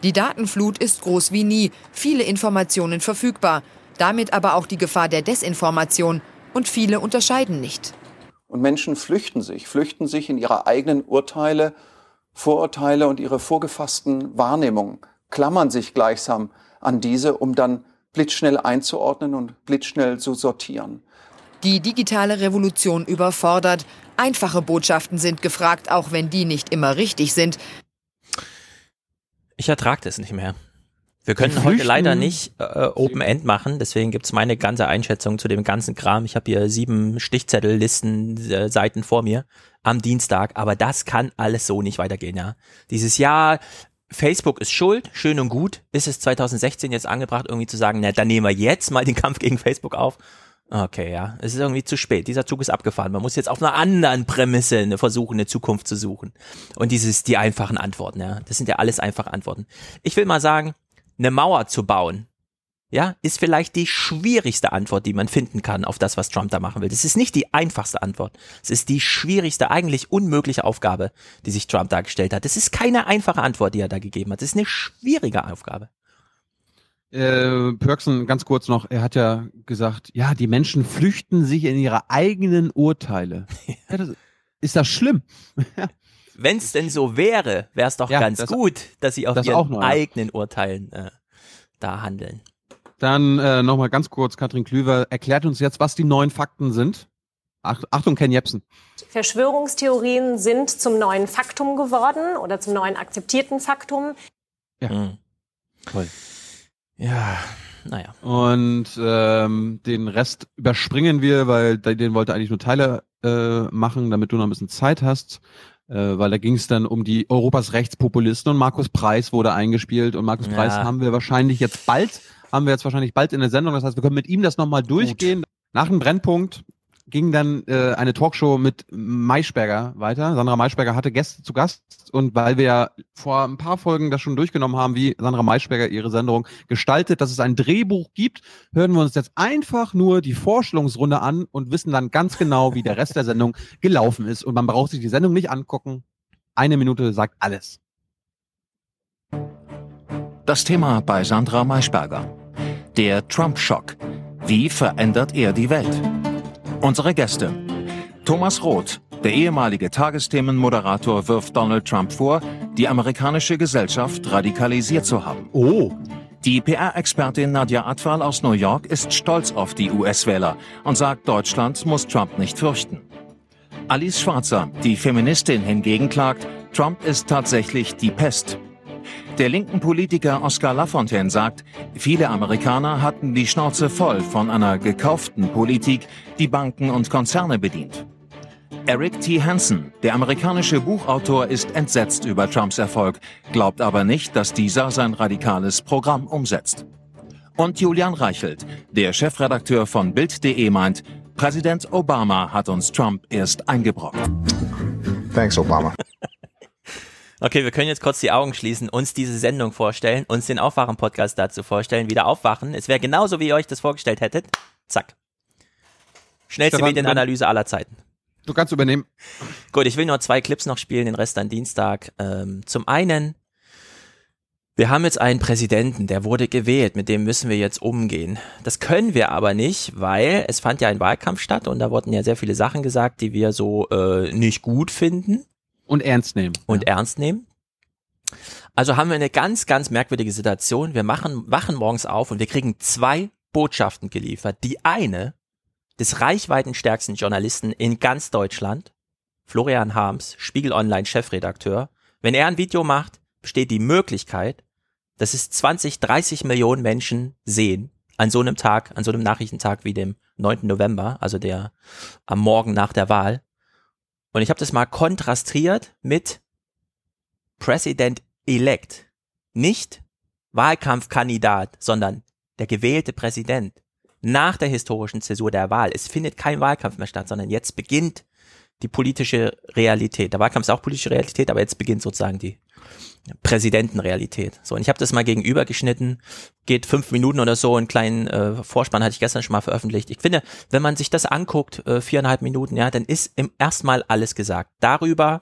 Die Datenflut ist groß wie nie, viele Informationen verfügbar, damit aber auch die Gefahr der Desinformation und viele unterscheiden nicht. Und Menschen flüchten sich, flüchten sich in ihre eigenen Urteile, Vorurteile und ihre vorgefassten Wahrnehmungen, klammern sich gleichsam an diese, um dann blitzschnell einzuordnen und blitzschnell zu sortieren. Die digitale Revolution überfordert. Einfache Botschaften sind gefragt, auch wenn die nicht immer richtig sind. Ich ertrage das nicht mehr. Wir können heute leider nicht äh, Open End machen, deswegen gibt's meine ganze Einschätzung zu dem ganzen Kram. Ich habe hier sieben Stichzettellisten, äh, Seiten vor mir am Dienstag, aber das kann alles so nicht weitergehen, ja. Dieses Jahr, Facebook ist schuld, schön und gut, ist es 2016 jetzt angebracht, irgendwie zu sagen, na, dann nehmen wir jetzt mal den Kampf gegen Facebook auf. Okay, ja, es ist irgendwie zu spät. Dieser Zug ist abgefahren. Man muss jetzt auf einer anderen Prämisse eine versuchen, eine Zukunft zu suchen. Und dieses, die einfachen Antworten, ja, das sind ja alles einfache Antworten. Ich will mal sagen, eine Mauer zu bauen, ja, ist vielleicht die schwierigste Antwort, die man finden kann auf das, was Trump da machen will. Das ist nicht die einfachste Antwort. Es ist die schwierigste, eigentlich unmögliche Aufgabe, die sich Trump da gestellt hat. Das ist keine einfache Antwort, die er da gegeben hat. Das ist eine schwierige Aufgabe. Äh, Perksen, ganz kurz noch, er hat ja gesagt, ja, die Menschen flüchten sich in ihre eigenen Urteile. *laughs* Ja, das, ist das schlimm? *laughs* Wenn es denn so wäre, wäre es doch Ja, ganz das- gut, dass sie auf das ihren auch noch, ja. eigenen Urteilen äh, da handeln. Dann äh, nochmal ganz kurz, Katrin Klüver erklärt uns jetzt, was die neuen Fakten sind. Ach, Achtung, Ken Jepsen. Verschwörungstheorien sind zum neuen Faktum geworden oder zum neuen akzeptierten Faktum. Ja. Toll. Ja, naja. Und ähm, den Rest überspringen wir, weil den wollte eigentlich nur Teile äh, machen, damit du noch ein bisschen Zeit hast. Äh, weil da ging es dann um die Europas Rechtspopulisten und Markus Preis wurde eingespielt und Markus Ja. Preis haben wir wahrscheinlich jetzt bald, haben wir jetzt wahrscheinlich bald in der Sendung. Das heißt, wir können mit ihm das nochmal durchgehen. Nach dem Brennpunkt ging dann äh, eine Talkshow mit Maischberger weiter. Sandra Maischberger hatte Gäste zu Gast und weil wir vor ein paar Folgen das schon durchgenommen haben, wie Sandra Maischberger ihre Sendung gestaltet, dass es ein Drehbuch gibt, hören wir uns jetzt einfach nur die Vorstellungsrunde an und wissen dann ganz genau, wie der Rest der Sendung *laughs* gelaufen ist. Und man braucht sich die Sendung nicht angucken. Eine Minute sagt alles. Das Thema bei Sandra Maischberger. Der Trump-Schock. Wie verändert er die Welt? Unsere Gäste. Thomas Roth, der ehemalige Tagesthemenmoderator, wirft Donald Trump vor, die amerikanische Gesellschaft radikalisiert zu haben. Oh. Die PR-Expertin Nadja Atwal aus New York ist stolz auf die US-Wähler und sagt, Deutschland muss Trump nicht fürchten. Alice Schwarzer, die Feministin hingegen klagt, Trump ist tatsächlich die Pest. Der linken Politiker Oscar Lafontaine sagt, viele Amerikaner hatten die Schnauze voll von einer gekauften Politik, die Banken und Konzerne bedient. Eric T. Hansen, der amerikanische Buchautor, ist entsetzt über Trumps Erfolg, glaubt aber nicht, dass dieser sein radikales Programm umsetzt. Und Julian Reichelt, der Chefredakteur von Bild.de meint, Präsident Obama hat uns Trump erst eingebrockt. Thanks, Obama. Okay, wir können jetzt kurz die Augen schließen, uns diese Sendung vorstellen, uns den Aufwachen-Podcast dazu vorstellen, wieder aufwachen. Es wäre genauso, wie ihr euch das vorgestellt hättet. Zack. Schnellste Stefan, Medienanalyse aller Zeiten. Du kannst übernehmen. Gut, ich will nur zwei Clips noch spielen, den Rest dann Dienstag. Ähm, zum einen, wir haben jetzt einen Präsidenten, der wurde gewählt, mit dem müssen wir jetzt umgehen. Das können wir aber nicht, weil es fand ja ein Wahlkampf statt und da wurden ja sehr viele Sachen gesagt, die wir so äh, nicht gut finden. Und ernst nehmen. Und ja. ernst nehmen. Also haben wir eine ganz, ganz merkwürdige Situation. Wir machen, wachen morgens auf und wir kriegen zwei Botschaften geliefert. Die eine des reichweitenstärksten Journalisten in ganz Deutschland, Florian Harms, Spiegel Online Chefredakteur. Wenn er ein Video macht, besteht die Möglichkeit, dass es 20, 30 Millionen Menschen sehen an so einem Tag, an so einem Nachrichtentag wie dem 9. November, also der am Morgen nach der Wahl. Und ich habe das mal kontrastiert mit President elect. Nicht Wahlkampfkandidat, sondern der gewählte Präsident. Nach der historischen Zäsur der Wahl. Es findet kein Wahlkampf mehr statt, sondern jetzt beginnt die politische Realität. Der Wahlkampf ist auch politische Realität, aber jetzt beginnt sozusagen die Präsidentenrealität. So, und ich habe das mal gegenüber geschnitten, geht fünf Minuten oder so, einen kleinen äh, Vorspann hatte ich gestern schon mal veröffentlicht. Ich finde, wenn man sich das anguckt, äh, viereinhalb Minuten, ja, dann ist im erstmal alles gesagt. Darüber,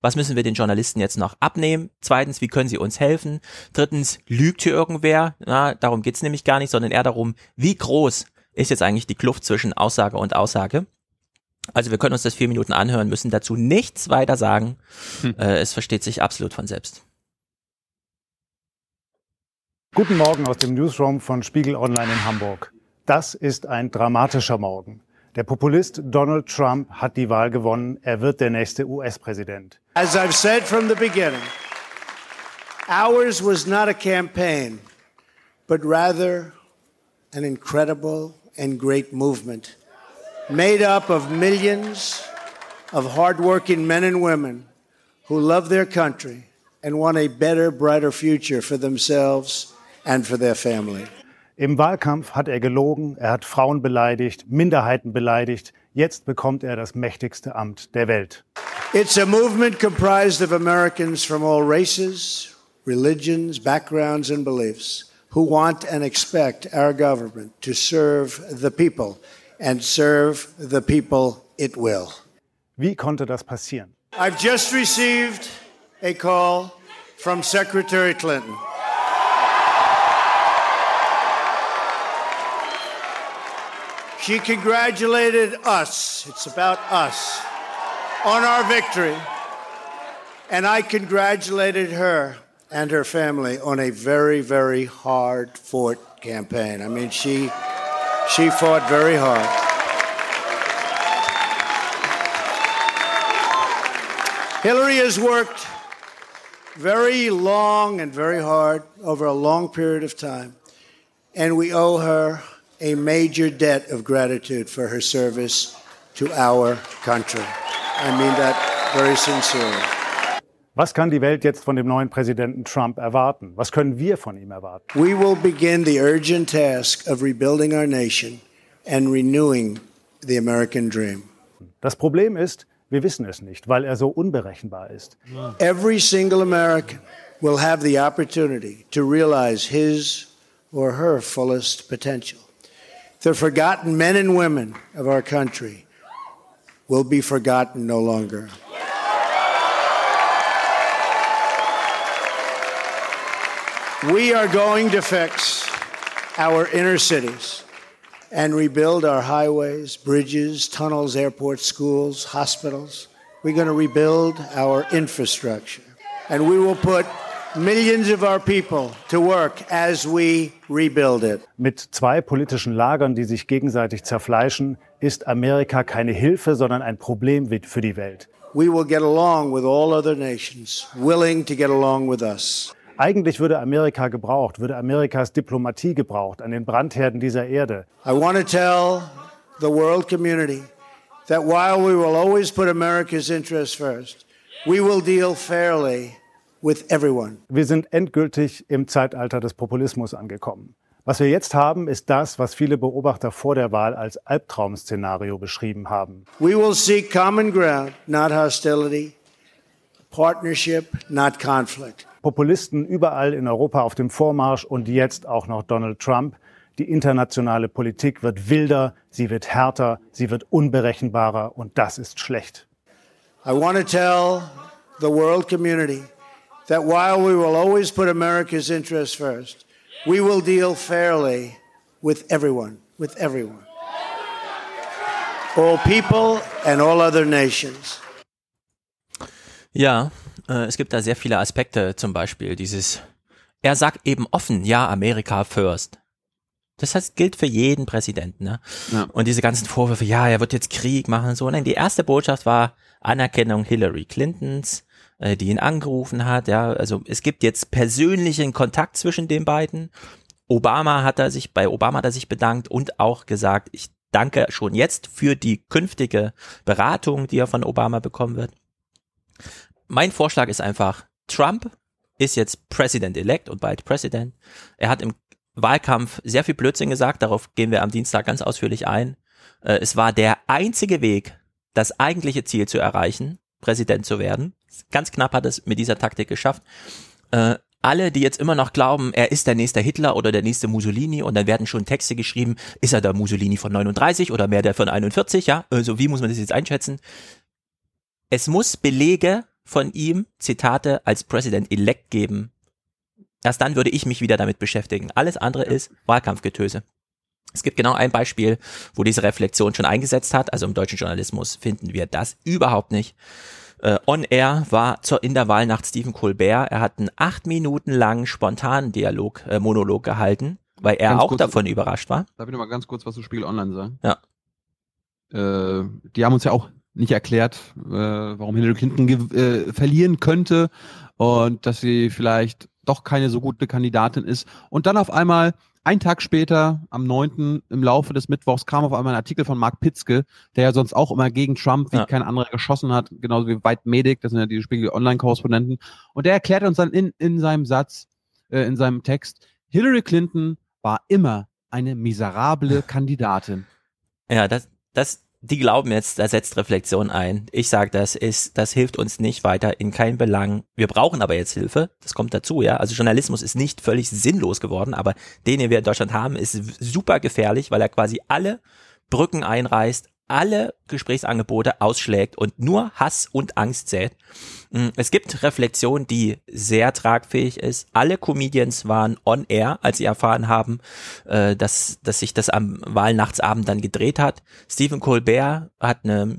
was müssen wir den Journalisten jetzt noch abnehmen? Zweitens, wie können sie uns helfen? Drittens, lügt hier irgendwer? Na, darum geht's nämlich gar nicht, sondern eher darum, wie groß ist jetzt eigentlich die Kluft zwischen Aussage und Aussage? Also wir können uns das vier Minuten anhören, müssen dazu nichts weiter sagen. Hm. Äh, es versteht sich absolut von selbst. Guten Morgen aus dem Newsroom von Spiegel Online in Hamburg. Das ist ein dramatischer Morgen. Der Populist Donald Trump hat die Wahl gewonnen. Er wird der nächste US-Präsident. As I've said from the beginning, ours was not a campaign, but rather an incredible and great movement made up of millions of hardworking men and women who love their country and want a better, brighter future for themselves and for their family. Im Wahlkampf hat er gelogen, er hat Frauen beleidigt, Minderheiten beleidigt. Jetzt bekommt er das mächtigste Amt der Welt. It's a movement comprised of Americans from all races, religions, backgrounds and beliefs who want and expect our government to serve the people and serve the people it will. Wie konnte das passieren? I've just received a call from Secretary Clinton. She congratulated us, it's about us, on our victory. And I congratulated her and her family on a very, very hard fought campaign. I mean, she, she fought very hard. Hillary has worked very long and very hard over a long period of time, and we owe her a major debt of gratitude for her service to our country. I mean that very sincerely. Was kann die Welt jetzt von dem neuen Präsidenten Trump erwarten? Was können wir von ihm erwarten? We will begin the urgent task of rebuilding our nation and renewing the American dream. Das Problem ist, wir wissen es nicht, weil er so unberechenbar ist. Every single American will have the opportunity to realize his or her fullest potential. The forgotten men and women of our country will be forgotten no longer. We are going to fix our inner cities and rebuild our highways, bridges, tunnels, airports, schools, hospitals. We're going to rebuild our infrastructure. And we will put millions of our people to work as we rebuild it. Mit zwei politischen Lagern, die sich gegenseitig zerfleischen, ist Amerika keine Hilfe, sondern ein Problem für die Welt. We will get along with all other nations, willing to get along with us. Eigentlich würde Amerika gebraucht, würde Amerikas Diplomatie gebraucht an den Brandherden dieser Erde. I want to tell the world community that while we will always put America's interests first, we will deal fairly with everyone. Wir sind endgültig im Zeitalter des Populismus angekommen. Was wir jetzt haben, ist das, was viele Beobachter vor der Wahl als Albtraum-Szenario beschrieben haben. We will seek common ground, not hostility, partnership, not conflict. Populisten überall in Europa auf dem Vormarsch und jetzt auch noch Donald Trump. Die internationale Politik wird wilder, sie wird härter, sie wird unberechenbarer und das ist schlecht. I want to tell the world community that while we will always put America's interests first, we will deal fairly with everyone, with everyone. All people and all other nations. Ja, äh, es gibt da sehr viele Aspekte, zum Beispiel dieses, er sagt eben offen, ja, Amerika first. Das heißt, gilt für jeden Präsidenten. Ne? Ja. Und diese ganzen Vorwürfe, ja, er wird jetzt Krieg machen und so. Nein, die erste Botschaft war Anerkennung Hillary Clintons, äh, die ihn angerufen hat. Ja, also es gibt jetzt persönlichen Kontakt zwischen den beiden. Obama hat er sich, bei Obama hat er sich bedankt und auch gesagt, ich danke schon jetzt für die künftige Beratung, die er von Obama bekommen wird. Mein Vorschlag ist einfach, Trump ist jetzt President-elect und bald President. Er hat im Wahlkampf sehr viel Blödsinn gesagt, darauf gehen wir am Dienstag ganz ausführlich ein. Äh, es war der einzige Weg, das eigentliche Ziel zu erreichen, Präsident zu werden. Ganz knapp hat es mit dieser Taktik geschafft. Äh, alle, die jetzt immer noch glauben, er ist der nächste Hitler oder der nächste Mussolini und dann werden schon Texte geschrieben, ist er der Mussolini von 39 oder mehr der von 41, ja? Also wie muss man das jetzt einschätzen? Es muss Belege von ihm, Zitate, als President-elect geben, Erst dann würde ich mich wieder damit beschäftigen. Alles andere ist Wahlkampfgetöse. Es gibt genau ein Beispiel, wo diese Reflexion schon eingesetzt hat. Also im deutschen Journalismus finden wir das überhaupt nicht. Äh, on Air war zur, in der Wahlnacht Stephen Colbert. Er hat einen acht Minuten langen spontanen Dialog, äh, Monolog gehalten, weil er ganz auch kurz, davon überrascht war. Darf ich noch mal ganz kurz was zu Spiegel Online sagen? Ja. Äh, die haben uns ja auch nicht erklärt, äh, warum Hillary Clinton äh, verlieren könnte und dass sie vielleicht doch keine so gute Kandidatin ist. Und dann auf einmal, ein Tag später, am 9. im Laufe des Mittwochs, kam auf einmal ein Artikel von Mark Pitzke, der ja sonst auch immer gegen Trump wie ja. kein anderer geschossen hat, genauso wie White Medic, das sind ja die Spiegel Online-Korrespondenten. Und der erklärt uns dann in, in seinem Satz, äh, in seinem Text, Hillary Clinton war immer eine miserable *laughs* Kandidatin. Ja, das, das, die glauben jetzt, da setzt Reflexion ein. Ich sage, das ist, das hilft uns nicht weiter in keinem Belang. Wir brauchen aber jetzt Hilfe. Das kommt dazu, ja. Also Journalismus ist nicht völlig sinnlos geworden, aber den, den wir in Deutschland haben, ist super gefährlich, weil er quasi alle Brücken einreißt, alle Gesprächsangebote ausschlägt und nur Hass und Angst sät. Mm, es gibt Reflexion, die sehr tragfähig ist. Alle Comedians waren on air, als sie erfahren haben, äh, dass, dass sich das am Wahlnachtsabend dann gedreht hat. Stephen Colbert hat eine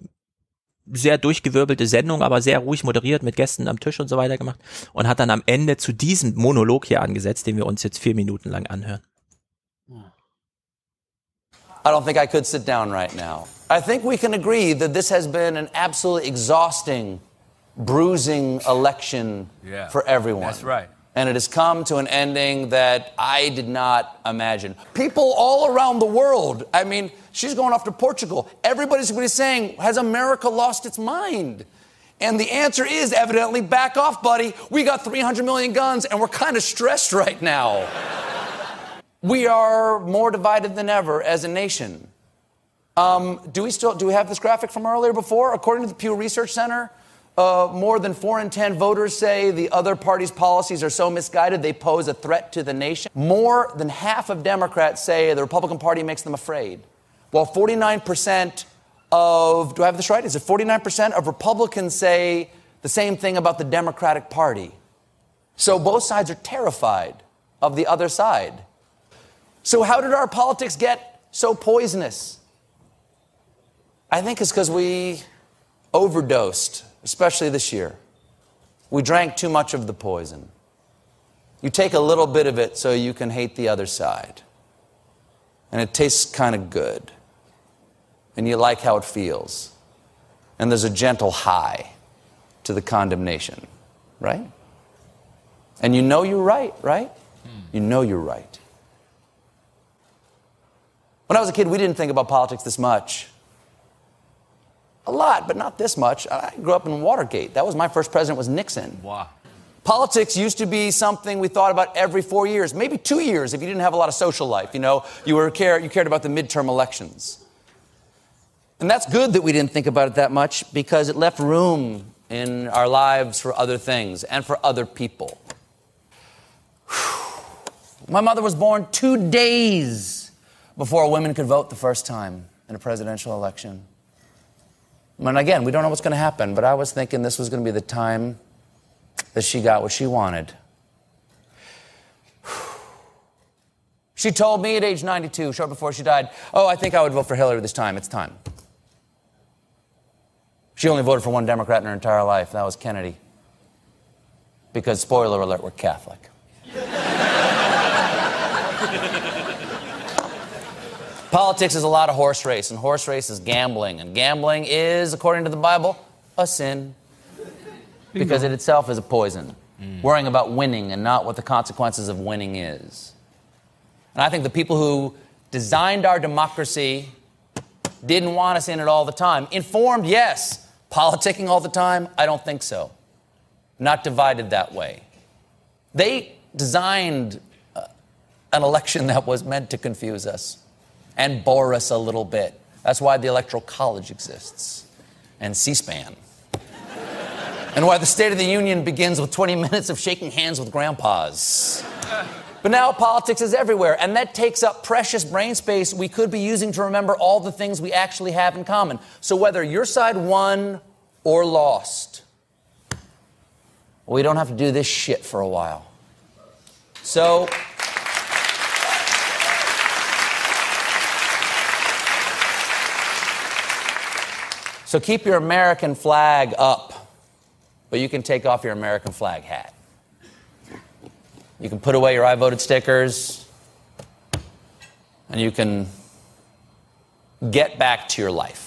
sehr durchgewirbelte Sendung, aber sehr ruhig moderiert mit Gästen am Tisch und so weiter gemacht und hat dann am Ende zu diesem Monolog hier angesetzt, den wir uns jetzt vier Minuten lang anhören. I don't think I could sit down right now. I think we can agree that this has been an absolutely exhausting, bruising election yeah, for everyone. That's right. And it has come to an ending that I did not imagine. People all around the world, I mean, she's going off to Portugal. Everybody's going to be saying, Has America lost its mind? And the answer is evidently back off, buddy. We got 300 million guns and we're kind of stressed right now. We are more divided than ever as a nation. Um, do we still do we have this graphic from earlier before? According to the Pew Research Center, uh, more than four in ten voters say the other party's policies are so misguided they pose a threat to the nation. More than half of Democrats say the Republican Party makes them afraid, while 49 percent of do I have this right? Is it 49 percent of Republicans say the same thing about the Democratic Party? So both sides are terrified of the other side. So, how did our politics get so poisonous? I think it's because we overdosed, especially this year. We drank too much of the poison. You take a little bit of it so you can hate the other side. And it tastes kind of good. And you like how it feels. And there's a gentle high to the condemnation, right? And you know you're right, right? Hmm. You know you're right. When I was a kid, we didn't think about politics this much. A lot, but not this much. I grew up in Watergate. That was my first president was Nixon. Wow. Politics used to be something we thought about every four years, maybe two years if you didn't have a lot of social life. You know, you were care, you cared about the midterm elections. And that's good that we didn't think about it that much because it left room in our lives for other things and for other people. My mother was born two days before women could vote the first time in a presidential election. And again, we don't know what's going to happen, but I was thinking this was going to be the time that she got what she wanted. *sighs* She told me at age 92, short before she died, Oh, I think I would vote for Hillary this time. It's time. She only voted for one Democrat in her entire life. That was Kennedy. Because, spoiler alert, we're Catholic. *laughs* Politics is a lot of horse race, and horse race is gambling. And gambling is, according to the Bible, a sin. Because it itself is a poison. Worrying about winning and not what the consequences of winning is. And I think the people who designed our democracy didn't want us in it all the time. Informed, yes. Politicking all the time? I don't think so. Not divided that way. They designed uh, an election *laughs* that was meant to confuse us and bore us a little bit. That's why the Electoral College exists and C SPAN. and why the State of the Union begins with 20 minutes of shaking hands with grandpas. But now politics is everywhere, and that takes up precious brain space we could be using to remember all the things we actually have in common. So whether your side won or lost, we don't have to do this shit for a while. So. So keep your American flag up, but you can take off your American flag hat. You can put away your I voted stickers, and you can get back to your life.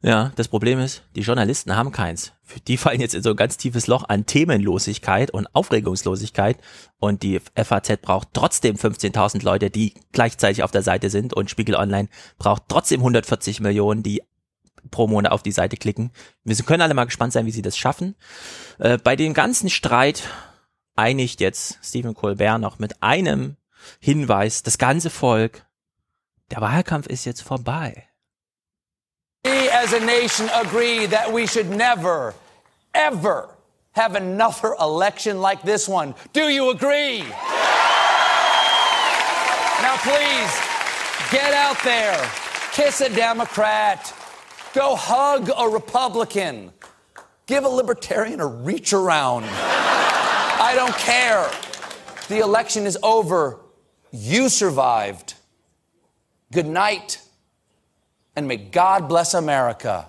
Ja, das Problem ist, die Journalisten haben keins. Die fallen jetzt in so ein ganz tiefes Loch an Themenlosigkeit und Aufregungslosigkeit und die FAZ braucht trotzdem 15.000 Leute, die gleichzeitig auf der Seite sind und Spiegel Online braucht trotzdem 140 Millionen, die pro Monat auf die Seite klicken. Wir können alle mal gespannt sein, wie sie das schaffen. Äh, bei dem ganzen Streit einigt jetzt Stephen Colbert noch mit einem Hinweis, das ganze Volk, der Wahlkampf ist jetzt vorbei. We as a nation agree that we should never, ever have another election like this one. Do you agree? Now, please, get out there, kiss a Democrat, go hug a Republican, give a libertarian a reach around. I don't care. The election is over. You survived. Good night and may God bless America.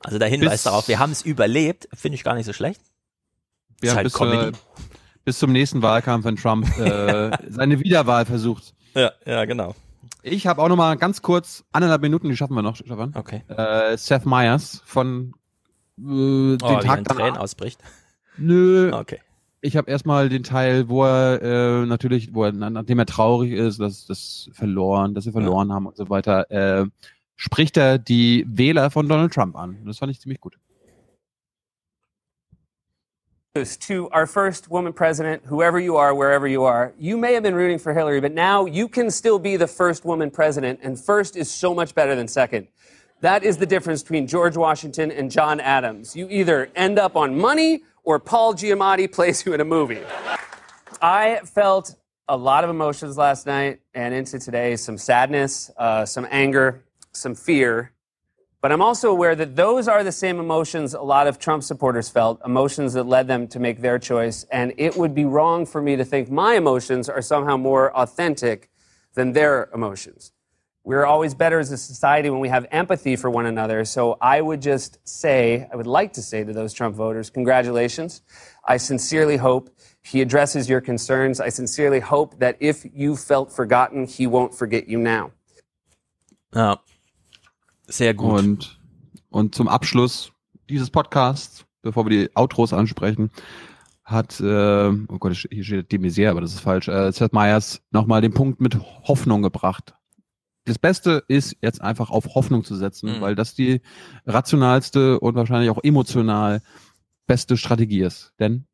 Also der Hinweis bis, darauf, wir haben es überlebt, finde ich gar nicht so schlecht. Ja, halt bis, äh, bis, zum nächsten Wahlkampf, wenn Trump äh, *laughs* seine Wiederwahl versucht. Ja, ja, genau. Ich habe auch noch mal ganz kurz, anderthalb Minuten, die schaffen wir noch, Stefan. Okay. Äh, Seth Meyers von äh, den oh, Tag Tränen ausbricht. Nö. Okay. Ich habe erstmal den Teil, wo er äh, natürlich, wo er, nachdem er traurig ist, dass das verloren, dass wir verloren ja. haben und so weiter, äh, spricht er die Wähler von Donald Trump an. Das fand ich ziemlich gut. To our first woman president, whoever you are, wherever you are, you may have been rooting for Hillary, but now you can still be the first woman president, and first is so much better than second. That is the difference between George Washington and John Adams. You either end up on money or Paul Giamatti plays you in a movie. I felt a lot of emotions last night and into today some sadness, uh, some anger, some fear. But I'm also aware that those are the same emotions a lot of Trump supporters felt, emotions that led them to make their choice. And it would be wrong for me to think my emotions are somehow more authentic than their emotions. We're always better as a society when we have empathy for one another. So I would just say, I would like to say to those Trump voters, congratulations. I sincerely hope he addresses your concerns. I sincerely hope that if you felt forgotten, he won't forget you now. Ja, sehr gut. Und, und zum Abschluss dieses Podcasts, bevor wir die Outros ansprechen, hat, äh, oh Gott, hier steht de Maizière, aber das ist falsch, äh, Seth Meyers nochmal den Punkt mit Hoffnung gebracht das Beste ist jetzt einfach auf Hoffnung zu setzen, mhm. weil das die rationalste und wahrscheinlich auch emotional beste Strategie ist. Denn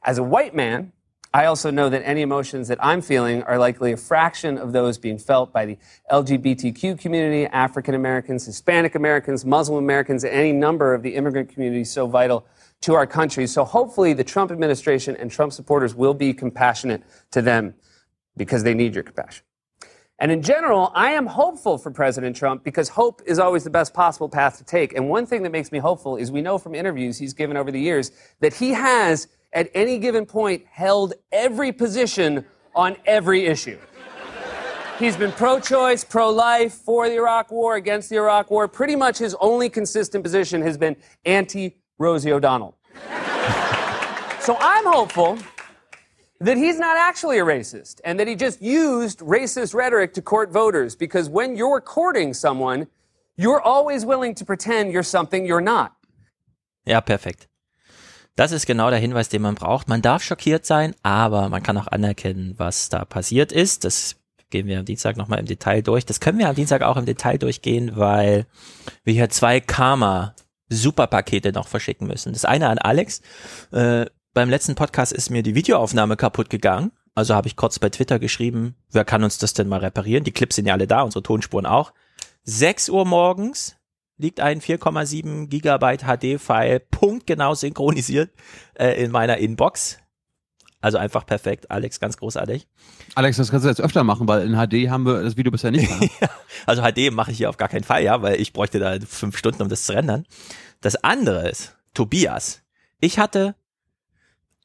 as a white man, I also know that any emotions that I'm feeling are likely a fraction of those being felt by the LGBTQ community, African Americans, Hispanic Americans, Muslim Americans, and any number of the immigrant communities so vital to our country. So hopefully the Trump administration and Trump supporters will be compassionate to them because they need your compassion. And in general, I am hopeful for President Trump because hope is always the best possible path to take. And one thing that makes me hopeful is we know from interviews he's given over the years that he has, at any given point, held every position on every issue. He's been pro choice, pro life, for the Iraq War, against the Iraq War. Pretty much his only consistent position has been anti Rosie O'Donnell. *laughs* so I'm hopeful that he's not actually a racist and that he just used racist rhetoric to court voters because when you're courting someone, you're always willing to pretend you're something you're not. Ja, perfekt. Das ist genau der Hinweis, den man braucht. Man darf schockiert sein, aber man kann auch anerkennen, was da passiert ist. Das gehen wir am Dienstag nochmal im Detail durch. Das können wir am Dienstag auch im Detail durchgehen, weil wir hier zwei Karma-Superpakete noch verschicken müssen. Das eine an Alex. Äh, beim letzten Podcast ist mir die Videoaufnahme kaputt gegangen. Also habe ich kurz bei Twitter geschrieben, wer kann uns das denn mal reparieren? Die Clips sind ja alle da, unsere Tonspuren auch. 6 Uhr morgens liegt ein 4,7 Gigabyte HD-File punktgenau synchronisiert äh, in meiner Inbox. Also einfach perfekt. Alex, ganz großartig. Alex, das kannst du jetzt öfter machen, weil in HD haben wir das Video bisher nicht. *laughs* ja, also HD mache ich hier auf gar keinen Fall, ja, weil ich bräuchte da fünf Stunden, um das zu rendern. Das andere ist, Tobias. Ich hatte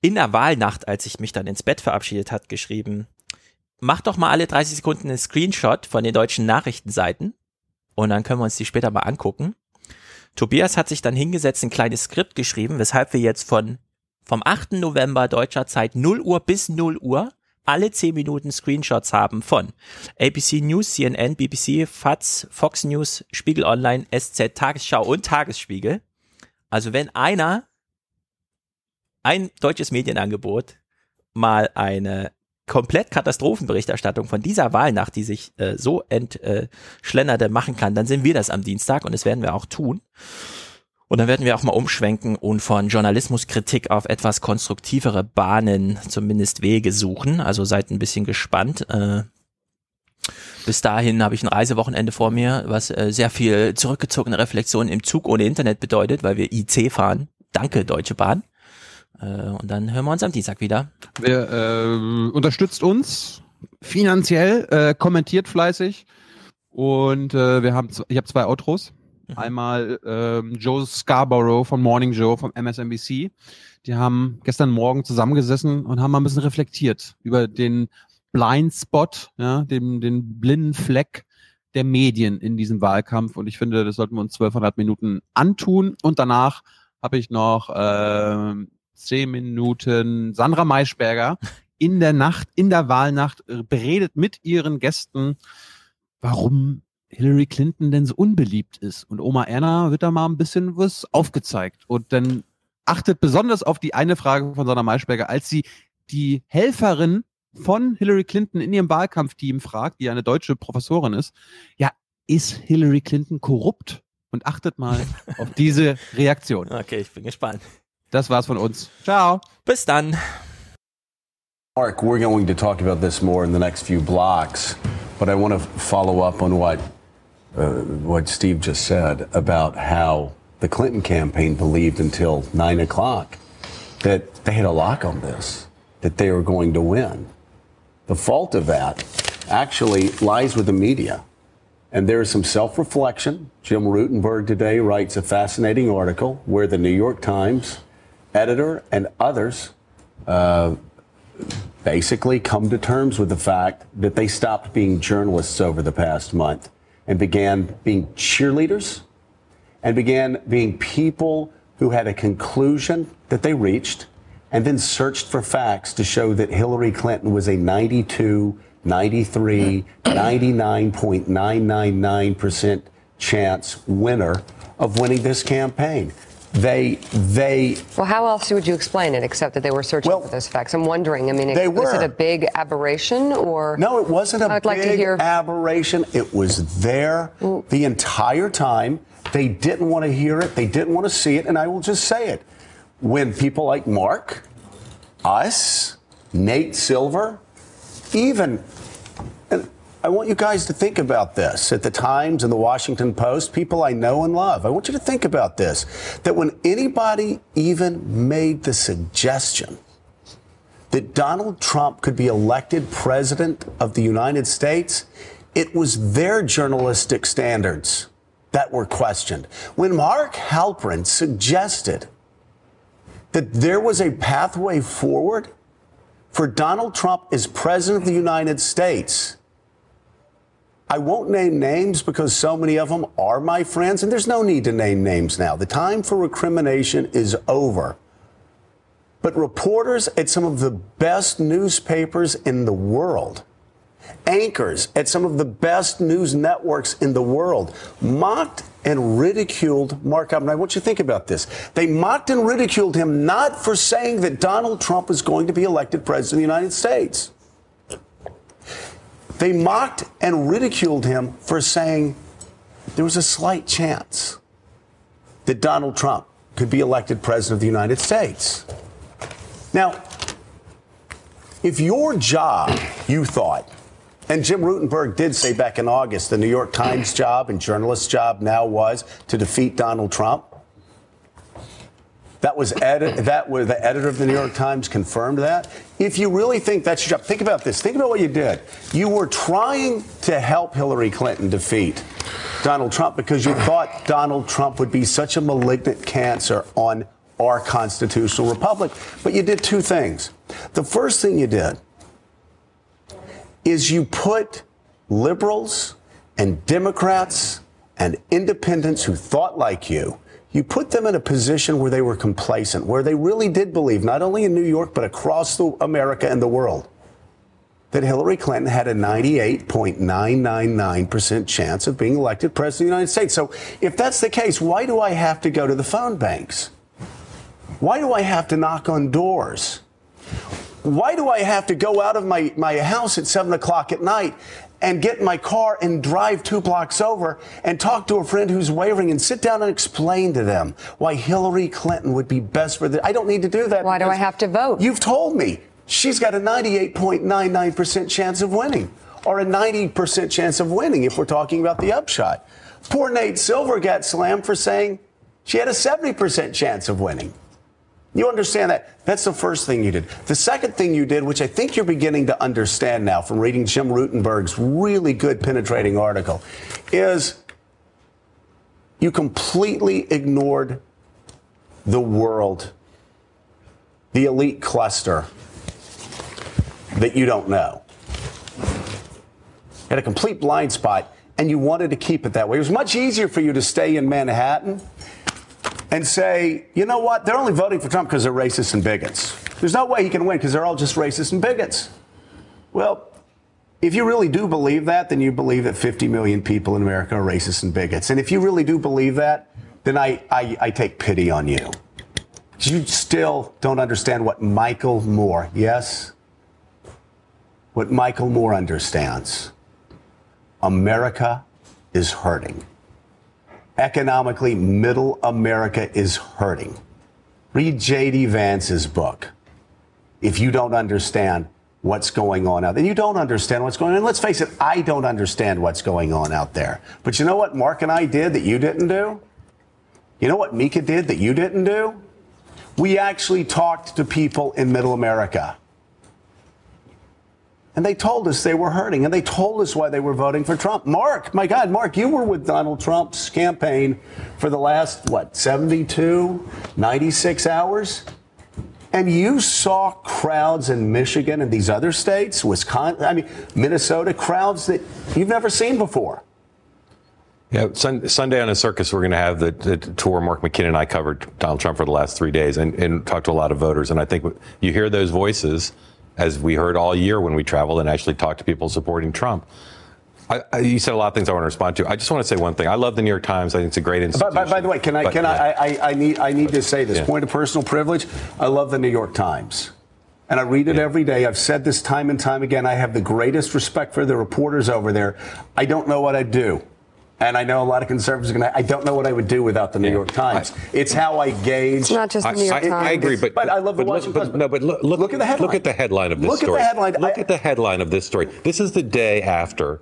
in der Wahlnacht, als ich mich dann ins Bett verabschiedet hat, geschrieben, mach doch mal alle 30 Sekunden einen Screenshot von den deutschen Nachrichtenseiten und dann können wir uns die später mal angucken. Tobias hat sich dann hingesetzt, ein kleines Skript geschrieben, weshalb wir jetzt von vom 8. November deutscher Zeit 0 Uhr bis 0 Uhr alle 10 Minuten Screenshots haben von ABC News, CNN, BBC, FATS, Fox News, Spiegel Online, SZ, Tagesschau und Tagesspiegel. Also wenn einer ein deutsches Medienangebot mal eine komplett Katastrophenberichterstattung von dieser Wahlnacht, die sich äh, so entschlenderte machen kann, dann sind wir das am Dienstag und das werden wir auch tun. Und dann werden wir auch mal umschwenken und von Journalismuskritik auf etwas konstruktivere Bahnen, zumindest Wege suchen. Also seid ein bisschen gespannt. Äh, bis dahin habe ich ein Reisewochenende vor mir, was äh, sehr viel zurückgezogene Reflexion im Zug ohne Internet bedeutet, weil wir IC fahren. Danke, Deutsche Bahn. Äh, und dann hören wir uns am Dienstag wieder. Wer äh, unterstützt uns finanziell, äh, kommentiert fleißig und äh, wir haben, ich habe zwei Outros. Mhm. Einmal ähm, Joe Scarborough von Morning Joe vom MSNBC. Die haben gestern Morgen zusammengesessen und haben mal ein bisschen reflektiert über den Blind Spot, ja, den, den blinden Fleck der Medien in diesem Wahlkampf. Und ich finde, das sollten wir uns 1200 Minuten antun. Und danach habe ich noch äh, zehn Minuten Sandra Maischberger in der Nacht, in der Wahlnacht äh, beredet mit ihren Gästen, warum Hillary Clinton denn so unbeliebt ist. Und Oma Erna wird da mal ein bisschen was aufgezeigt. Und dann achtet besonders auf die eine Frage von Sandra Maischberger, als sie die Helferin von Hillary Clinton in ihrem Wahlkampfteam fragt, die eine deutsche Professorin ist, ja, ist Hillary Clinton korrupt? Und achtet mal *laughs* auf diese Reaktion. Okay, ich bin gespannt. Das war's von uns. Ciao. Bis dann. Mark, we're going to talk about this more in the next few blocks, but I want to follow up on what uh, what Steve just said about how the Clinton campaign believed until nine o'clock that they had a lock on this, that they were going to win. The fault of that actually lies with the media. And there is some self reflection. Jim Rutenberg today writes a fascinating article where the New York Times editor and others uh, basically come to terms with the fact that they stopped being journalists over the past month and began being cheerleaders and began being people who had a conclusion that they reached and then searched for facts to show that Hillary Clinton was a 92, 93, 99.999% chance winner of winning this campaign they they well how else would you explain it except that they were searching well, for those facts? I'm wondering i mean it, was it a big aberration or no it wasn't a I'd big like to hear... aberration. It was there the entire time. They didn't want to hear it. They didn't want to see it. And i will just say it. When people like mark us nate silver even I want you guys to think about this. At the Times and the Washington Post, people I know and love, I want you to think about this. That when anybody even made the suggestion that Donald Trump could be elected president of the United States, it was their journalistic standards that were questioned. When Mark Halperin suggested that there was a pathway forward for Donald Trump as president of the United States, I won't name names because so many of them are my friends, and there's no need to name names now. The time for recrimination is over. But reporters at some of the best newspapers in the world, anchors at some of the best news networks in the world, mocked and ridiculed Mark Abbott. I want you to think about this. They mocked and ridiculed him not for saying that Donald Trump is going to be elected president of the United States. They mocked and ridiculed him for saying there was a slight chance that Donald Trump could be elected president of the United States. Now, if your job, you thought, and Jim Rutenberg did say back in August, the New York Times job and journalist's job now was to defeat Donald Trump. That was that was the editor of the New York Times confirmed that. If you really think that's your job, think about this. Think about what you did. You were trying to help Hillary Clinton defeat Donald Trump because you thought Donald Trump would be such a malignant cancer on our constitutional republic. But you did two things. The first thing you did is you put liberals and Democrats and independents who thought like you, you put them in a position where they were complacent, where they really did believe, not only in New York, but across the America and the world, that Hillary Clinton had a 98.999% chance of being elected president of the United States. So if that's the case, why do I have to go to the phone banks? Why do I have to knock on doors? Why do I have to go out of my, my house at 7 o'clock at night and get in my car and drive two blocks over and talk to a friend who's wavering and sit down and explain to them why Hillary Clinton would be best for the. I don't need to do that. Why do I have to vote? You've told me she's got a 98.99% chance of winning or a 90% chance of winning if we're talking about the upshot. Poor Nate Silver got slammed for saying she had a 70% chance of winning. You understand that? That's the first thing you did. The second thing you did, which I think you're beginning to understand now from reading Jim Rutenberg's really good penetrating article, is you completely ignored the world, the elite cluster that you don't know. You Had a complete blind spot, and you wanted to keep it that way. It was much easier for you to stay in Manhattan and say, you know what, they're only voting for Trump because they're racist and bigots. There's no way he can win because they're all just racist and bigots. Well, if you really do believe that, then you believe that 50 million people in America are racist and bigots. And if you really do believe that, then I, I, I take pity on you. You still don't understand what Michael Moore, yes? What Michael Moore understands. America is hurting economically, middle America is hurting. Read J.D. Vance's book. If you don't understand what's going on out there, you don't understand what's going on. And let's face it, I don't understand what's going on out there. But you know what Mark and I did that you didn't do? You know what Mika did that you didn't do? We actually talked to people in middle America. And they told us they were hurting, and they told us why they were voting for Trump. Mark, my God, Mark, you were with Donald Trump's campaign for the last, what, 72, 96 hours? And you saw crowds in Michigan and these other states, Wisconsin, I mean, Minnesota, crowds that you've never seen before. Yeah, sun, Sunday on a circus, we're going to have the, the, tour. Mark McKinnon and I covered Donald Trump for the last three days and, and talked to a lot of voters. And I think you hear those voices as we heard all year when we traveled and actually talked to people supporting Trump. I, I, you said a lot of things I want to respond to. I just want to say one thing. I love the New York Times. I think it's a great institution. By, by, by the way, can I? But, can yeah. I, I? need. I need to say this yeah. point of personal privilege. I love the New York Times, and I read it yeah. every day. I've said this time and time again. I have the greatest respect for the reporters over there. I don't know what I'd do. And I know a lot of conservatives are going to. I don't know what I would do without the New yeah. York Times. I, it's how I gauge. It's not just the New York I, Times. I, I agree, but, but I love the but Washington look, but, No, but look, look, look, at the headline. Look at the headline of this look story. Look at the headline. Look at the headline of this story. This is the day after.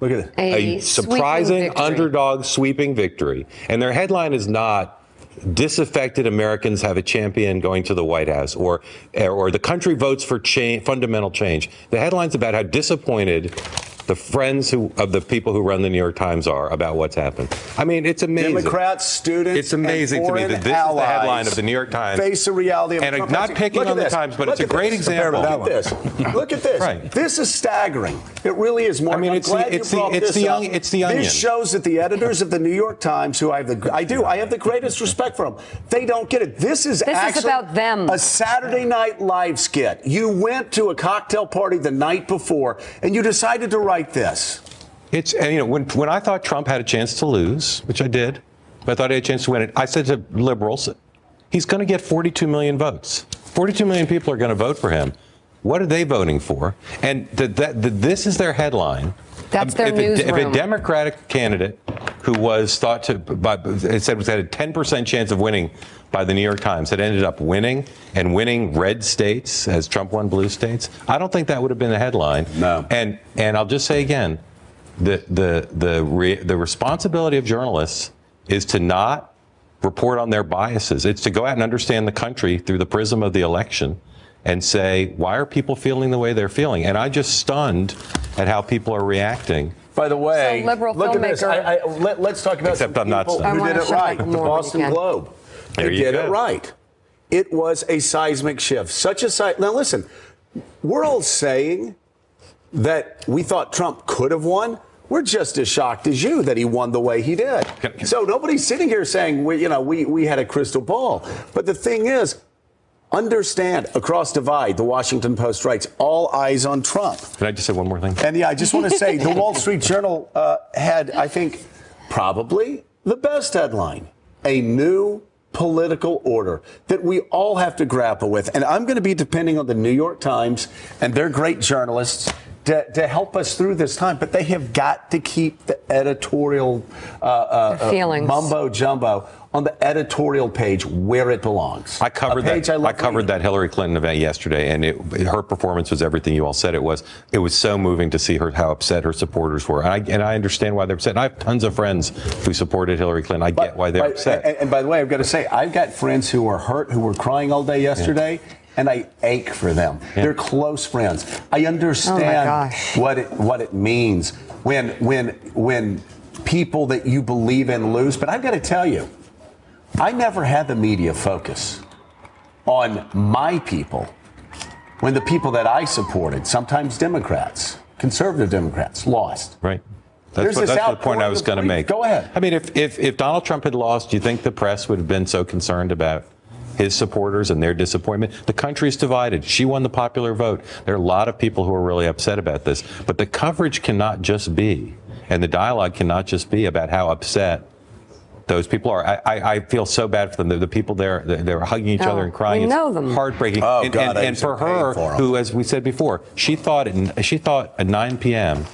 Look at it. A, a surprising underdog sweeping victory, and their headline is not disaffected Americans have a champion going to the White House, or or the country votes for change, fundamental change. The headline's about how disappointed the friends who of the people who run the New York Times are about what's happened. I mean, it's amazing. Democrats, students, It's amazing and to me that this is the headline of the New York Times. Face the reality of And Trump not picking Look on the. Times, but Look it's a great this. example. Look at this. Look at this. Right. This is staggering. It really is. Mark. I mean, I'm it's the- glad you it's the- brought it's this the up. onion- it's the onion. This shows that the editors of the New York Times, who I have the I do, I have the greatest respect for them. They don't get it. This is This is about them. a Saturday Night Live skit. You went to a cocktail party the night before, and you decided to write this. It's and you know when when I thought Trump had a chance to lose, which I did, but I thought he had a chance to win it. I said to liberals, he's going to get 42 million votes. 42 million people are going to vote for him. What are they voting for? And that, that, that this is their headline. That's their if a, if a. Democratic candidate who was thought to, by, it said was had a 10% chance of winning by the New York Times had ended up winning and winning red states as Trump won blue states. I don't think that would have been the headline. No. And and I'll just say again, the the the re, the responsibility of journalists is to not report on their biases. It's to go out and understand the country through the prism of the election and say, why are people feeling the way they're feeling? And I'm just stunned at how people are reacting. By the way, So liberal look at this. I, I, let, us talk about Except some I'm not people stunned. who I did it right. Michael The Boston. Globe. There they you did go. it right. It was a seismic shift. Such a si- now listen. We're all saying that we thought Trump could have won. We're just as shocked as you that he won the way he did. So nobody's sitting here saying we, you know, we, we had a crystal ball. But the thing is, understand across divide. The Washington Post writes, all eyes on Trump. Can I just say one more thing? And yeah, I just want to say the *laughs* Wall Street Journal uh, had, I think, probably the best headline a new political order that we all have to grapple with. And I'm going to be depending on the New York Times and their great journalists. To, to help us through this time, but they have got to keep the editorial uh, uh, feelings. mumbo jumbo on the editorial page where it belongs. I covered A page that. I, I, covered reading. that Hillary Clinton event yesterday, and it, her performance was everything you all said it was. It was so moving to see her how upset her supporters were, and I, and I understand why they're upset. And I have tons of friends who supported Hillary Clinton. I get why they're By- upset. And, and by the way, I've got to say, I've got friends who were hurt, who were crying all day yesterday, and I ache for them. They're close friends. I understand oh gosh. what it what it means when when when people that you believe in lose. But I've got to tell you, I never had the media focus on my people when the people that I supported, sometimes Democrats, conservative Democrats, lost. Right. That's, what, that's the point I was going to make. Go ahead. I mean, if, if, if Donald Trump had lost, do you think the press would have been so concerned about his supporters and their disappointment? The country is divided. She won the popular vote. There are a lot of people who are really upset about this. But the coverage cannot just be, and the dialogue cannot just be about how upset those people are. I, I, I feel so bad for them. The, the people there, they're, they're hugging each Oh, other and crying. we It's know them. heartbreaking. Oh, and, God, and, I and for her, for 'em. who, as we said before, she thought at, she thought at 9 p.m.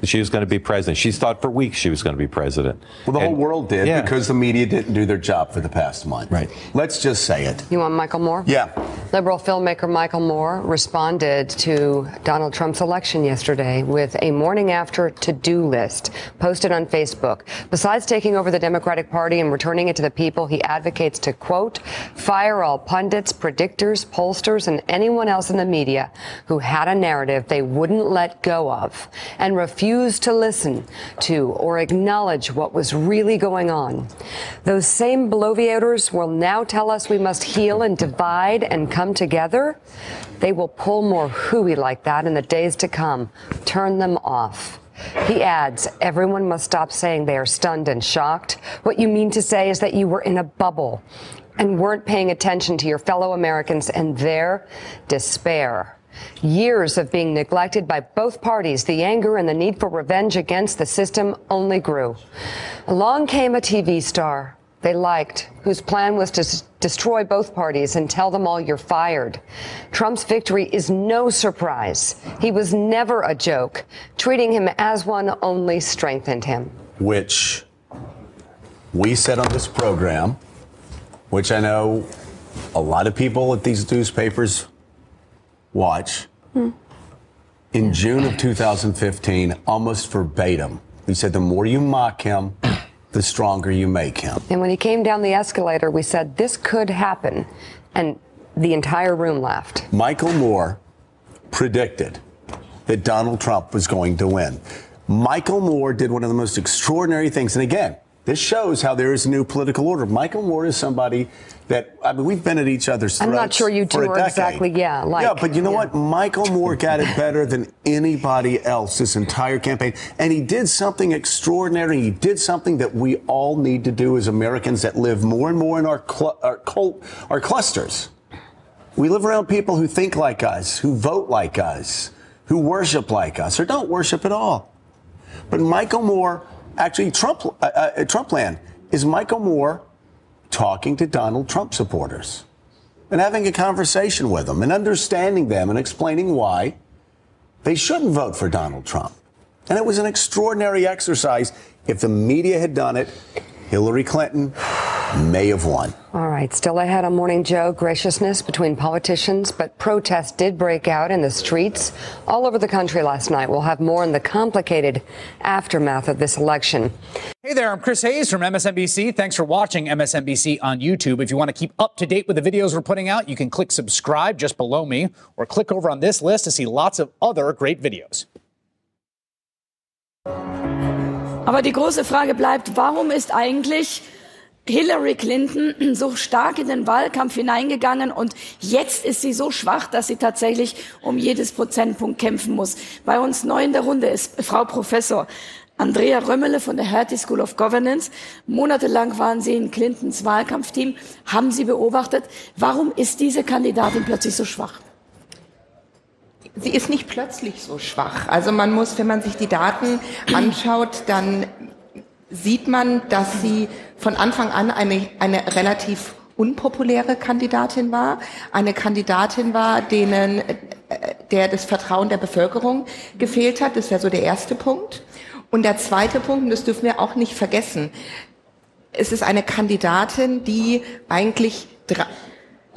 that she was going to be president. She's thought for weeks she was going to be president. Well, the whole world did Yeah. because the media didn't do their job for the past month. Right. Let's just say it. You want Michael Moore? Yeah. Liberal filmmaker Michael Moore responded to Donald Trump's election yesterday with a morning after to do list posted on Facebook. Besides taking over the Democratic Party and returning it to the people, he advocates to, quote, fire all pundits, predictors, pollsters, and anyone else in the media who had a narrative they wouldn't let go of and refused to listen to or acknowledge what was really going on. Those same bloviators will now tell us we must heal and divide and come together. They will pull more hooey like that in the days to come. Turn them off. He adds, everyone must stop saying they are stunned and shocked. What you mean to say is that you were in a bubble and weren't paying attention to your fellow Americans and their despair. Years of being neglected by both parties, the anger and the need for revenge against the system only grew. Along came a TV star they liked, whose plan was to destroy both parties and tell them all you're fired. Trump's victory is no surprise. He was never a joke. Treating him as one only strengthened him. Which we said on this program, which I know a lot of people at these newspapers watch. In June of 2015, almost verbatim, we said the more you mock him, the stronger you make him. And when he came down the escalator, we said, this could happen. And the entire room laughed. Michael Moore predicted that Donald Trump was going to win. Michael Moore did one of the most extraordinary things. And again, this shows how there is a new political order. Michael Moore is somebody that, I mean, we've been at each other's I'm not sure you two are exactly, yeah, like. yeah, but you know what? Michael Moore got it better than anybody else this entire campaign. And he did something extraordinary. He did something that we all need to do as Americans that live more and more in our, cl- our, cult- our clusters. We live around people who think like us, who vote like us, who worship like us, or don't worship at all. But Michael Moore, actually, Trump, uh, uh, Trumpland is Michael Moore talking to Donald Trump supporters and having a conversation with them and understanding them and explaining why they shouldn't vote for Donald Trump. And it was an extraordinary exercise. If the media had done it, Hillary Clinton may have won. All right, still ahead on Morning Joe, graciousness between politicians, but protests did break out in the streets all over the country last night. We'll have more on the complicated aftermath of this election. Hey there, I'm Chris Hayes from MSNBC. Thanks for watching MSNBC on YouTube. If you want to keep up to date with the videos we're putting out, you can click subscribe just below me or click over on this list to see lots of other great videos. Aber die große Frage bleibt, warum ist eigentlich Hillary Clinton so stark in den Wahlkampf hineingegangen und jetzt ist sie so schwach, dass sie tatsächlich um jedes Prozentpunkt kämpfen muss. Bei uns neu in der Runde ist Frau Professor Andrea Römmele von der Hertie School of Governance. Monatelang waren Sie in Clintons Wahlkampfteam. Haben Sie beobachtet, warum ist diese Kandidatin plötzlich so schwach? Sie ist nicht plötzlich so schwach. Also man muss, wenn man sich die Daten anschaut, dann sieht man, dass sie von Anfang an eine, eine relativ unpopuläre Kandidatin war, eine Kandidatin war, denen äh, der das Vertrauen der Bevölkerung gefehlt hat. Das wäre so der erste Punkt. Und der zweite Punkt, und das dürfen wir auch nicht vergessen, es ist eine Kandidatin, die eigentlich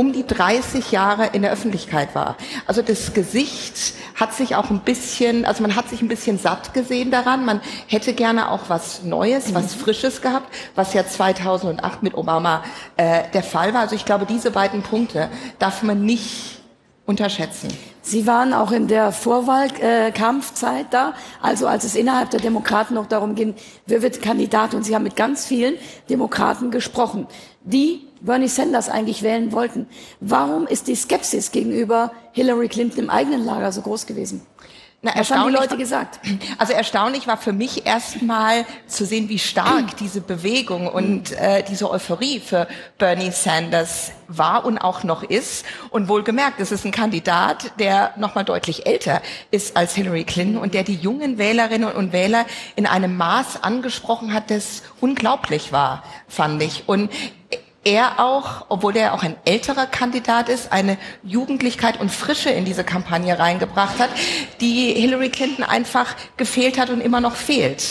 um die 30 Jahre in der Öffentlichkeit war. Also das Gesicht hat sich auch ein bisschen, also man hat sich ein bisschen satt gesehen daran. Man hätte gerne auch was Neues, was Frisches gehabt, was ja 2008 mit Obama äh, der Fall war. Also ich glaube, diese beiden Punkte darf man nicht unterschätzen. Sie waren auch in der Vorwahlkampfzeit da, also als es innerhalb der Demokraten noch darum ging, wer wird Kandidat. Und Sie haben mit ganz vielen Demokraten gesprochen, die Bernie Sanders eigentlich wählen wollten. Warum ist die Skepsis gegenüber Hillary Clinton im eigenen Lager so groß gewesen? Na, Was haben die erstaunlich Leute gesagt? *clears throat* Also erstaunlich war für mich erstmal zu sehen, wie stark *clears throat* diese Bewegung und äh, diese Euphorie für Bernie Sanders war und auch noch ist. Und wohlgemerkt, es ist ein Kandidat, der noch mal deutlich älter ist als Hillary Clinton und der die jungen Wählerinnen und Wähler in einem Maß angesprochen hat, das unglaublich war, fand ich. Und er auch, obwohl er auch ein älterer Kandidat ist, eine Jugendlichkeit und Frische in diese Kampagne reingebracht hat, die Hillary Clinton einfach gefehlt hat und immer noch fehlt.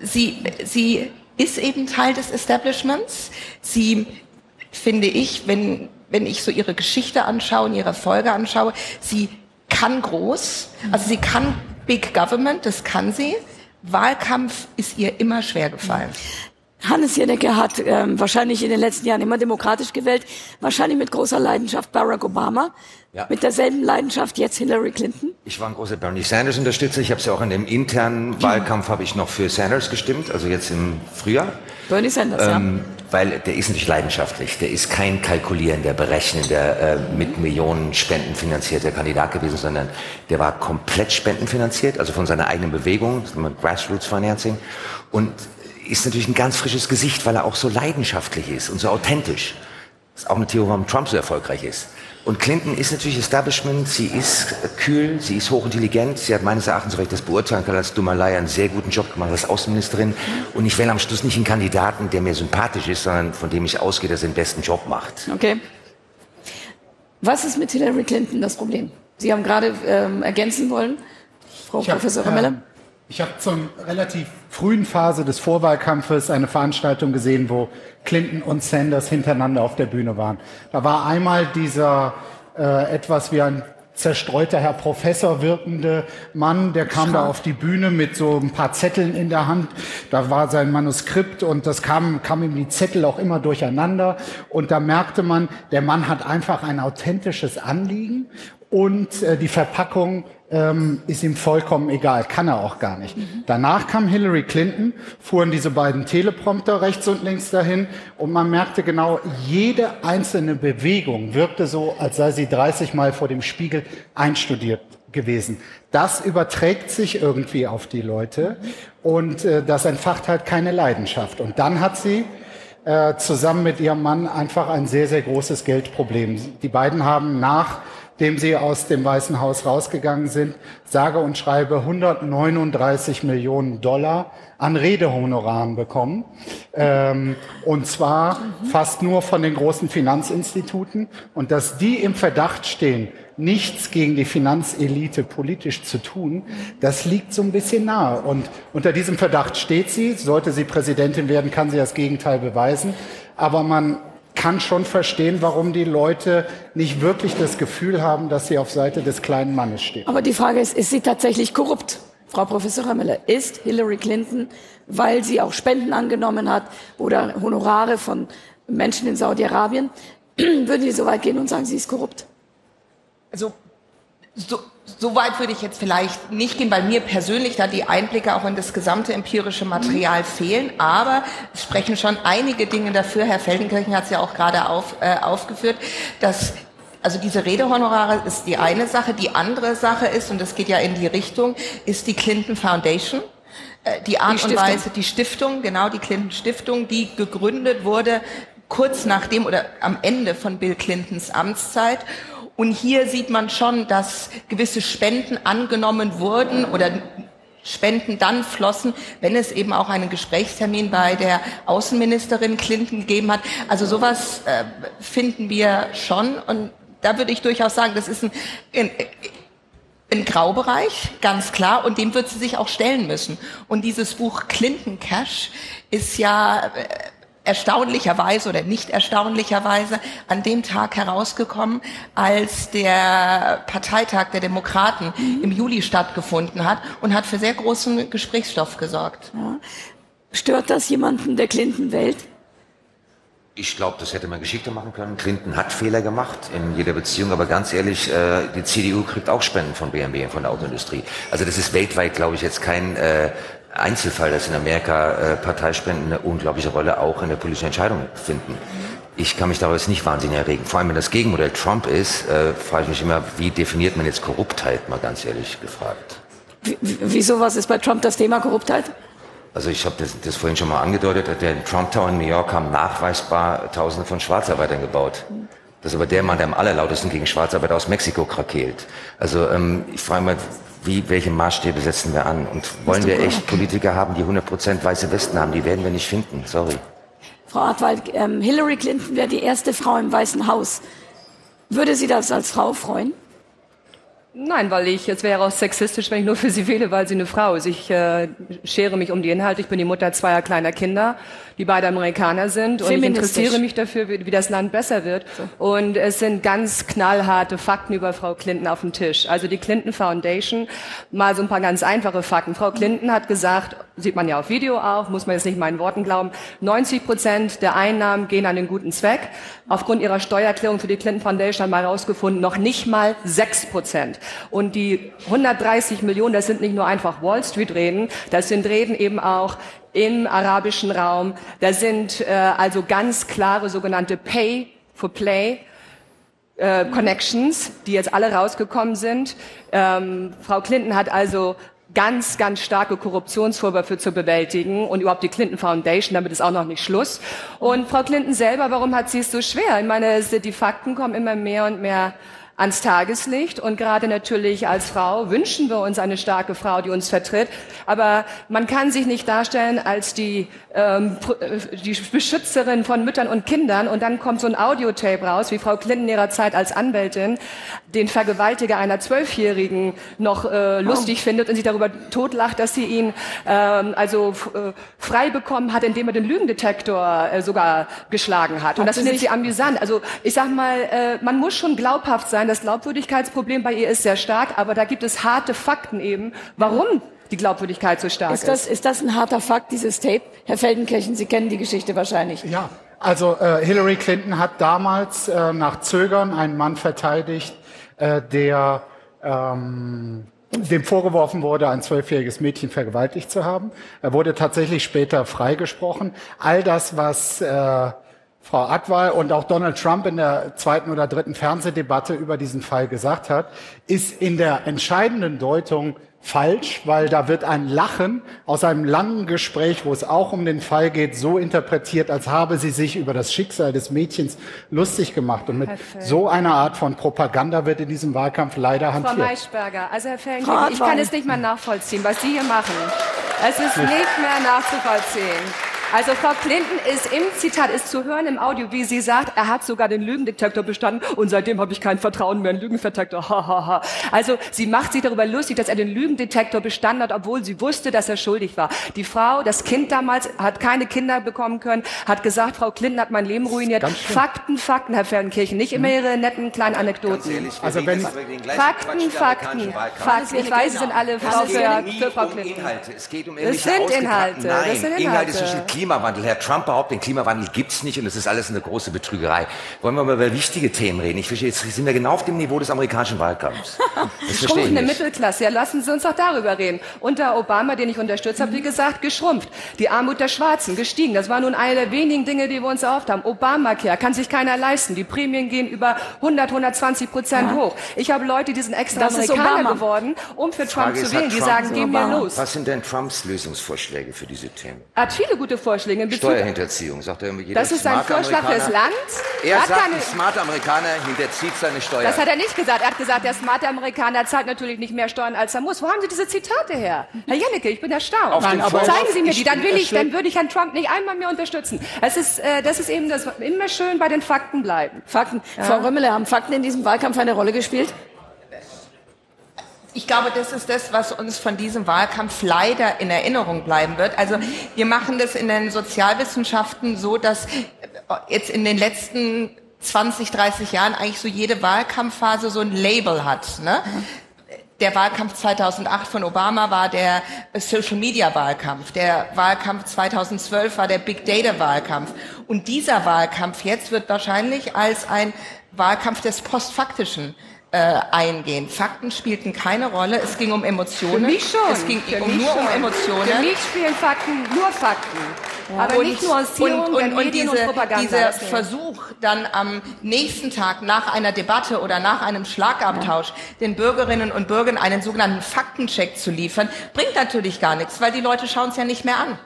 Sie, sie ist eben Teil des Establishments. Sie, finde ich, wenn, wenn ich so ihre Geschichte anschaue und ihre Erfolge anschaue, sie kann groß, also sie kann Big Government, das kann sie. Wahlkampf ist ihr immer schwer gefallen. Hannes Jennecke hat ähm, wahrscheinlich in den letzten Jahren immer demokratisch gewählt, wahrscheinlich mit großer Leidenschaft Barack Obama, Ja. mit derselben Leidenschaft jetzt Hillary Clinton. Ich war ein großer Bernie Sanders Unterstützer. Ich habe es ja auch in dem internen Wahlkampf habe ich noch für Sanders gestimmt, also jetzt im Frühjahr. Bernie Sanders, Ähm, weil der ist natürlich leidenschaftlich. Der ist kein kalkulierender, berechnender, äh, mit Millionen Spenden finanzierter Kandidat gewesen, sondern der war komplett spendenfinanziert, also von seiner eigenen Bewegung, Grassroots Financing. Und ist natürlich ein ganz frisches Gesicht, weil er auch so leidenschaftlich ist und so authentisch. Das ist auch eine Theorie, warum Trump so erfolgreich ist. Und Clinton ist natürlich Establishment, sie ist kühl, sie ist hochintelligent, sie hat meines Erachtens, soweit ich das beurteilen kann, als Dumalai einen sehr guten Job gemacht als Außenministerin. Und ich wähle am Schluss nicht einen Kandidaten, der mir sympathisch ist, sondern von dem ich ausgehe, dass er den besten Job macht. Okay. Was ist mit Hillary Clinton das Problem? Sie haben gerade ähm, ergänzen wollen, Frau Ich hab, Professor äh, Remelle. Ich habe zur relativ frühen Phase des Vorwahlkampfes eine Veranstaltung gesehen, wo Clinton und Sanders hintereinander auf der Bühne waren. Da war einmal dieser äh, etwas wie ein zerstreuter Herr Professor wirkende Mann, der kam da auf die Bühne mit so ein paar Zetteln in der Hand. Da war sein Manuskript und das kam, kam ihm die Zettel auch immer durcheinander. Und da merkte man, der Mann hat einfach ein authentisches Anliegen und äh, die Verpackung ähm, ist ihm vollkommen egal, kann er auch gar nicht. Danach kam Hillary Clinton, fuhren diese beiden Teleprompter rechts und links dahin und man merkte genau, jede einzelne Bewegung wirkte so, als sei sie 30 Mal vor dem Spiegel einstudiert gewesen. Das überträgt sich irgendwie auf die Leute und äh, das entfacht halt keine Leidenschaft. Und dann hat sie äh, zusammen mit ihrem Mann einfach ein sehr, sehr großes Geldproblem. Die beiden haben nach dem sie aus dem Weißen Haus rausgegangen sind, sage und schreibe 139 Millionen Dollar an Redehonoraren bekommen. Ähm, und zwar fast nur von den großen Finanzinstituten. Und dass die im Verdacht stehen, nichts gegen die Finanzelite politisch zu tun, das liegt so ein bisschen nahe. Und unter diesem Verdacht steht sie. Sollte sie Präsidentin werden, kann sie das Gegenteil beweisen. Aber man kann schon verstehen, warum die Leute nicht wirklich das Gefühl haben, dass sie auf Seite des kleinen Mannes stehen. Aber die Frage ist, ist sie tatsächlich korrupt? Frau Professor Rameler, ist Hillary Clinton, weil sie auch Spenden angenommen hat oder Honorare von Menschen in Saudi-Arabien, *clears throat* würden Sie so weit gehen und sagen, sie ist korrupt? Also so, so weit würde ich jetzt vielleicht nicht gehen, weil mir persönlich da die Einblicke auch in das gesamte empirische Material fehlen. Aber es sprechen schon einige Dinge dafür. Herr Feldenkirchen hat es ja auch gerade auf, äh, aufgeführt, dass also diese Redehonorare ist die eine Sache. Die andere Sache ist, und das geht ja in die Richtung, ist die Clinton Foundation. Äh, Die Art Die und. Weise, die Stiftung, genau, die Clinton Stiftung, die gegründet wurde kurz nachdem oder am Ende von Bill Clintons Amtszeit. Und hier sieht man schon, dass gewisse Spenden angenommen wurden oder Spenden dann flossen, wenn es eben auch einen Gesprächstermin bei der Außenministerin Clinton gegeben hat. Also sowas äh, finden wir schon. Und da würde ich durchaus sagen, das ist ein, ein, ein Graubereich, ganz klar, und dem wird sie sich auch stellen müssen. Und dieses Buch Clinton Cash ist ja äh, erstaunlicherweise oder nicht erstaunlicherweise an dem Tag herausgekommen, als der Parteitag der Demokraten im Juli stattgefunden hat und hat für sehr großen Gesprächsstoff gesorgt. Stört das jemanden der Clinton-Welt? Ich glaube, das hätte man geschickter machen können. Clinton hat Fehler gemacht in jeder Beziehung, aber ganz ehrlich, äh, die CDU kriegt auch Spenden von BMW und von der Autoindustrie. Also das ist weltweit, glaube ich, jetzt kein äh, Einzelfall, dass in Amerika äh, Parteispenden eine unglaubliche Rolle auch in der politischen Entscheidung finden. Ich kann mich darüber jetzt nicht wahnsinnig erregen. Vor allem, wenn das Gegenmodell Trump ist, äh, frage ich mich immer, wie definiert man jetzt Korruptheit, mal ganz ehrlich gefragt. W- Wieso, was ist bei Trump das Thema Korruptheit? Also ich habe das, das vorhin schon mal angedeutet, der Trump Tower in New York haben nachweisbar Tausende von Schwarzarbeitern gebaut. Das ist aber der Mann, der am allerlautesten gegen Schwarzarbeiter aus Mexiko krakeelt. Also ähm, ich frage mal, wie, welche Maßstäbe setzen wir an? Und wollen wir echt Politiker haben, die 100% weiße Westen haben? Die werden wir nicht finden, sorry. Frau Hartwald, ähm, Hillary Clinton wäre die erste Frau im Weißen Haus. Würde Sie das als Frau freuen? Nein, weil ich, es wäre auch sexistisch, wenn ich nur für sie wähle, weil sie eine Frau ist. Ich äh, schere mich um die Inhalte. Ich bin die Mutter zweier kleiner Kinder, die beide Amerikaner sind. Und ich interessiere mich dafür, wie, wie das Land besser wird. Und es sind ganz knallharte Fakten über Frau Clinton auf dem Tisch. Also die Clinton Foundation, mal so ein paar ganz einfache Fakten. Frau Clinton hat gesagt, sieht man ja auf Video auch, muss man jetzt nicht meinen Worten glauben, 90 Prozent der Einnahmen gehen an den guten Zweck. Aufgrund ihrer Steuererklärung für die Clinton Foundation haben wir herausgefunden, noch nicht mal 6 Prozent. Und die 130 Millionen, das sind nicht nur einfach Wall Street Reden, das sind Reden eben auch im arabischen Raum. Da sind äh, also ganz klare sogenannte Pay for Play äh, Connections, die jetzt alle rausgekommen sind. Ähm, Frau Clinton hat also ganz, ganz starke Korruptionsvorwürfe zu bewältigen und überhaupt die Clinton Foundation, damit ist auch noch nicht Schluss. Und Frau Clinton selber, warum hat sie es so schwer? Ich meine, die Fakten kommen immer mehr und mehr ans Tageslicht und gerade natürlich als Frau wünschen wir uns eine starke Frau, die uns vertritt. Aber man kann sich nicht darstellen als die, ähm, äh, die Beschützerin von Müttern und Kindern und dann kommt so ein Audiotape raus, wie Frau Clinton in ihrer Zeit als Anwältin den Vergewaltiger einer Zwölfjährigen noch äh, lustig findet und sich darüber totlacht, dass sie ihn ähm, also äh, frei bekommen hat, indem er den Lügendetektor äh, sogar geschlagen hat. Und Hat das findet sie amüsant. Also ich sag mal, äh, man muss schon glaubhaft sein. Das Glaubwürdigkeitsproblem bei ihr ist sehr stark, aber da gibt es harte Fakten eben, warum die Glaubwürdigkeit so stark Ist das, ist das ein harter Fakt, dieses Tape? Herr Feldenkirchen, Sie kennen die Geschichte wahrscheinlich. Ja, also äh, Hillary Clinton hat damals äh, nach Zögern einen Mann verteidigt, äh, der ähm, dem vorgeworfen wurde, ein zwölfjähriges Mädchen vergewaltigt zu haben. Er wurde tatsächlich später freigesprochen. All das, was äh, Frau Adwal und auch Donald Trump in der zweiten oder dritten Fernsehdebatte über diesen Fall gesagt hat, ist in der entscheidenden Deutung falsch, weil da wird ein Lachen aus einem langen Gespräch, wo es auch um den Fall geht, so interpretiert, als habe sie sich über das Schicksal des Mädchens lustig gemacht. Und mit Perfekt. so einer Art von Propaganda wird in diesem Wahlkampf leider Frau hantiert. Maischberger, also Herr Frau ich kann es nicht mehr nachvollziehen, was Sie hier machen. Es ist Nicht. nicht mehr nachzuvollziehen. Also Frau Clinton ist im Zitat, ist zu hören im Audio, wie sie sagt, er hat sogar den Lügendetektor bestanden und seitdem habe ich kein Vertrauen mehr in Lügendetektor. Ha, ha, ha. Also sie macht sich darüber lustig, dass er den Lügendetektor bestanden hat, obwohl sie wusste, dass er schuldig war. Die Frau, das Kind damals, hat keine Kinder bekommen können, hat gesagt, Frau Clinton hat mein Leben ruiniert. Fakten, Fakten, Herr Fellenkirchen, nicht immer ihre netten kleinen Anekdoten. Also wenn Fakten, Fakten, Fakten. Ich weiß, sie sind alle Frau Es für, für Frau um Clinton. Inhalte. Es geht um Das sind Inhalte. Nein, Das sind Inhalte Inhalte. Klimawandel. Herr Trump behauptet, den Klimawandel gibt's nicht und es ist alles eine große Betrügerei. Wollen wir mal über wichtige Themen reden? Ich verstehe, jetzt sind wir genau auf dem Niveau des amerikanischen Wahlkampfs. *laughs* Das Schrumpfende. Mittelklasse. Ja, lassen Sie uns doch darüber reden. Unter Obama, den ich unterstützt habe, wie gesagt, geschrumpft. Die Armut der Schwarzen gestiegen. Das war nun eine der wenigen Dinge, die wir uns erhofft haben. Obamacare kann sich keiner leisten. Die Prämien gehen über 100, 120 Prozent Ja. hoch. Ich habe Leute, die sind extra Das Amerikaner geworden, um für Trump Frage zu ist, wählen. Die sagen, geh mir los. Was sind denn Trumps Lösungsvorschläge für diese Themen? Er hat viele gute Vorschläge in Bezug Steuerhinterziehung, sagt er immer jeder Das ist ein Vorschlag fürs. Land. Er hat sagt, keine- ein smarter Amerikaner hinterzieht seine Steuern. Das hat er nicht gesagt. Er hat gesagt, der smarte Amerikaner zahlt natürlich nicht mehr Steuern, als er muss. Wo haben Sie diese Zitate her? Herr Jennecke, ich bin erstaunt. Auf dem Vorwurf- Zeigen Sie mir die, dann will Ich- ich, dann würde ich Herrn Trump nicht einmal mehr unterstützen. Es ist, äh, das ist eben das, immer schön bei den Fakten bleiben. Fakten. Ja. Frau Römmele, haben Fakten in diesem Wahlkampf eine Rolle gespielt? Ich glaube, das ist das, was uns von diesem Wahlkampf leider in Erinnerung bleiben wird. Also wir machen das in den Sozialwissenschaften so, dass äh, jetzt in den letzten 20, 30 Jahren eigentlich so jede Wahlkampfphase so ein Label hat. Ne? Der Wahlkampf 2008 von Obama war der Social Media Wahlkampf. Der Wahlkampf 2012 war der Big Data Wahlkampf. Und dieser Wahlkampf jetzt wird wahrscheinlich als ein Wahlkampf des Postfaktischen äh, eingehen. Fakten spielten keine Rolle. Es ging um Emotionen. Für mich schon. Es ging Für um, mich nur um schon. Emotionen. Für mich spielen Fakten nur Fakten. Aber und, nicht Nuancierung und, der und, und Medien diese, und Propaganda. dieser. Versuch, dann am nächsten Tag nach einer Debatte oder nach einem Schlagabtausch den Bürgerinnen und Bürgern einen sogenannten Faktencheck zu liefern, bringt natürlich gar nichts, weil die Leute schauen es ja nicht mehr an.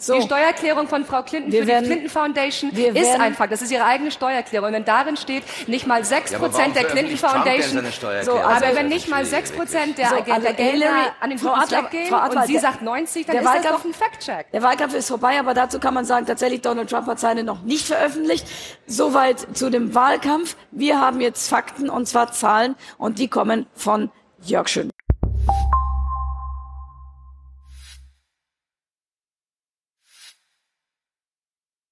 Die Steuererklärung von Frau Clinton Wir für werden- die Clinton Foundation ist werden- einfach, das ist ihre eigene Steuererklärung. Und wenn darin steht, nicht mal 6 Ja, aber warum Prozent der Clinton Foundation, seine so, aber wenn nicht mal verstehe ich 6 Prozent der, So, der also Gelder an den Frau guten Adler- Zweck gehen Frau Adler, und sie der- sagt 90, dann der ist das Wahlkampf- doch ein Fact-Check. Der Wahlkampf ist vorbei, aber dazu kann man sagen, tatsächlich Donald Trump hat seine noch nicht veröffentlicht. Soweit zu dem Wahlkampf. Wir haben jetzt Fakten und zwar Zahlen und die kommen von Jörg Schönwald.